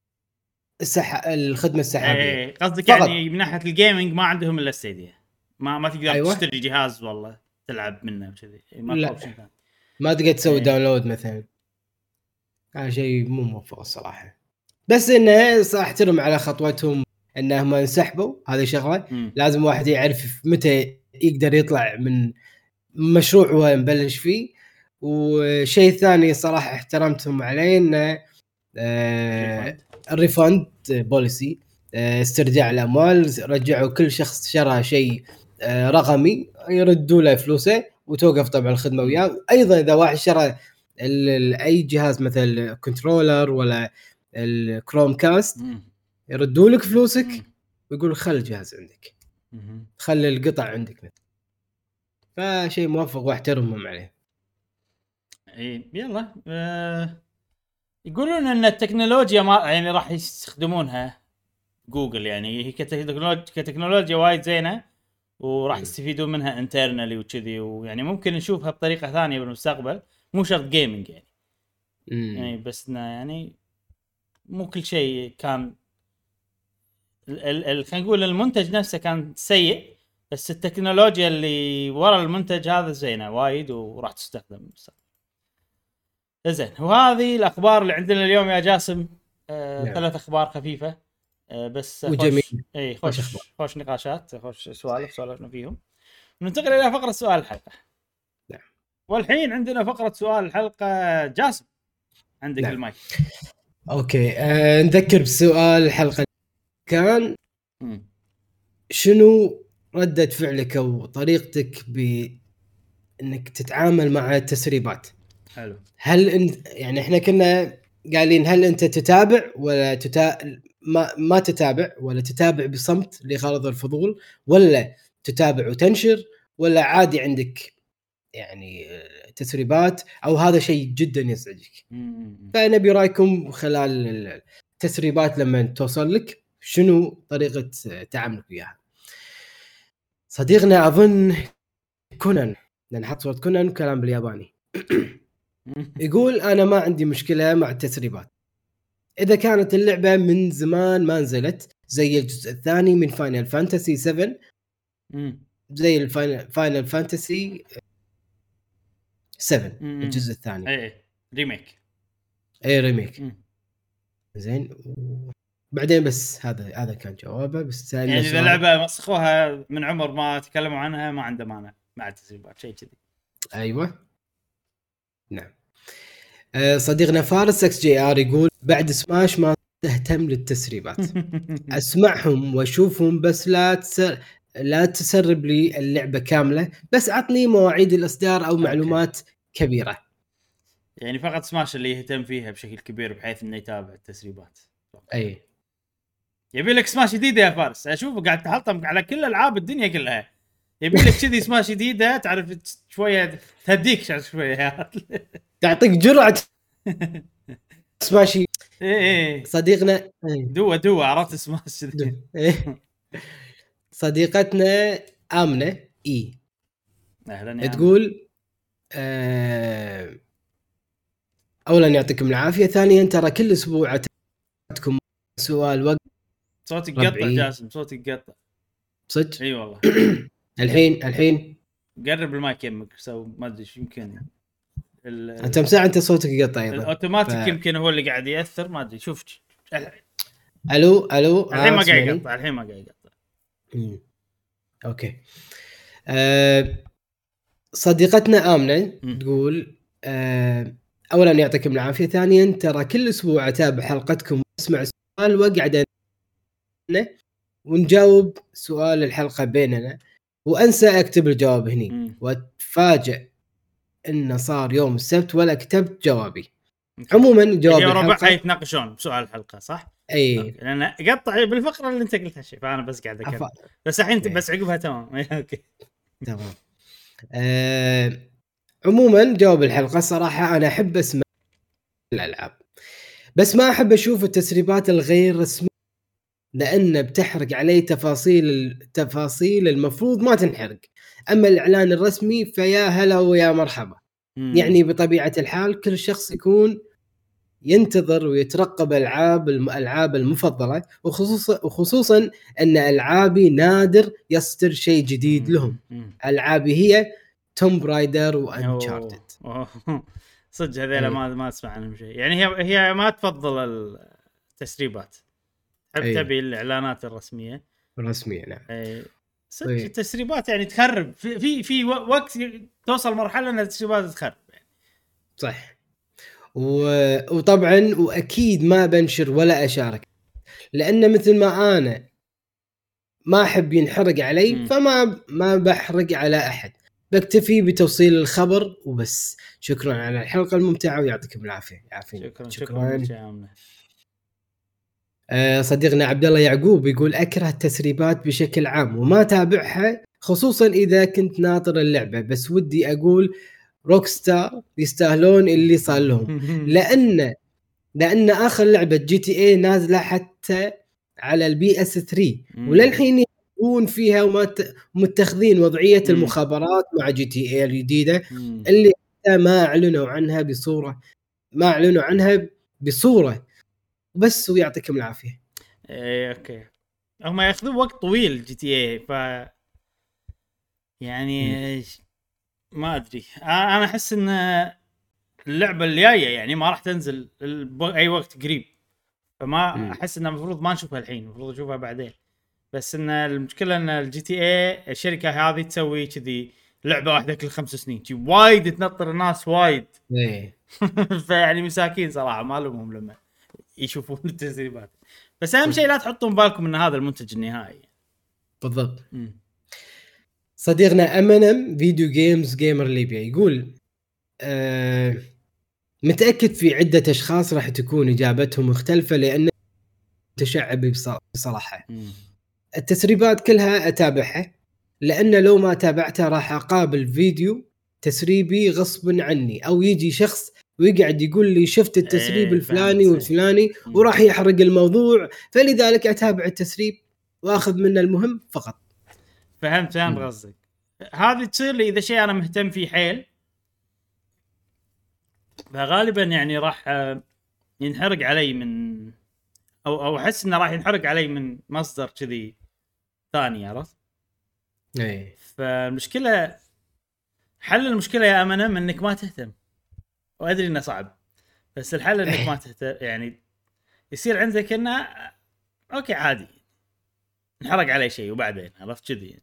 السح... الخدمة السحابية إيه قصدك فقط. يعني من ناحية ال gaming ما عندهم إلا Stadia ما ما تقدر أيوة. تشتري جهاز والله تلعب منه كذي ما لا. ما تقدر تسوي إيه. download مثلا هذا شيء مو موفق الصراحة بس إنه أحترم على خطوتهم انهم انسحبوا هذه شغلة. لازم واحد يعرف متى يقدر يطلع من مشروع هو مبلش فيه وشيء ثاني صراحة احترمتهم عليه إنه آه ال refund policy آه، استرجاع الأموال رجعوا كل شخص شرى شيء آه، رقمي يردوا له فلوسه وتوقف طبعا الخدمة وياه أيضا إذا واحد شرى أي جهاز مثل controller ولا ال Chromecast. يردوا لك فلوسك. ويقول خل الجهاز عندك. خلي القطع عندك فشيء موفق واحترمهم عليه اي يلا آه يقولون إن التكنولوجيا ما يعني راح يستخدمونها جوجل يعني هي كتكنولوجيا كتكنولوجيا وايد زينة وراح. يستفيدون منها internally وكذي ويعني ممكن نشوفها بطريقة ثانية بالمستقبل مو شرط gaming يعني مم. يعني بس يعني مو كل شيء كان ال- ال- ال- خلينا نقول المنتج نفسه كان سيء بس التكنولوجيا اللي ورا المنتج هذا زينة وايد وراح تستخدم بالمستقبل. زين وهذه الأخبار اللي عندنا اليوم يا جاسم آه نعم. ثلاث أخبار خفيفة آه بس وجميل. خوش إي خوش أخبار. خوش نقاشات خوش سوالف سولفنا فيهم ننتقل إلى فقرة سؤال الحلقة نعم. والحين عندنا فقرة سؤال الحلقة جاسم عندك نعم. المايك أوكي آه نذكر بسؤال الحلقة كان. شنو ردة فعلك أو طريقتك بإنك تتعامل مع التسريبات؟ حلو. هل انت يعني إحنا كنا قايلين هل انت تتابع ولا تتا... ما ما تتابع ولا تتابع بصمت لغرض الفضول ولا تتابع وتنشر ولا عادي عندك يعني تسريبات أو هذا شيء جدا يزعجك. فنبي رايكم خلال التسريبات لما توصل لك شنو طريقة تعاملك وياها. صديقنا أظن كونان لأن حط صوره كونان كلام بالياباني. يقول أنا ما عندي مشكلة مع التسريبات إذا كانت اللعبة من زمان ما نزلت زي الجزء الثاني من Final Fantasy 7 مم. زي ال Final Final Fantasy 7 مم. الجزء الثاني اي remake اي remake. زين بعدين بس هذا هذا كان جوابه بس يعني إذا. لعبة مسخوها من عمر ما تكلموا عنها ما عنده مانع مع التسريبات شيء كذي أيوه نعم. آه، صديقنا فارس XGR يقول بعد سماش ما تهتم للتسريبات. أسمعهم وأشوفهم بس لا تسر... لا تسرب لي اللعبة كاملة بس عطني مواعيد الإصدار أو معلومات كبيرة. يعني فقط سماش اللي يهتم فيها بشكل كبير بحيث إنه يتابع التسريبات. أي. يبي لك سماش جديده يا فارس. أشوفه قاعد تحطم على كل ألعاب الدنيا كلها. يبي لك كذي سماش جديدة تعرف شوية تهديك شوية تعطيك جرعة سماشي إيه إيه صديقنا إيه. دوا دوا عرفت سماش. إيه. صديقتنا آمنة إي أهلا يا تقول آه اولا يعطيكم العافية ثانيا ترى كل أسبوع عندكم سؤال وقت صوتك قطع. جاسم صوتك قطع صدق إي والله الحين الحين. قرب المايك يمك سو ما أدري إيش يمكن. أنت مساء أنت صوتك يقطع أيضا الأوتوماتيك ف- يمكن هو اللي قاعد يأثر ما أدري شوف. الحين ألو ألو ما قاعد تسمعني؟ يقطع الحين ما قاعد يقطع. أوكي. آه صديقتنا آمنة. تقول آه اولا يعطيكم العافية ثانيا ترى كل أسبوع أتابع حلقتكم وأسمع السؤال وأقعد ونجاوب سؤال الحلقة بيننا. وأنسى أكتب الجواب هني. وأتفاجئ انه صار يوم السبت ولا كتبت جوابي. عموما جواب هي وربعها الحلقة يتناقشون بسؤال الحلقة صح؟ إي. لأن قطع بالفقرة اللي أنت قلتها شيء فأنا بس قاعد أكمل. بس الحين. بس عقبها تمام. أوكي. تمام. آه عموما جواب الحلقة صراحة أنا أحب أسمع الألعاب. بس ما أحب أشوف التسريبات الغير رسمية. لأن بتحرق علي تفاصيل التفاصيل المفروض ما تنحرق أما الإعلان الرسمي فيا هلا ويا مرحبا مم. يعني بطبيعة الحال كل شخص يكون ينتظر ويترقب ألعاب الالعاب المفضلة وخصوصا وخصوصا أن ألعابي نادر يصدر شيء جديد لهم. ألعابي هي توم برايدر وانشارتد. صدق هذيلا إيه. ما ما أسمع عنهم شيء يعني هي هي ما تفضل التسريبات تحب إيه. تبي الإعلانات الرسمية؟ رسميا نعم. إيه. صدق إيه. التسريبات يعني تخرب. في في, وقت توصل مرحلة إن التسريبات تخرب صح. و... وطبعا وأكيد ما بنشر ولا أشارك. لأن مثل ما أنا ما أحب ينحرق علي مم. فما ما بحرق على أحد. بكتفي بتوصيل الخبر وبس. شكرا على الحلقة الممتعة ويعطيكم العافية. يعافينا شكرا شكرا. آه، صديقنا عبد الله يعقوب يقول أكره التسريبات بشكل عام وما تابعها خصوصا إذا كنت ناطر اللعبة بس ودي أقول Rockstar يستاهلون اللي صار لهم لأن لأن آخر لعبة GTA نازلة حتى على ال PS 3 مم. وللحين يلعبون فيها وما ت- متخذين وضعية. المخابرات مع GTA الجديدة. اللي ما أعلنوا عنها بصوره ما أعلنوا عنها بصورة بس ويعطيكم العافية. إيه okay. هم ياخذون وقت طويل GTA ف يعني ما أدري. أنا أحس إن اللعبة الجاية يعني ما راح تنزل بأي وقت قريب. فما. أحس انه المفروض ما نشوفها الحين المفروض نشوفها بعدين. بس إن المشكلة إن ال GTA الشركة هذه تسوي كذي لعبة واحدة كل خمس سنين. وايد تنطر الناس وايد. إيه. فيعني مساكين صراحة ما لومهم لما. يشوفون التسريبات. بس أهم شيء لا تحطون بالكم إن هذا المنتج النهائي. بالضبط. مم. صديقنا امنم video games gamer ليبيا يقول آه متأكد في عدة أشخاص راح تكون إجابتهم مختلفة لأن متشعب بص- بصراحة. التسريبات كلها أتابعها لأن لو ما تابعتها راح أقابل فيديو تسريبي غصبا عني أو يجي شخص ويقعد يقول لي شفت التسريب إيه، الفلاني فهمت. والفلاني. وراح يحرق الموضوع فلذلك أتابع التسريب وأخذ منه المهم فقط فهمت فهمت. قصدك هذه تصير لي إذا شيء أنا مهتم فيه حيل فغالبا يعني راح آه، ينحرق علي من أو أو أحس إنه راح ينحرق علي من مصدر كذي ثاني عرفت؟ إيه فالمشكلة حل المشكلة يا امنم إنك ما تهتم وأدري إنه صعب. بس الحل إنك ما تهتم يعني يصير عندك إنه أوكي عادي. انحرق علي شيء وبعدين عرفت كذي؟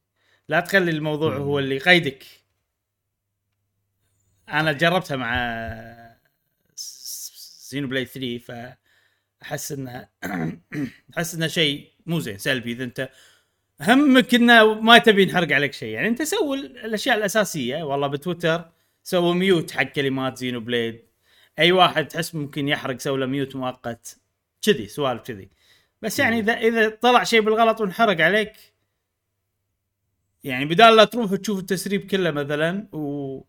لا تخلي الموضوع هو اللي يقيدك. أنا جربتها مع زينوبليد 3 فأحس إنه أحس إنه شيء مو زين سلبي. إذا أنت همك إنه ما تبي ينحرق عليك شيء. يعني أنت سوي الأشياء الأساسية والله بتويتر سوي mute حق كلمات زينوبليد. أي واحد تحس ممكن يحرق سوي له mute مؤقت. كذي سوالف كذي. بس يعني إذا إذا طلع شيء بالغلط وانحرق عليك يعني بدال لا تروح تشوف التسريب كله مثلا و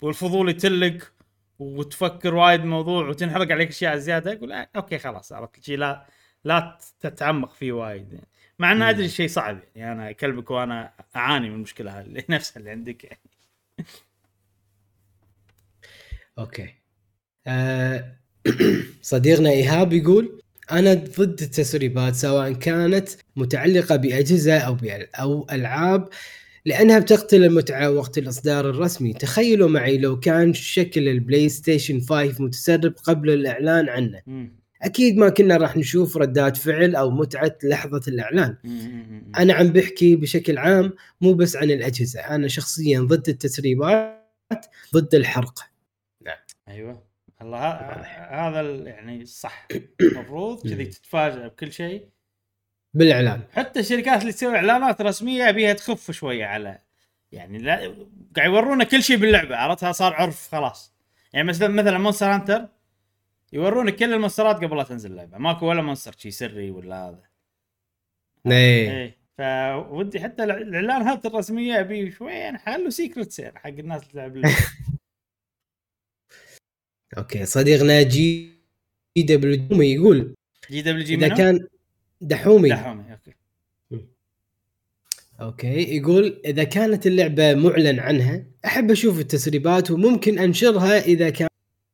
والفضول يتلك وتفكر وايد بالموضوع وتنحرق عليك أشياء زيادة أقول آه، أوكي خلاص عرفت شيء لا لا تتعمق فيه وايد. يعني. مع ان أدري شيء صعب يعني أنا قلبك وأنا أعاني من المشكلة هذه نفسها اللي عندك يعني. أوكي. آه صديقنا إيهاب يقول أنا ضد التسريبات سواء كانت متعلقة بأجهزة أو أو ألعاب لأنها بتقتل المتعة وقت الإصدار الرسمي. تخيلوا معي لو كان شكل البلاي ستيشن 5 متسرب قبل الإعلان عنه. أكيد ما كنا راح نشوف ردات فعل أو متعة لحظة الإعلان. أنا عم بحكي بشكل عام مو بس عن الأجهزة. أنا شخصيا ضد التسريبات ضد الحرق. أيوه. الله هذا ال- يعني صح. المفروض كذي تتفاجئ بكل شيء. بالإعلان. حتى الشركات اللي تسوي إعلانات رسمية أبيها تخف شوية على يعني لا قاعد يورونا كل شيء باللعبة عرفتها؟ صار عرف خلاص. يعني مثلا مثلا مونستر هانتر يورونك كل ال monsterات قبل لا تنزل اللعبه ماكو ولا monster شي سري ولا هذا. إيه. إيه. فودي حتى الإعلانات الرسمية أبي شوي خلوا secrets يعني حق الناس اللي تلعب. أوكي صديقنا جي جي دبليو دحومي يقول جي دبليو جي إذا؟ كان دحومي. دحومي أوكي. أوكي يقول إذا كانت اللعبة معلن عنها أحب أشوف التسريبات وممكن أنشرها إذا كان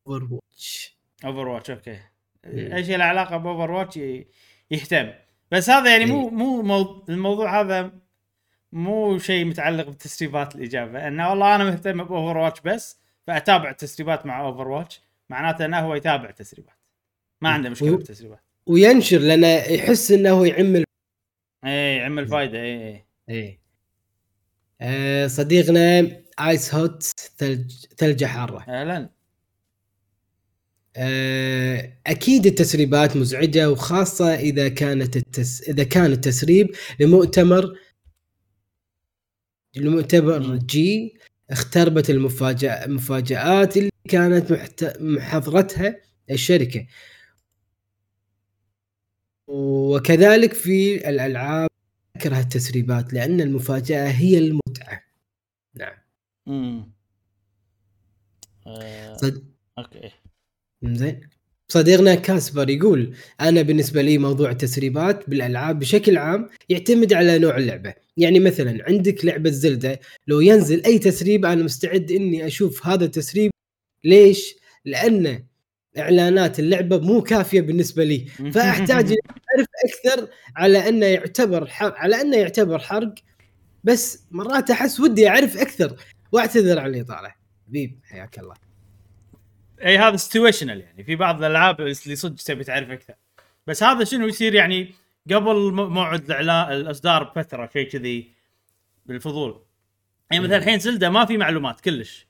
اوفر واتش اوفر واتش أوكي. أي شيء له علاقة باوفر واتش يهتم. بس هذا يعني مو إيه. مو مو الموضوع هذا مو شيء متعلق بتسريبات الإجابة. انه والله أنا مهتم باوفر واتش بس فأتابع التسريبات مع اوفر واتش معناته إنه هو يتابع تسريبات. ما عنده مشكلة بالتسريبات. وينشر لأنه يحس إنه يعم ال- اي عمل فايده اي اي إيه. آه صديقنا ايس هوت ثلج ثلجه حارة. أهلا. آه، أكيد التسريبات مزعجة وخاصة إذا كانت التس... إذا كان التسريب لمؤتمر لمؤتمر. جي اختربت المفاجأ... المفاجآت كانت محت... محضرتها الشركة. وكذلك في الألعاب أكره التسريبات لأن المفاجأة هي المتعة. نعم. امم آه، صد... أوكي. زين. صديقنا كاسبر يقول أنا بالنسبة لي موضوع التسريبات بالألعاب بشكل عام يعتمد على نوع اللعبة. يعني مثلا عندك لعبة زلدة لو ينزل أي تسريب أنا مستعد إني أشوف هذا التسريب ليش؟ لأن إعلانات اللعبة مو كافية بالنسبة لي. فأحتاج أعرف أكثر على أنه يعتبر حرق على أنه يعتبر حرق. بس مرات أحس ودي أعرف أكثر. وأعتذر عن الإطالة. حبيب حياك الله. أي هذا سيتويشنال يعني. في بعض الألعاب اللي صدق تبي تعرف أكثر. بس هذا شنو يصير يعني؟ قبل موعد الاعلان الإصدار بفتره شيء كذي بالفضول. يعني مثلا الحين زلدة ما في معلومات كلش.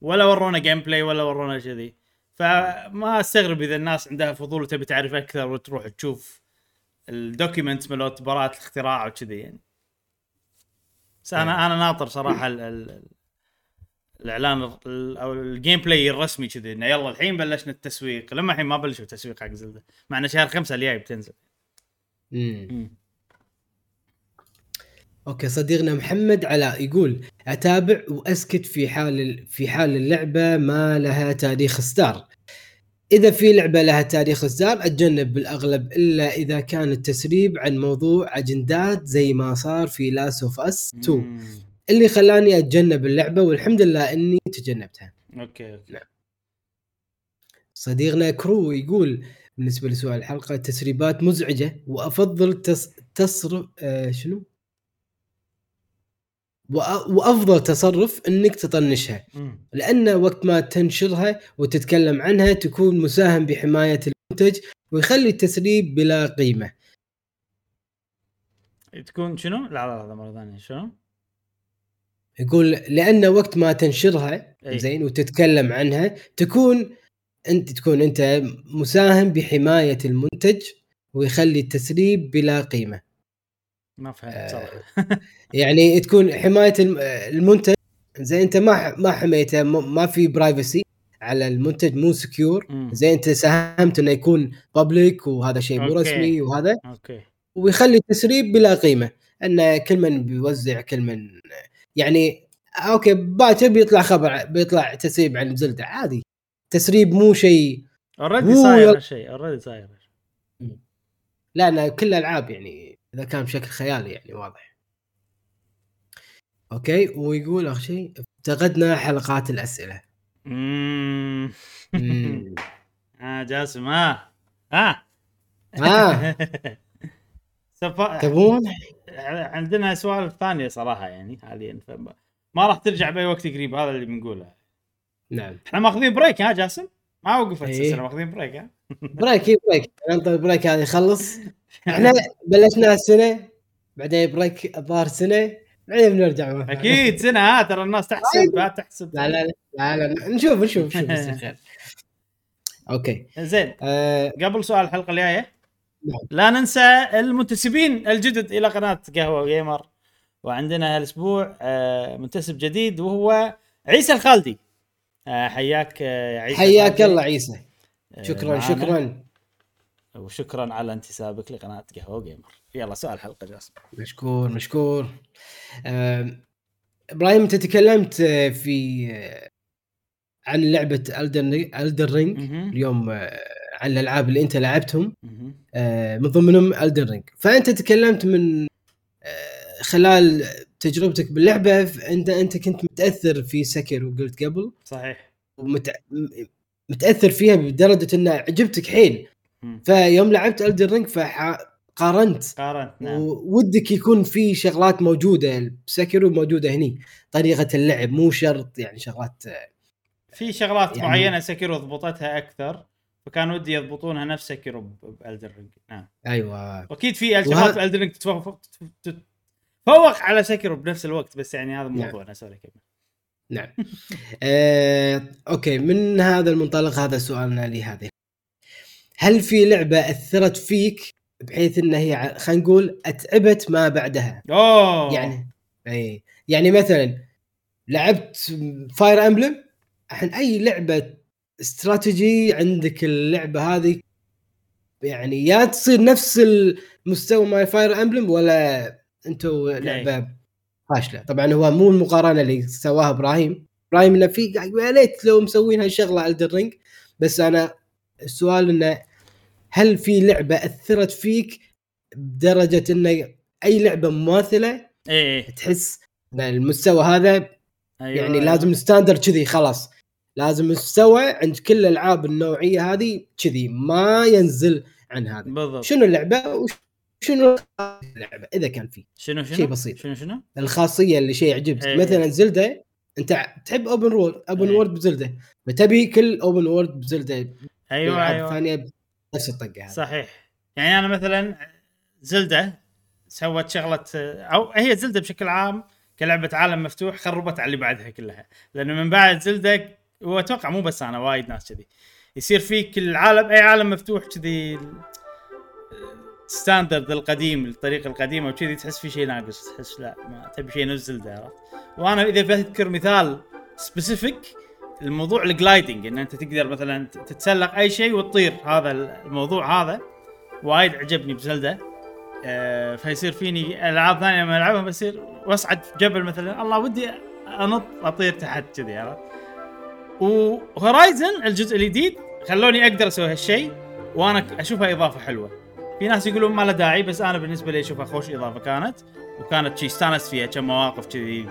ولا ورونا gameplay ولا ورونا كذي. فما أستغرب إذا الناس عندها فضول وتبي تعرف أكثر وتروح تشوف ال document مالت براءة الاختراع وكذي يعني. بس أنا أنا ناطر صراحة ال ال الإعلان ال- أو ال gameplay الرسمي كذي إنه يلا الحين بلشنا التسويق. لما الحين ما بلشوا التسويق حق زلدة. مع انه شهر خمسة الجاي بتنزل. مم. أوكي صديقنا محمد علاء يقول أتابع وأسكت في حال في حال اللعبة ما لها تاريخ اصدار إذا في لعبة لها تاريخ اصدار أتجنب بالأغلب إلا إذا كان التسريب عن موضوع أجندات زي ما صار في لاس اوف اس 2 مم. اللي خلاني أتجنب اللعبة والحمد لله إني تجنبتها. أوكي أوكي. صديقنا كرو يقول بالنسبة لسؤال الحلقة التسريبات مزعجة وأفضل تص... تصرف آه شنو؟ وأفضل تصرف إنك تطنشها. لأن وقت ما تنشرها وتتكلم عنها تكون مساهم بحماية المنتج ويخلي التسريب بلا قيمة. تكون شنو؟ لا لا لا مرة ثانية شنو؟ يقول لأن وقت ما تنشرها أي. زين وتتكلم عنها تكون أنت تكون أنت مساهم بحماية المنتج ويخلي التسريب بلا قيمة. ما فهمت آه، صراحة. يعني تكون حماية الم- المنتج زي انت ما ما حميته ما في privacy على المنتج مو secure. زي انت ساهمت انه يكون public وهذا شيء مو. رسمي وهذا. أوكي. ويخلي التسريب بلا قيمة. ان كل من بيوزع كل من يعني okay باكر بيطلع خبر بيطلع تسريب عن زلدة عادي. تسريب مو شيء already صاير هالشيء already صاير. لا أنا كل الألعاب يعني إذا كان بشكل خيالي يعني واضح. okay ويقول آخر شيء افتقدنا حلقات الأسئلة. مم. مم. آه جاسم ها ها ها. تبون؟ عندنا سوالف ثانية صراحة يعني حاليا. ما راح ترجع بأي وقت قريب هذا اللي بنقوله. نعم. إحنا ماخذين break ها جاسم؟ ما وقفت إيه. السلسله ماخذين بريك ها؟ بريك إي بريك. ننطر البريك هذا يخلص إحنا بلشنا السنة بعدين break الظاهر سنة بعدين بنرجع مرة. أكيد سنة ها ترى الناس تحسب لا تحسب لا لا لا لا, لا. نشوف نشوف نشوف okay زين آه قبل سؤال الحلقة الجاية نعم. لا ننسى المنتسبين الجدد إلى قناة قهوة gamer وعندنا هالأسبوع آه، منتسب جديد وهو عيسى الخالدي آه، حياك آه، يا عيسى حياك. الله عيسى شكرا. شكرا وشكرا على انتسابك لقناة قهوة gamer يلا سؤال الحلقة جاسم. مشكور مشكور. إبراهيم أنت تكلمت آه، في آه، عن لعبة Elden Ring. اليوم آه، عن الألعاب اللي أنت لعبتهم. من ضمنهم Elden Ring فأنت تكلمت من خلال تجربتك باللعبة انت أنت كنت متأثر في Sekiro وقلت قبل. صحيح. ومت... م- متأثر فيها بدرجة انها عجبتك حيل. فيوم لعبت Elden Ring فقارنت. قارنت نعم. ودك يكون في شغلات موجودة ب Sekiro موجودة هني. طريقة اللعب مو شرط يعني شغلات في شغلات يعني- معينة Sekiro ضبطتها أكثر فكان ودي يضبطونها نفس Sekiro ب Elden Ring نعم. أيوه. وأكيد في شغلات Elden Ring تتفوق تتفوق على Sekiro بنفس الوقت بس يعني هذا نعم. موضوعنا sorry كمل نعم. آه، okay من هذا المنطلق هذا سؤالنا لهذه هل في لعبة أثرت فيك بحيث انها هي خلينا نقول أتعبت ما بعدها؟ أوه. يعني اي يعني مثلا لعبت Fire Emblem الحين أي لعبة استراتيجي عندك اللعبة هذه؟ يعني يا تصير نفس المستوى مال Fire Emblem ولا أنتم لعبة فاشلة؟ طبعا هو مو المقارنة اللي سواها إبراهيم. إبراهيم انه في يا ليت لو مسوين هالشغله على الرينج بس أنا السؤال إنه هل في لعبة أثرت فيك بدرجة انه أي لعبة مماثلة؟ إيه تحس إن المستوى هذا أيوة يعني لازم standard كذي خلاص. لازم مستوى عند كل الألعاب النوعية هذه كذي ما ينزل عن هذا. بالضبط. شنو اللعبة وشنو اللعبة؟ إذا كان في. شنو شنو؟ شيء بسيط. شنو شنو؟ الخاصية اللي شيء يعجبك. إيه. مثلا زلدة أنت تحب open world open إيه. world بزلدة. تبي كل open world بزلدة. أيوه أيوه. ثانية نفس الطقة هذه. صحيح. يعني أنا مثلا زلدة سوت شغلة أو هي زلدة بشكل عام كلعبة عالم مفتوح خربت على اللي بعدها كلها. لأنه من بعد زلدة وأتوقع مو بس أنا وايد ناس كذي. يصير فيك العالم أي عالم مفتوح كذي standard القديم الطريقة القديمه وكذي تحس في شيء ناقص تحس لا ما تبي شيء نفس زلدة عرفت؟ وأنا إذا بذكر مثال specific الموضوع ال gliding إن أنت تقدر مثلا تتسلق أي شيء وتطير. هذا الموضوع هذا وايد عجبني بزلدة. آه فيصير فيني ألعاب ثانية لما ألعبها بصير وأصعد جبل مثلا. الله ودي أنط أطير تحت كذي عرفت؟ و Horizon الجزء الجديد خلوني أقدر أسوي هالشيء وأنا أشوفها إضافة حلوة. في ناس يقولون ما له داعي بس أنا بالنسبة لي أشوفها خوش إضافة كانت. وكانت شي استانست فيها كم مواقف كذي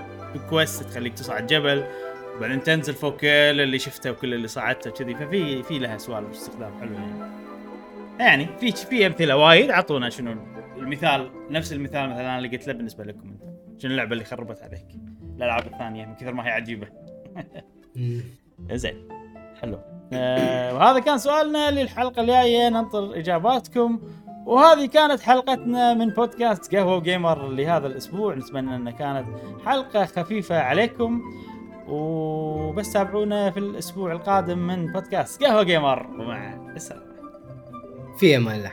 كويست تخليك تصعد جبل. وبعدين تنزل فوق كل اللي شفته وكل اللي صعدته كذي ففي في لها سوالف استخدام حلو يعني. يعني في في أمثلة وايد. اعطونا شنو المثال نفس المثال مثلا اللي قلت له بالنسبة لكم أنتم شنو اللعبة اللي خربت عليك؟ الألعاب الثانية من كثر ما هي عجيبة. زين. حلو. آه وهذا كان سؤالنا للحلقة الجاية. ننطر إجاباتكم. وهذه كانت حلقتنا من بودكاست قهوة جيمر لهذا الأسبوع. نتمنى انها كانت حلقة خفيفة عليكم. وبس تابعونا في الأسبوع القادم من بودكاست قهوة جيمر. ومع السلامة. في أمان الله.